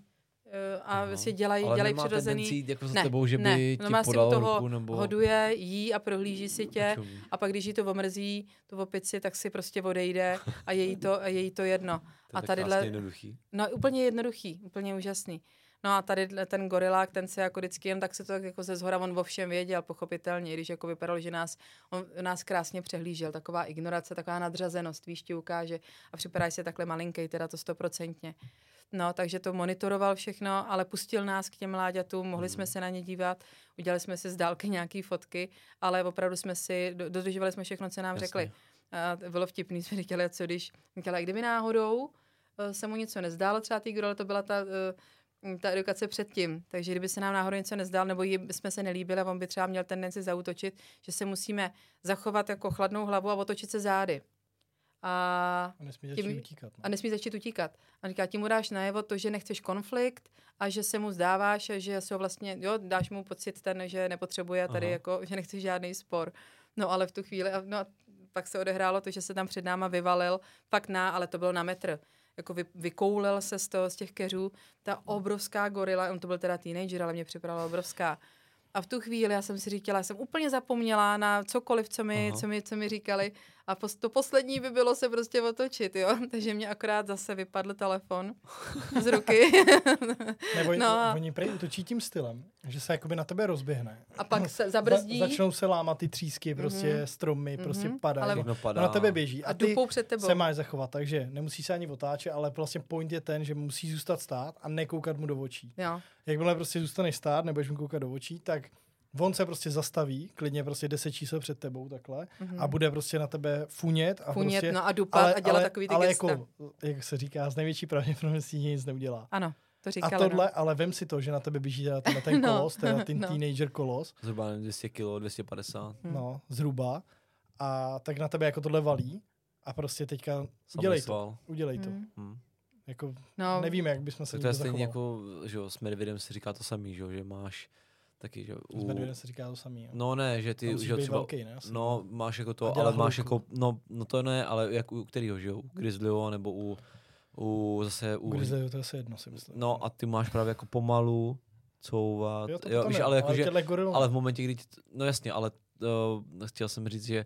uh, a Aha. si dělají, Ale dělají přirozený. jít jako za Ne, tebou, že by ne, ti no si u toho ruku, nebo... Hoduje, jí a prohlíží si tě. A pak, když jí to omrzí, tu opici, tak si prostě odejde a je jí to, a je jí to jedno. (laughs) To je a tadyhle- jednoduchý. No úplně jednoduchý, úplně úžasný. No a tady ten gorilák, ten se jako vždycky jen tak se to jako ze zhora, on o všem věděl, pochopitelně, i když jako vypadalo, že nás, on nás krásně přehlížel, taková ignorace, taková nadřazenost, víš, ti ukáže a připadá si takhle malinký, teda to stoprocentně. No, takže to monitoroval všechno, ale pustil nás k těm mláďatům, mohli Mhm. jsme se na ně dívat, udělali jsme si z dálky nějaké fotky, ale opravdu jsme si, do- dodržovali jsme všechno, co nám Jasně. řekli. A bylo vtipný, (laughs) jsme říkali, co když, říkala, kdyby náhodou eh, se mu něco nezdálo, třeba tý ale to byla ta, eh, ta edukace předtím, takže kdyby se nám náhodou něco nezdálo, nebo jí jsme se nelíbili a on by třeba měl tendenci zautočit, že se musíme zachovat jako chladnou hlavu a otočit se zády. A A nesmí Tím- začít utíkat. No. a nesmí začít utíkat. A říká, tím mu dáš najevo to, že nechceš konflikt a že se mu zdáváš, že se ho vlastně, jo, dáš mu pocit ten, že nepotřebuje tady, Aha. jako, že nechce žádný spor. No ale v tu chvíli, a- no a pak se odehrálo to, že se tam před náma vyvalil, fakt na, ale to bylo na metr. Jako vy, vykoulel se z, toho, z těch keřů, ta obrovská gorila, on to byl teda teenager, ale mě připadala obrovská. A v tu chvíli já jsem si říkala, já jsem úplně zapomněla na cokoliv, co mi, Aha. co mi, co mi říkali. A pos, to poslední by bylo se prostě otočit, jo. (laughs) Takže mě akorát zase vypadl telefon z ruky. (laughs) Nebo No a- no. oni prej útočí tím stylem, že se jakoby na tebe rozběhne. A pak se zabrzdí Za, začnou se lámat ty třísky, prostě Mhm. stromy, prostě Mhm. padají. Ale- Všechno padá. A na tebe běží. a A ty před tebou. se máš zachovat, takže nemusí se ani otáčet, ale vlastně point je ten, že musí zůstat stát a nekoukat mu do očí. Jo. Jakmile prostě zůstaneš stát, nebudeš mu koukat do očí, tak on se prostě zastaví, klidně prostě 10 čísel před tebou takhle Mhm. a bude prostě na tebe funět a Funět, prostě, no a dupat a dělat takový ty ale gesta. jako, jak se říká, z největší pravděpodobností nic neudělá. Ano, to A říkala. tohle, no. ale vem si to, že na tebe běží teda tenhle ten (laughs) No, kolos, teda ten no. teenager kolos, Zhruba nevím, 200 kg, 250. Hmm. no, zhruba, a tak na tebe jako tohle valí a prostě teďka udělej to, udělej to. Hmm. Hm. Jako, No, nevím, jak bychom se Tak to je stejně jako, že jo, s Medvědem se říká to samý, že jo, že máš taky, že medvědem se říká to samý. Jo. No ne, že ty, že třeba, velký, ne? Asi. no máš jako to, ale máš hlouku. jako, no, no to ne, ale jak u kterýho, že jo, u Grizzlyho, nebo u, u zase u, U Grizzly to je asi jedno, si myslím. no a ty máš právě jako pomalu couvat, jo, to jo, víš, ale jako, že, těhle goril, ale v momentě, kdy, t- no jasně, ale uh, chtěl jsem říct, že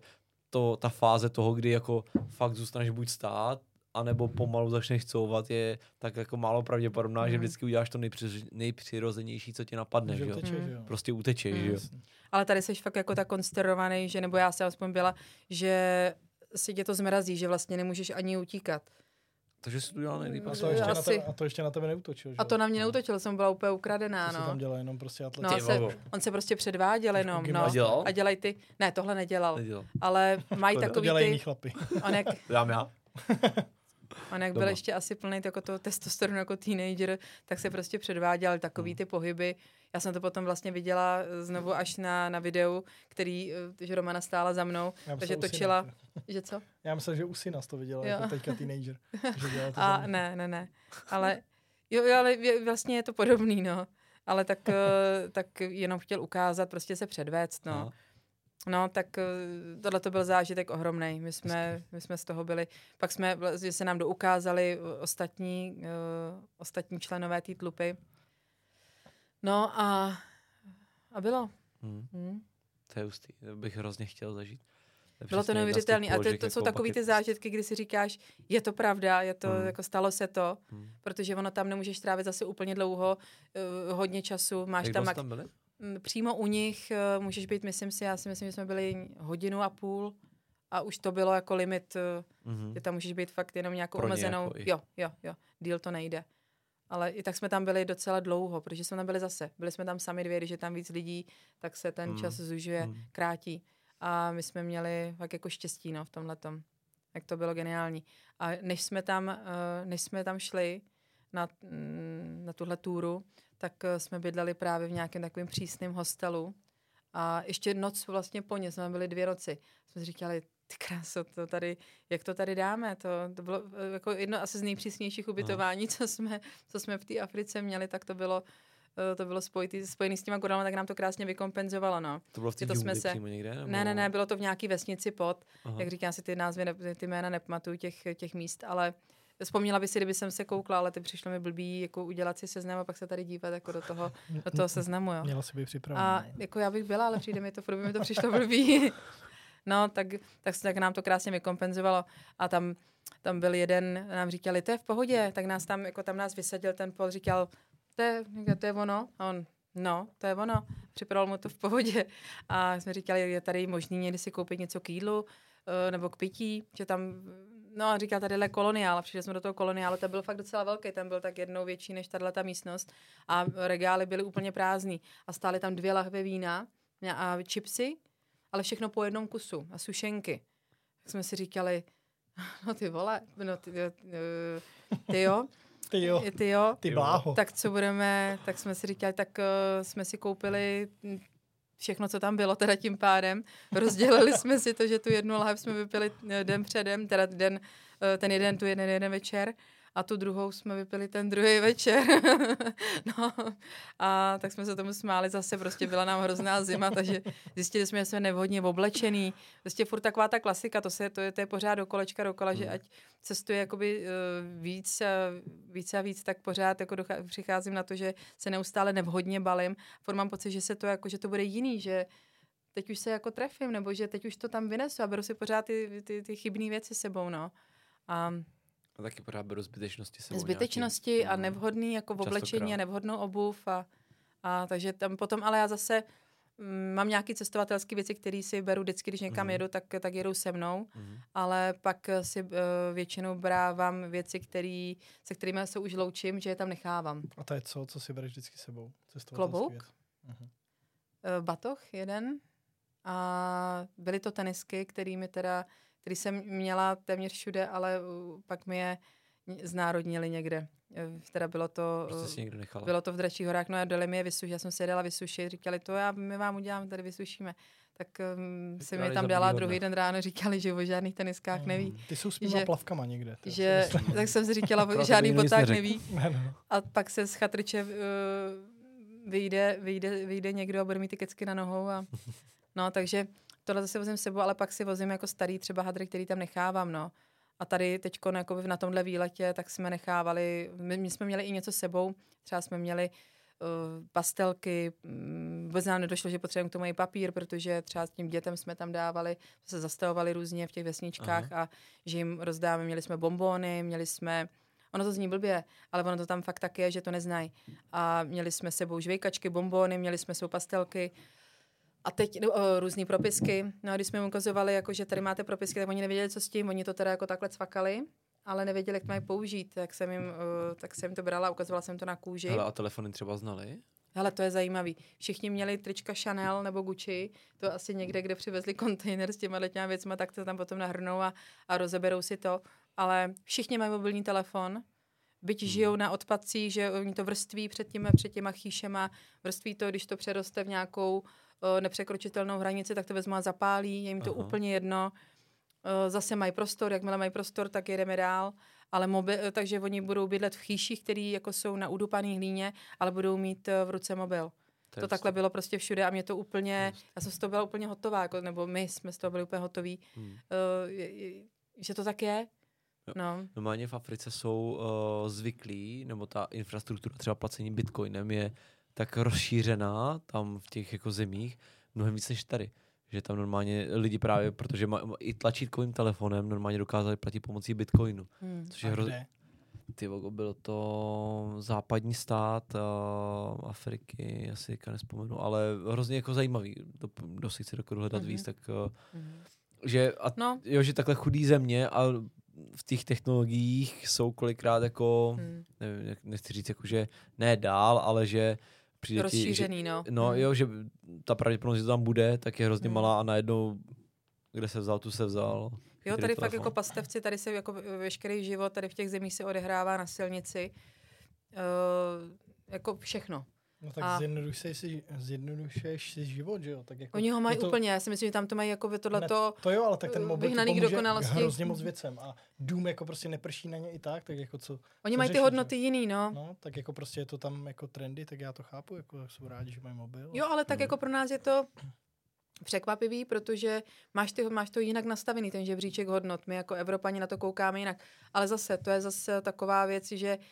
to, ta fáze toho, kdy jako fakt zůstaneš buď stát, anebo pomalu začneš couvat, je tak jako málo pravděpodobná, že Mhm. vždycky uděláš to nejpři, nejpřirozenější, co ti napadne, že uteče, Mm. jo. Prostě utečeš, Mm. že. Ale tady jsi fakt jako tak konsterovaný, že nebo já se aspoň byla, že si tě to zmrazí, že vlastně nemůžeš ani utíkat. Takže jsi to udělal nejlíp. A to, ještě na tebe, a to ještě na tebe neutočil, že A to na mě neutočilo, jsem byla úplně ukradená, To se tam no. dělá jenom prostě No, atleti. a se, on se prostě předváděl jenom, no. gymnasta. dělal? A dělej ty, ne, tohle nedělal, Nedělal. ale mají takový dělají jiní ty, chlapy. on jak, Dám já. (laughs) on jak byl ještě asi plný jako to testosteronu jako teenager, tak se prostě předváděl takový Hmm. ty pohyby. Já jsem to potom vlastně viděla eh, znovu až na, na videu, který, eh, že Romana stála za mnou, Já takže syna. točila, že co? Já myslel, že u syna to viděla, Jo. jako teďka teenager. (laughs) Že to A ne, ne, ne. Ale jo, ale vlastně je to podobný, no. Ale tak, eh, tak jenom chtěl ukázat, prostě se předvést, no. Aha. No, tak eh, tohle to byl zážitek ohromný. My jsme, my jsme z toho byli. Pak jsme, vlastně se nám doukázali eh, ostatní, uh, ostatní členové té tlupy. No a, a bylo. Hm. Hm. To je hustý, to bych hrozně chtěl zažít. je Bylo to těch neuvěřitelné. A to, to jsou jako takový ty bucket list. zážitky, kdy si říkáš, je to pravda, je to, Hmm. jako stalo se to, Hm. protože ono tam nemůžeš trávit zase úplně dlouho, uh, hodně času, máš Jak tam, tam byli? Přímo u nich uh, můžeš být, myslím si, já si myslím, že jsme byli hodinu a půl a už to bylo jako limit, Mhm. že tam můžeš být fakt jenom nějakou Pro omezenou, jako jo, jo, jo, díl to nejde. Ale i tak jsme tam byli docela dlouho, protože jsme tam byli zase. Byli jsme tam sami dvě, když je tam víc lidí, tak se ten Hmm. čas zužuje, Hmm. krátí. A my jsme měli fakt jako štěstí no, v tomhle Jak to bylo geniální. A než jsme tam, eh, než jsme tam šli na, mm, na tuhle túru, tak eh, jsme bydleli právě v nějakém takovém přísném hostelu. A ještě noc vlastně po ně, jsme byli dvě noci. Jsme si říkali, ty kráso, to tady, jak to tady dáme? To, to bylo eh, jako jedno asi z nejpřísnějších ubytování, co jsme, co jsme v té Africe měli, tak to bylo eh, to bylo spojitý, spojený s těma gorama, tak nám to krásně vykompenzovalo, no. To bylo v té jsme se- někde? Nebo... Ne, ne, ne, bylo to v nějaký vesnici pod, Aha. jak říkám si ty názvy, ne, ty jména nepamatuju těch, těch míst, ale vzpomněla by si, kdyby jsem se koukla, ale ty přišlo mi blbý jako udělat si seznam a pak se tady dívat jako do toho, do toho (laughs) seznamu, jo. Měla si být připravená. A jako já bych byla, ale přijde mi to, furt mi to přišlo blbý. (laughs) No, tak, tak, tak nám to krásně vykompenzovalo. A tam, tam byl jeden, nám říkali, to je v pohodě, tak nás tam, jako tam nás vysadil ten pol, říkal, to je, to je ono. A on, No, to je ono. Připadalo mu to v pohodě. A jsme říkali, je tady možný někdy si koupit něco k jídlu nebo k pití, že tam, no a říkal tady koloniál přišli jsme do toho koloniálu, to byl fakt docela velký, ten byl tak jednou větší než tahle ta místnost a regály byly úplně prázdný a stály tam dvě lahve vína a chipsy, ale všechno po jednom kusu a sušenky. Tak jsme si říkali, (laughs) no ty vole, no ty, ty, ty jo, (laughs) ty jo. Ty jo. Ty bláho. Tak co budeme, tak jsme si říkali, tak uh, jsme si koupili všechno, co tam bylo, teda tím pádem. Rozdělili jsme si to, že tu jednu lahev jsme vypili eh, den předem, teda den, uh, ten jeden, tu jeden, jeden večer a tu druhou jsme vypili ten druhý večer. (laughs) no, a tak jsme se tomu smáli zase, prostě byla nám hrozná zima, takže zjistili jsme, že jsme nevhodně oblečený. Prostě furt taková ta klasika, to, se, to, je, to je pořád do kolečka dokola, hmm. že ať cestuje jakoby uh, víc, uh, víc a víc, tak pořád jako dochá, přicházím na to, že se neustále nevhodně balím. Furt mám pocit, že se to jako, že to bude jiný, že teď už se jako trefím, nebo že teď už to tam vynesu a beru si pořád ty, ty, ty chybné věci sebou, no. A a taky pořád beru zbytečnosti sebou Zbytečnosti nějaký, a nevhodný jako v oblečení a nevhodnou obuv a, a takže tam potom, ale já zase mm, mám nějaké cestovatelské věci, které si beru vždycky, když někam mm. jedu, tak, tak jedou se mnou, mm. ale pak si uh, většinou brávám věci, který, se kterými se už loučím, že je tam nechávám. A to je co, co si bereš vždycky sebou? Klobouk, uh, batoh jeden a byly to tenisky, kterými teda který jsem měla téměř všude, ale pak mi je znárodnili někde. E, teda bylo to, prostě bylo to v Dračích horách, no a dali mi je vysušit, já jsem se dala vysušit, říkali to, já, my vám uděláme, tady vysušíme. Tak um, se mi tam dala druhý den ráno, říkali, že o žádných teniskách mm. neví. Ty jsou s že, plavkama někde. Že, (laughs) tak jsem si říkala, o žádný botách neví. (laughs) A pak se z chatrče uh, vyjde, vyjde, vyjde někdo a bude mít ty kecky na nohou. A, (laughs) no, takže tohle zase vozím sebou, ale pak si vozím jako starý třeba hadry, který tam nechávám, no. A tady teď na tomhle výletě, tak jsme nechávali, my, my jsme měli i něco sebou, třeba jsme měli uh, pastelky, um, vůbec nám nedošlo, že potřebujeme k tomu i papír, protože třeba s tím dětem jsme tam dávali, se zastavovali různě v těch vesničkách Aha. a že jim rozdáme, měli jsme bombóny, měli jsme Ono to zní blbě, ale ono to tam fakt tak je, že to neznají. A měli jsme sebou žvejkačky, bombóny, měli jsme sebou pastelky, a teď uh, různé propisky. No a když jsme jim ukazovali, jako, že tady máte propisky, tak oni nevěděli, co s tím. Oni to teda jako takhle cvakali, ale nevěděli, jak to mají použít. Tak jsem jim, uh, tak jsem to brala, ukazovala jsem to na kůži. Hele, a telefony třeba znali? Hele, to je zajímavý. Všichni měli trička Chanel nebo Gucci, to asi někde, kde přivezli kontejner s těma těma věcma, tak to tam potom nahrnou a, a rozeberou si to. Ale všichni mají mobilní telefon, byť hmm. žijou na odpadcích, že oni to vrství před těma, před těma chýšema, vrství to, když to přeroste v nějakou nepřekročitelnou hranici, tak to vezmu a zapálí, je jim to Aha. úplně jedno. Zase mají prostor, jakmile mají prostor, tak jedeme dál. Ale mobil, takže oni budou bydlet v chýších, které jako jsou na udupaný hlíně, ale budou mít e, v ruce mobil. To, to takhle bylo prostě všude a mě to úplně, Just. já jsem z toho byla úplně hotová, jako, nebo my jsme z toho byli úplně hotoví, hmm. uh, že to tak je. No. Normálně v Africe jsou uh, zvyklí, nebo ta infrastruktura třeba placení bitcoinem je tak rozšířená tam v těch jako zemích, mnohem víc než tady. Že tam normálně lidi právě, protože má, i tlačítkovým telefonem normálně dokázali platit pomocí bitcoinu. Hmm. Což je hroz... Ty vogo, byl to západní stát uh, Afriky, asi teďka nespomenu, ale hrozně jako zajímavý. To, kdo si chce hledat mm-hmm. víc, tak uh, mm-hmm. že, a, no. jo, že takhle chudý země a v těch technologiích jsou kolikrát jako, hmm. nevím, nechci říct jako, že ne dál, ale že přijde Rozšířený, ti, že, no. No hmm. jo, že ta pravděpodobnost, že to tam bude, tak je hrozně hmm. malá a najednou, kde se vzal, tu se vzal. Jo, tady fakt jako pastevci, tady se jako veškerý život tady v těch zemích se odehrává na silnici. Uh, jako všechno. No tak a... zjednodušuješ si, zjednodušuješ si život, že jo? Tak jako Oni ho mají to... úplně, já si myslím, že tam to mají jako tohleto To jo, ale tak ten mobil ti pomůže hrozně moc věcem a dům jako prostě neprší na ně i tak, tak jako co Oni co mají řešit, ty hodnoty že? jiný, no. No, tak jako prostě je to tam jako trendy, tak já to chápu, jako jsou rádi, že mají mobil. Jo, ale tak hmm. jako pro nás je to překvapivý, protože máš, ty, máš to jinak nastavený, ten žebříček hodnot. My jako Evropani na to koukáme jinak. Ale zase, to je zase taková věc, že uh,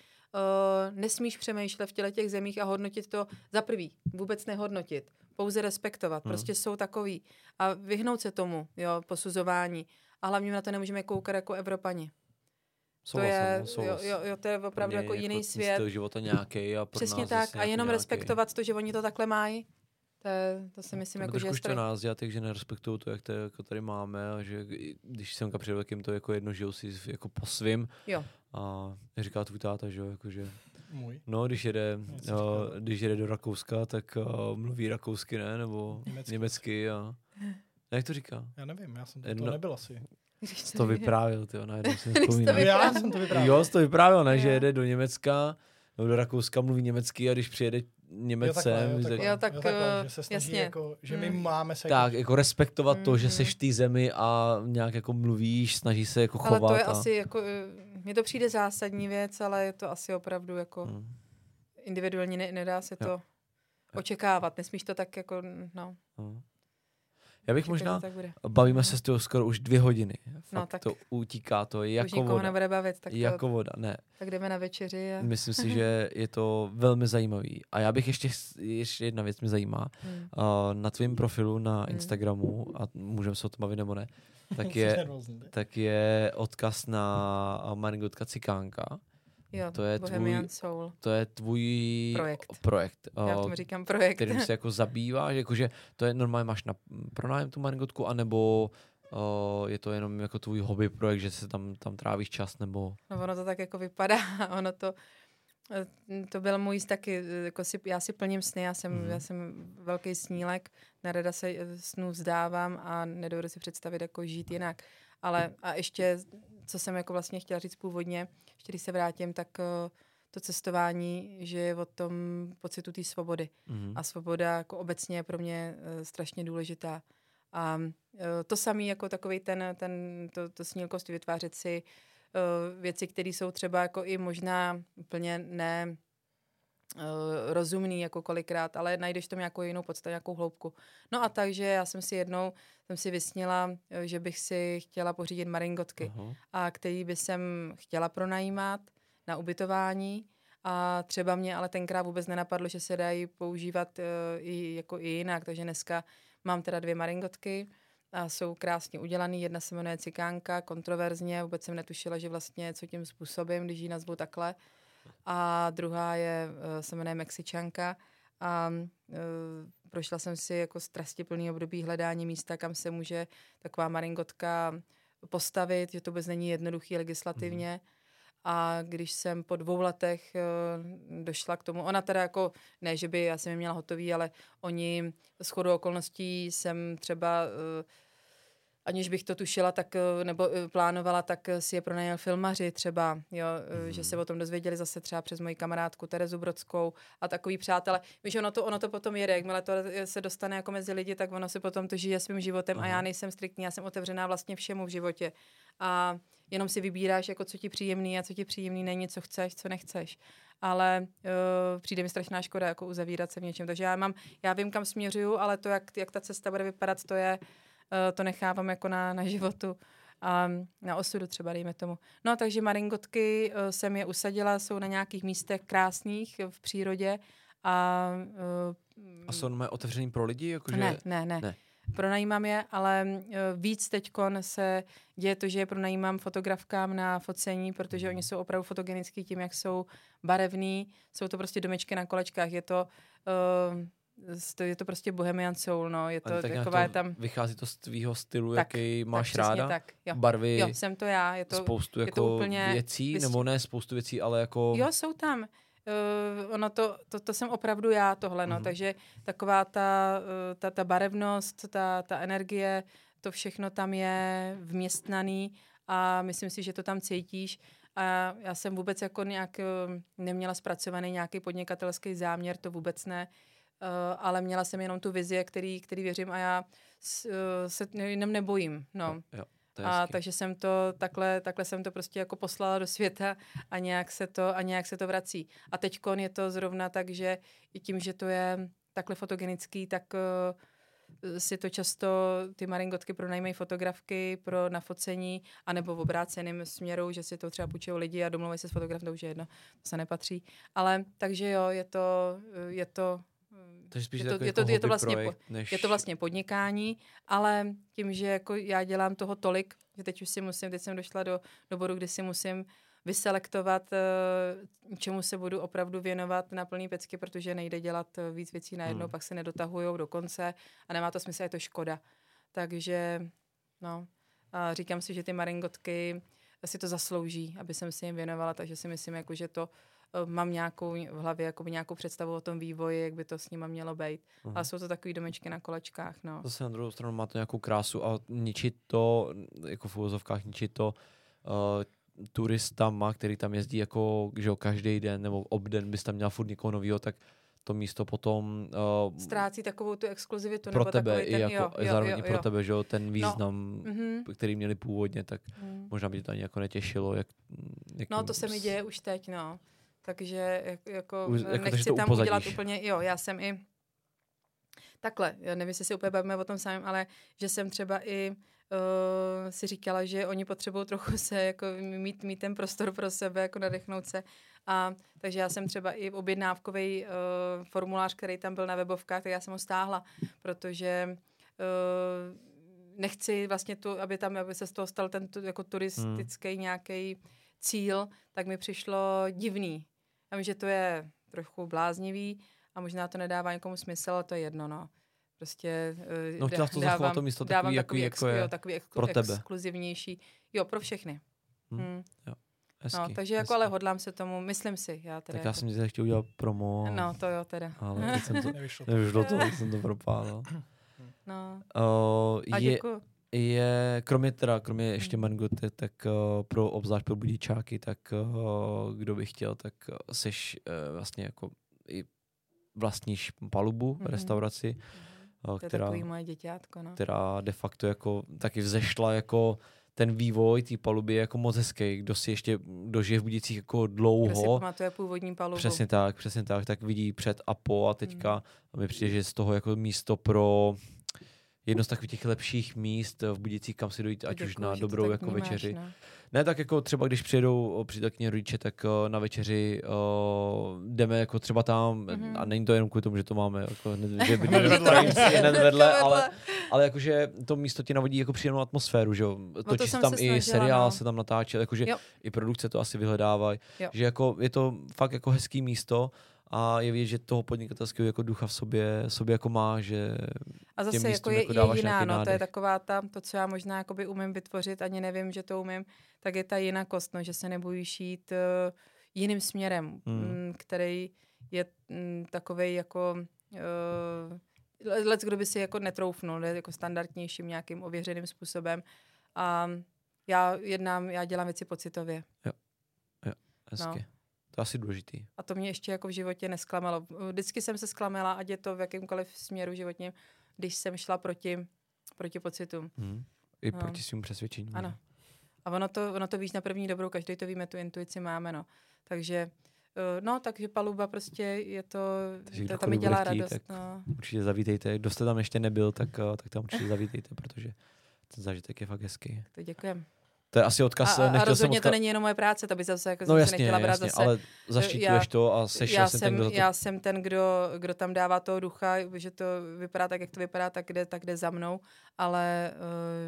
nesmíš přemýšlet v těle těch zemích a hodnotit to za prvý. Vůbec nehodnotit. Pouze respektovat. Hmm. Prostě jsou takový. A vyhnout se tomu, jo, posuzování. A hlavně na to nemůžeme koukat jako Evropani. to je, jo, jo, jo, to je opravdu jako jiný jako svět. Styl života nějaký a pro Přesně nás tak. A jenom nějaký. respektovat to, že oni to takhle mají. To, je, to si myslím, to jako, že je stra... nás takže nerespektují to, jak to jako tady máme a že když jsem přijel, jak jim to jako jedno žijou si jako po svým. Jo. A říká tvůj táta, že jo, jakože můj. No, když jede, uh, když jede do Rakouska, tak uh, mluví rakousky, ne? Nebo německy. německy a... Jak to říká? Já nevím, já jsem to, to nebyl asi. Jsi to vyprávěl, ty najednou (laughs) si vzpomínám. Já jsem to vyprávěl. Jo, jsi to vyprávěl, ne? Že jede do Německa, nebo do Rakouska mluví německy a když přijede Němecem. Jo, takhle, jo, tak, jo, takhle, jo, tak, že se snaží jasně. jako, že my hmm. máme se... Tak, jako respektovat mm. to, že seš v té zemi a nějak jako mluvíš, snaží se jako chovat. Ale to je a... asi jako, eh, mně to přijde zásadní věc, ale je to asi opravdu jako mm. individuální, ne, nedá se jo. to jo. očekávat, nesmíš to tak jako, no. Mm. Já bych možná, bavíme se s tím skoro už dvě hodiny. No, Fakt no, tak to utíká to jako už voda. nebude bavit. Tak jako to, voda, ne. Tak jdeme na večeři. A... Myslím si, (laughs) že je to velmi zajímavý. A já bych ještě, ještě jedna věc mě zajímá. Hmm. Uh, na tvém profilu na hmm. Instagramu, a můžeme se o tom bavit nebo ne, tak je, tak je odkaz na Maringotka Cikánka. Jo, to je Bohemian tvůj, Soul. To je tvůj projekt. projekt Já tomu říkám projekt. Kterým se jako zabýváš, jakože to je normálně máš na pronájem tu maringotku, anebo uh, je to jenom jako tvůj hobby projekt, že se tam, tam trávíš čas, nebo... No ono to tak jako vypadá, (laughs) ono to, eh, to byl můj taky, jako si, já si plním sny, já jsem, mm. já jsem velký snílek, nerada se snů vzdávám a nedovedu si představit jako žít jinak. Ale a ještě, co jsem jako vlastně chtěla říct původně, ještě když se vrátím, tak uh, to cestování, že je o tom pocitu té svobody. Mm-hmm. A svoboda jako obecně je pro mě uh, strašně důležitá. A to samé jako takový ten, ten to, to snílkost vytvářet si věci, které jsou třeba jako i možná úplně ne rozumný jako kolikrát, ale najdeš tam nějakou jinou podstatu, nějakou hloubku. No a takže já jsem si jednou, jsem si vysnila, eh, že bych si chtěla pořídit maringotky, uh-huh. a který by jsem chtěla pronajímat na ubytování a třeba mě ale tenkrát vůbec nenapadlo, že se dají používat uh, i, jako i jinak, takže dneska mám teda dvě maringotky, a jsou krásně udělaný. Jedna se jmenuje Cikánka, kontroverzně, vůbec jsem netušila, že vlastně co tím způsobem, když ji nazvu takhle a druhá je, eh, se jmenuje Mexičanka a uh, prošla jsem si jako strastiplný období hledání místa, kam se může taková maringotka postavit, že to vůbec není jednoduchý legislativně. Mm. A když jsem po dvou letech uh, došla k tomu, ona teda jako, ne, že by já jsem je měla hotový, ale oni s chodou okolností jsem třeba uh, aniž bych to tušila, tak eh, nebo eh, plánovala, tak eh, si je pronajel filmaři třeba, jo, mm-hmm. že se o tom dozvěděli zase třeba přes moji kamarádku Terezu Brodskou a takový přátelé. Víš, ono to, ono to potom jede, jakmile to se dostane jako mezi lidi, tak ono se potom to žije svým životem Aha. a já nejsem striktní, já jsem otevřená vlastně všemu v životě. A jenom si vybíráš, jako co ti příjemný a co ti příjemný není, co chceš, co nechceš. Ale uh, přijde mi strašná škoda jako uzavírat se v něčem. Takže já mám, já vím, kam směřuju, ale to, jak, jak ta cesta bude vypadat, to je, Eh, to nechávám jako na, na životu a na osudu třeba, dejme tomu. No, takže maringotky uh, jsem je usadila, jsou na nějakých místech krásných v přírodě a... Uh, a jsou normálně otevřený pro lidi? Jakože... Ne, ne, ne, ne. Pronajímám je, ale uh, víc teďkon se děje to, že je pronajímám fotografkám na focení, protože oni jsou opravdu fotogenický tím, jak jsou barevný. Jsou to prostě domečky na kolečkách. Je to... Uh, to je to prostě Bohemian Soul, no, je to tak taková to, tam... Vychází to z tvýho stylu, tak, jaký máš tak, ráda? tak, jo. Barvy? Jo, jsem to já, je to Spoustu je jako to úplně věcí, vys... nebo ne spoustu věcí, ale jako... Jo, jsou tam. Uh, ono to, to, to jsem opravdu já tohle, no, mm-hmm. takže taková ta, uh, ta, ta barevnost, ta, ta energie, to všechno tam je vměstnaný a myslím si, že to tam cítíš. A já jsem vůbec jako nějak uh, neměla zpracovaný nějaký podnikatelský záměr, to vůbec ne. Uh, ale měla jsem jenom tu vizi, který, který věřím a já uh, se jenom nebojím. No. Jo, jo, a takže jsem to takhle, takhle jsem to prostě jako poslala do světa a nějak se to, a nějak se to vrací. A teď je to zrovna tak, že i tím, že to je takhle fotogenický, tak uh, si to často ty maringotky pronajmají fotografky pro nafocení, anebo v obráceném směru, že si to třeba půjčují lidi a domluvají se s fotografem, to už je jedno, to se nepatří. Ale takže jo, je to, je to takže spíš je, to, je, to, jako je, to vlastně projekt, než... je to vlastně podnikání, ale tím, že jako já dělám toho tolik, že teď už si musím, teď jsem došla do, do bodu, kdy si musím vyselektovat, uh, čemu se budu opravdu věnovat na plný pecky, protože nejde dělat eh, víc věcí najednou, hmm. pak se nedotahují do konce a nemá to smysl, je to škoda. Takže, no, a říkám si, že ty maringotky si to zaslouží, aby jsem si jim věnovala, takže si myslím, jako, že to uh, mám nějakou v hlavě jako nějakou představu o tom vývoji, jak by to s nima mělo být. Uh-huh. Ale jsou to takové domečky na kolečkách. No. Zase na druhou stranu má to nějakou krásu a ničit to, jako v uvozovkách ničit to uh, turistama, který tam jezdí jako že jo, každý den nebo obden bys tam měl furt někoho nového, tak to místo potom... Uh, Ztrácí takovou tu exkluzivitu. Pro nebo tebe ten, i jako, jo, jo, zároveň jo, i pro jo. tebe, že jo, ten No, význam, no, mhm. který měli původně, tak Mm. možná by to ani jako netěšilo. Jak, jakým, No to se mi děje už teď, no. Takže jak- jako, Už- jako, takže nechci to tam upozadíš. udělat úplně, jo, já jsem i takhle, já nevím, jestli si úplně bavíme o tom samém, ale že jsem třeba i uh, si říkala, že oni potřebují trochu se jako mít, mít ten prostor pro sebe, jako nadechnout se. A takže já jsem třeba i objednávkový uh, formulář, který tam byl na webovkách, tak já jsem ho stáhla, protože uh, nechci vlastně tu, aby tam, aby se z toho stal ten jako turistický hmm. nějaký cíl, tak mi přišlo divný. Já vím, že to je trochu bláznivý a možná to nedává někomu smysl, ale to je jedno, no. Prostě uh, No, chtěla to zachovat to místo dávám takový, jaký ex, jako je jo, takový ex, pro tebe. exkluzivnější. Jo, pro všechny. Hmm, Hmm. Hezky, No, takže jako hezky. ale hodlám se tomu, myslím si. Já teda Tak já jako, jsem tady chtěl udělat promo, No, to jo teda. ale teď jsem to, (laughs) Nevyšlo to. nevyšlo to, teď jsem to propálil. No. Uh, A je, děkuji. Je, kromě teda, kromě ještě. Mangoty, tak uh, pro obzvlášť pro budičáky, tak uh, kdo by chtěl, tak uh, seš uh, vlastně jako i vlastníš palubu, Mhm. restauraci, uh, To je která, takový moje děťátko, no. která de facto jako taky vzešla jako ten vývoj té paluby je jako moc hezký. Kdo si ještě, kdo žije v Budicích jako Kdo si dlouho, pamatuje původní palubu. Přesně tak, přesně tak, tak vidí před a po a teďka a mi přijde, že je z toho jako místo pro jedno z takových těch lepších míst v Budicích, kam si dojít, ať už Děkuju, na to dobrou jako vnímáš, večeři. No. Ne, tak jako třeba když přijedou o, přítelkyně rodiče, tak na večeři uh, jdeme jako třeba tam Mhm. a není to jenom kvůli tomu, že to máme jako hned, že (laughs) stranici hned vedle, To ale, ale jakože to místo ti navodí jako příjemnou atmosféru, že jo. Točí se jsem tam se i snažila, seriál, no. se tam natáčel, jakože Jo. i produkce to asi vyhledávají, že jako je to fakt jako hezký místo a je vidět, že toho podnikatelského jako ducha v sobě, sobě jako má, že A těm zase jako místům je, jako je dáváš jiná, no, to je taková ta, to, co já možná jakoby umím vytvořit, ani nevím, že to umím, tak je ta jinakost, no, že se nebojíš jít uh, jiným směrem, Hmm. mm. který je mm, takovej jako uh, let, kdo by si jako netroufnul, je jako standardnějším nějakým ověřeným způsobem a já jednám, já dělám věci pocitově. hezky. No. To je asi důležitý. A to mě ještě jako v životě nesklamalo. Vždycky jsem se zklamala, ať je to v jakýmkoliv směru životním, když jsem šla proti, proti pocitům. Hmm. I No. proti svým přesvědčením. Ano. A ono to, ono to víš na první dobrou, každý to víme, tu intuici máme, no. Takže, eh, no, takže paluba prostě je to, Takže to, kdokoliv mi dělá chtít, radost, tak- no. Určitě zavítejte. Kdo jste tam ještě nebyl, tak, eh, tak tam určitě zavítejte, protože ten zážitek je fakt hezký. To děkujem. To je asi odkaz, A, a, nechtěl jsem rozhodně odkaz... to není jenom moje práce, to by zase jako No jsem jasně, nechtěla brát jasně, zase. ale zaštiťuješ já- to a seš já asi ten, kdo to... já jsem ten, kdo, kdo tam dává toho ducha, že to vypadá tak, jak to vypadá, tak jde, tak jde za mnou, ale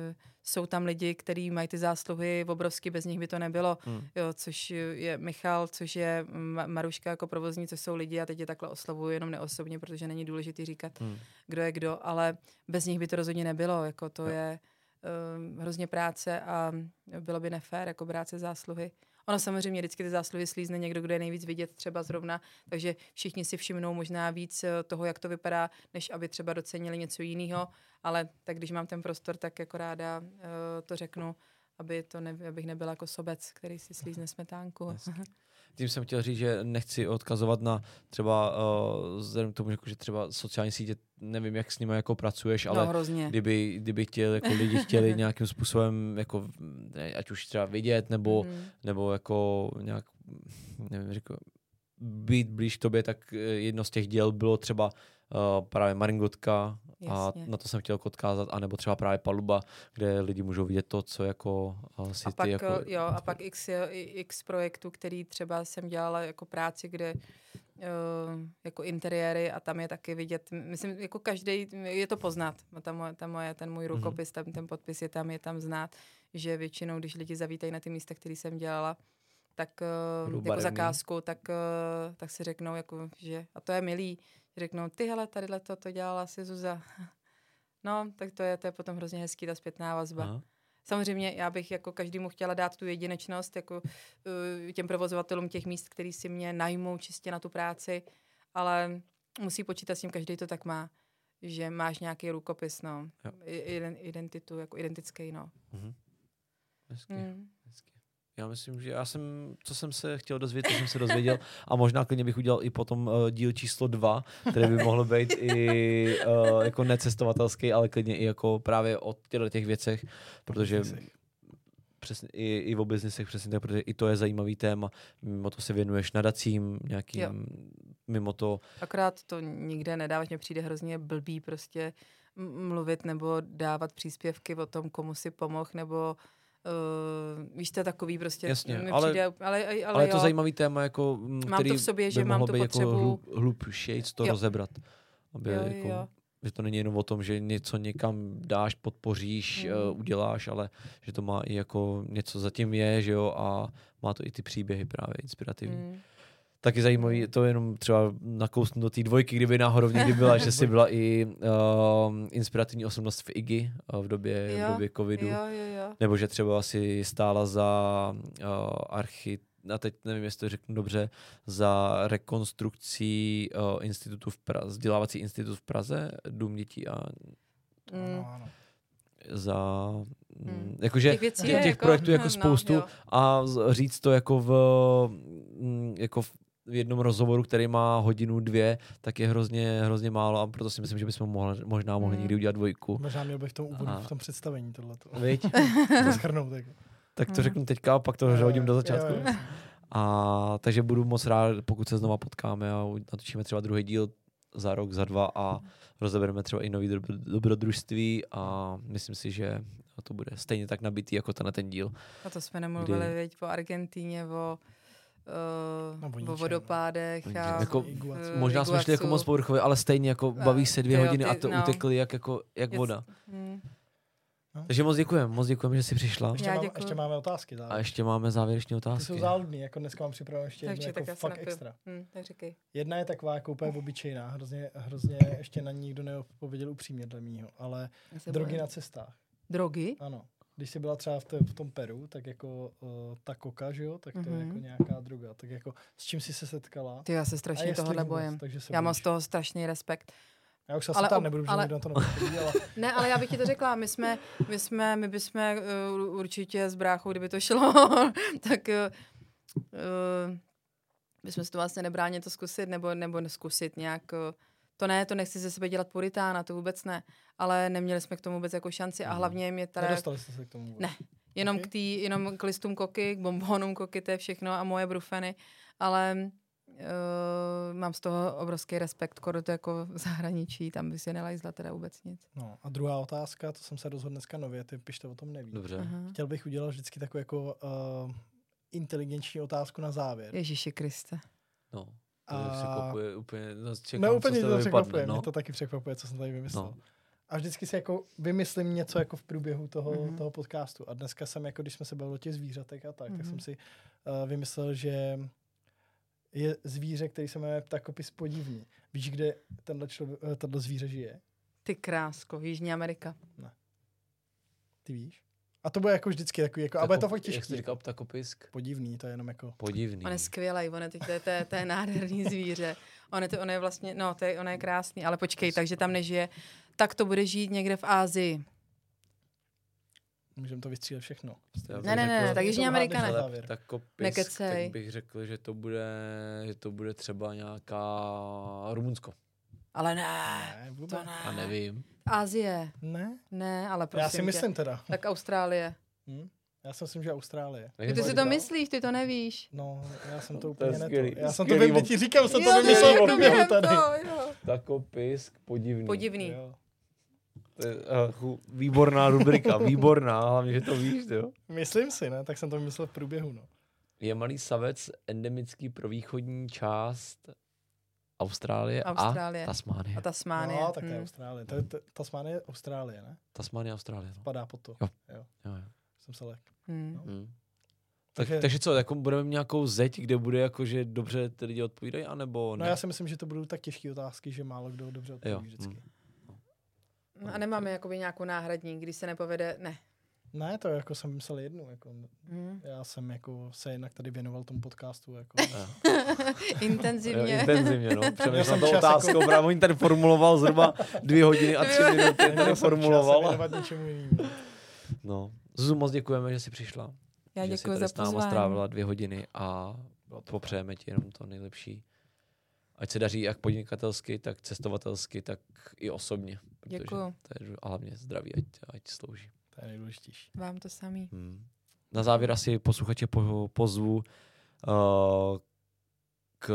uh, jsou tam lidi, kteří mají ty zásluhy obrovský, bez nich by to nebylo, Hmm. jo, což je Michal, což je Ma- Maruška jako provozní, což jsou lidi a teď je takhle oslovuju jenom neosobně, protože není důležité říkat, Hmm. kdo je kdo, ale bez nich by to rozhodně nebylo, jako to Jo. je um, hrozně práce a bylo by nefér jako brát se zásluhy. Ono samozřejmě vždycky ty zásluhy slízne někdo, kdo je nejvíc vidět třeba zrovna, takže všichni si všimnou možná víc eh, toho, jak to vypadá, než aby třeba docenili něco jiného, ale tak když mám ten prostor, tak jako ráda uh, to řeknu, aby to ne, abych nebyla jako sobec, který si slízne smetánku. Hezky. (laughs) Tím jsem chtěl říct, že nechci odkazovat na třeba, uh, vzhledem k tomu, že třeba sociální sítě, nevím, jak s nimi jako pracuješ, ale no hrozně. kdyby, kdyby chtěl, jako lidi chtěli (laughs) nějakým způsobem, jako, ne, ať už třeba vidět, nebo, Mhm. nebo jako nějak, nevím, řekl, být blíž k tobě, tak eh, jedno z těch děl bylo třeba uh, právě Maringotka a na to jsem chtěl odkázat, anebo třeba právě Paluba, kde lidi můžou vidět to, co jako si a ty pak, jako... eh, jo, a pak x, x projektů, který třeba jsem dělala jako práci, kde uh, jako interiéry a tam je taky vidět, myslím, jako každý, je to poznat, ta moje, ta moje, ten můj Mhm. rukopis, tam, ten podpis je tam, je tam znát, že většinou, když lidi zavítají na ty místa, které jsem dělala, tak Budou uh, jako barevný. zakázku, tak, tak si řeknou, jako, že, a to je milý, řeknou, ty hele, tadyhle to, to dělala asi Zuza. (laughs) No, tak to je, to je potom hrozně hezký, ta zpětná vazba. Aha. Samozřejmě já bych jako každému chtěla dát tu jedinečnost, jako uh, těm provozovatelům těch míst, který si mě najmou čistě na tu práci, ale musí počítat s tím, každý to tak má, že máš nějaký rukopis, no, Jo. Identitu, jako identický, no. Mhm. Hezky. Mm. Já myslím, že já jsem, co jsem se chtěl dozvědět, to jsem se dozvěděl a možná klidně bych udělal i potom uh, díl číslo dva, který by mohl být i uh, jako necestovatelský, ale klidně i jako právě o těchto těch věcech, protože přesně, i, i o biznisech přesně tak, protože i to je zajímavý téma. Mimo to se věnuješ nadacím, nějakým, Jo. mimo to, Akorát to nikde nedávat, mně přijde hrozně blbý prostě mluvit nebo dávat příspěvky o tom, komu si pomohl, nebo uh, víš, to je takový prostě, Jasně, mi ale- přijde, ale, ale, ale, ale je to zajímavý téma, jako, m, Mám to který v sobě, že mám tu být potřebu- jako hlub, hlubší, to Jo. rozebrat. Aby Jo, jako, jo. Že to není jenom o tom, že něco někam dáš, podpoříš, Mhm. uh, uděláš, ale že to má i jako něco zatím je, že jo, a má to i ty příběhy právě inspirativní. Mm. Taky zajímavý, to jenom třeba nakousnu do té dvojky, kdyby náhodou někdy byla, že jsi byla i uh, inspirativní osobnost v IGI uh, v době, v Jo, době covidu. Jo, jo, jo. Nebo že třeba si stála za uh, archi, a teď nevím, jestli to řeknu dobře, za rekonstrukcí uh, institutu v Praze, vzdělávací institut v Praze, Dům dětí a Mm. Ano, ano. za... Mm. Mm. Jakože Těch věcí těch, je těch jako- projektů jako no, spoustu jo. a říct to jako v, mm, jako v jednom rozhovoru, který má hodinu, dvě, tak je hrozně, hrozně málo a proto si myslím, že bychom mohli, možná mohli Mm. někdy udělat dvojku. Možná měl bych v tom úvodu, A- v tom představení tohleto. Viď? (laughs) to schrnout. Tak. Tak to Mm. řeknu teďka a pak to hodím do začátku. Jo, jo. A takže budu moc rád, pokud se znova potkáme a natočíme třeba druhý díl za rok, za dva a rozebereme třeba i nový dobro- dobrodružství a myslím si, že to bude stejně tak nabitý jako ten ten díl. A to jsme nemluvili, Kdy- veď, o Argentíně, o, uh, No, o vodopádech. A, Jako- Iguacu. eh, Možná jsme šli jako moc povrchově, ale stejně jako A, baví se dvě ty jo, hodiny a ty- to no. utekly jak, jako, jak Je- voda. Mm. Takže moc děkujeme, moc děkujeme, že jsi přišla. Ještě, Já mám, děkuju. ještě máme otázky. A Zároveň. ještě máme závěrečné Ty jsou otázky. záludný, jako dneska mám připravenou ještě jednu jako tak fakt napiju. extra. Hm, tak říkej. Jedna je taková jako úplně obyčejná, hrozně, hrozně ještě na ní nikdo neopověděl upřímně dle mýho, ale drogy bojím. na cestách. Drogy? Ano. Když jsi byla třeba v, té, v tom Peru, tak jako uh, ta koka, že jo, tak to je Mhm. jako nějaká droga. Tak jako s čím jsi se setkala? Ty, já se strašně jestli tohohle vůbec, bojím. Takže se Já mám z toho strašný respekt. Já už se ale tam nebudu, ale- na to ale (laughs) Ne, ale já bych ti to řekla, my jsme, my jsme, my bychom uh, určitě s bráchou, kdyby to šlo, (laughs) tak uh, bychom si to vlastně nebránili to zkusit, nebo, nebo neskusit nějak, uh, to ne, to nechci ze sebe dělat puritána, to vůbec ne, ale neměli jsme k tomu vůbec jako šanci a Mhm. hlavně mě teda nedostali jste se k tomu vůbec. Ne. jenom Ok. k tý, jenom k listům koky, k bombonům koky, to je všechno a moje brufeny, ale uh, mám z toho obrovský respekt, skoro to jako v zahraničí, tam by si nelajzla teda vůbec nic. No a druhá otázka, to jsem se rozhodl dneska nově, ty pište o tom neví. Dobře. Aha. Chtěl bych udělat vždycky takovou jako uh, inteligenční otázku na závěr. Ježíši Kriste. No. A-. Překvapuje úplně, no, čekám, No úplně to překvapuje, vypadne, mě no. to taky překvapuje, co jsem tady vymyslel. No. A vždycky si jako vymyslím něco jako v průběhu toho, Mhm. mm-hmm. toho podcastu. A dneska jsem, jako když jsme se bavili o těch zvířatech a tak, mm-hmm. tak Mhm. jsem si uh, vymyslel, že je zvíře, který se jmenuje ptakopis podivný. Víš, kde tenhle, člověk, uh, tenhle zvíře žije? Ty krásko, Jižní Amerika. Ty víš? A to bude jako vždycky takový, jako, a bude to fakt Jak jsi těžký. říkal, ptakopisk? Podivný, to je jenom jako... Podivný. On je skvělý, on je, teď, to, je, to, je, to je nádherný (laughs) zvíře. On je, to, on je vlastně, no, to je, on je krásný, ale počkej, takže tam nežije. Tak to bude žít někde v Ázii. Můžeme to vystřílet všechno. Já Ne, ne, ne, tak Jižní To Amerika ne. Nekecej. tak bych řekl, že to bude, že to bude třeba nějaká Rumunsko. Ale ne, Ne, vůbec. to ne. A nevím. Ázie, Ne? ne, ale prosím Já si tě. myslím teda. Tak Austrálie. Hm? Já si myslím, že Austrálie. Ty, ty si to myslíš, ty to nevíš. No, já jsem to To úplně neto. skvělý, Já jsem to vím, ti říkám, jsem to vymyslel průběhu během tady. Ptakopisk podivný. Podivný. Jo. To je, uh, výborná rubrika, (laughs) výborná, hlavně, že to víš, jo. Myslím si, ne? Tak jsem to vymyslel v průběhu, no. Je malý savec endemický pro východní část Austrálie, Austrálie. a Tasmánie. A Tasmánie. No, tak to je hm. Austrálie. To je, to, Tasmánie je Austrálie, ne? Tasmánie a Austrálie. No. Padá pod to. Jo. jo. Jo, jo. Jsem se lek. Hm. Hmm. Tak, Takže- takže co, jako budeme mít nějakou zeď, kde bude jako, že dobře ty lidi odpovídají, anebo No ne? já si myslím, že to budou tak těžké otázky, že málo kdo dobře Jo, odpoví vždycky. mm. No a nemáme jakoby nějakou náhradní, když se nepovede, ne. Ne, to jako jsem myslel jednu. Jako, Hmm. já jsem jako se jinak tady věnoval tomu podcastu. Jako, (laughs) (laughs) Jo, Intenzivně. intenzivně, no. (laughs) Přemýšlel čas otázkou, jako- právě on tady formuloval zhruba dvě hodiny a tři Dvě- minuty, tady jsem čas se formuloval. věnovat něčemu jinému. No. Zuzu, moc děkujeme, že jsi přišla. Já že jsi děkuji tady za s náma strávila dvě hodiny a Bylo to popřejeme ti jenom to nejlepší. Ať se daří jak podnikatelsky, tak cestovatelsky, tak i osobně. To je, a hlavně zdraví, ať, ať slouží. To je nejdůležitější. Vám to samý. Hmm. Na závěr asi posluchače po, pozvu uh, k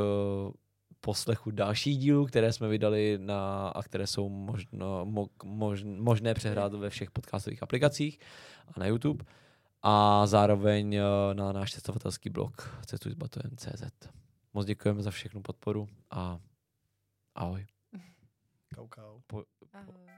poslechu dalších dílů, které jsme vydali na, a které jsou možno, mo, mož, možné přehrát ve všech podcastových aplikacích a na YouTube. A zároveň uh, na náš cestovatelský blog cestujsbatojem.cz. Moc děkujeme za všechnu podporu a ahoj. Kau, kau. Ahoj.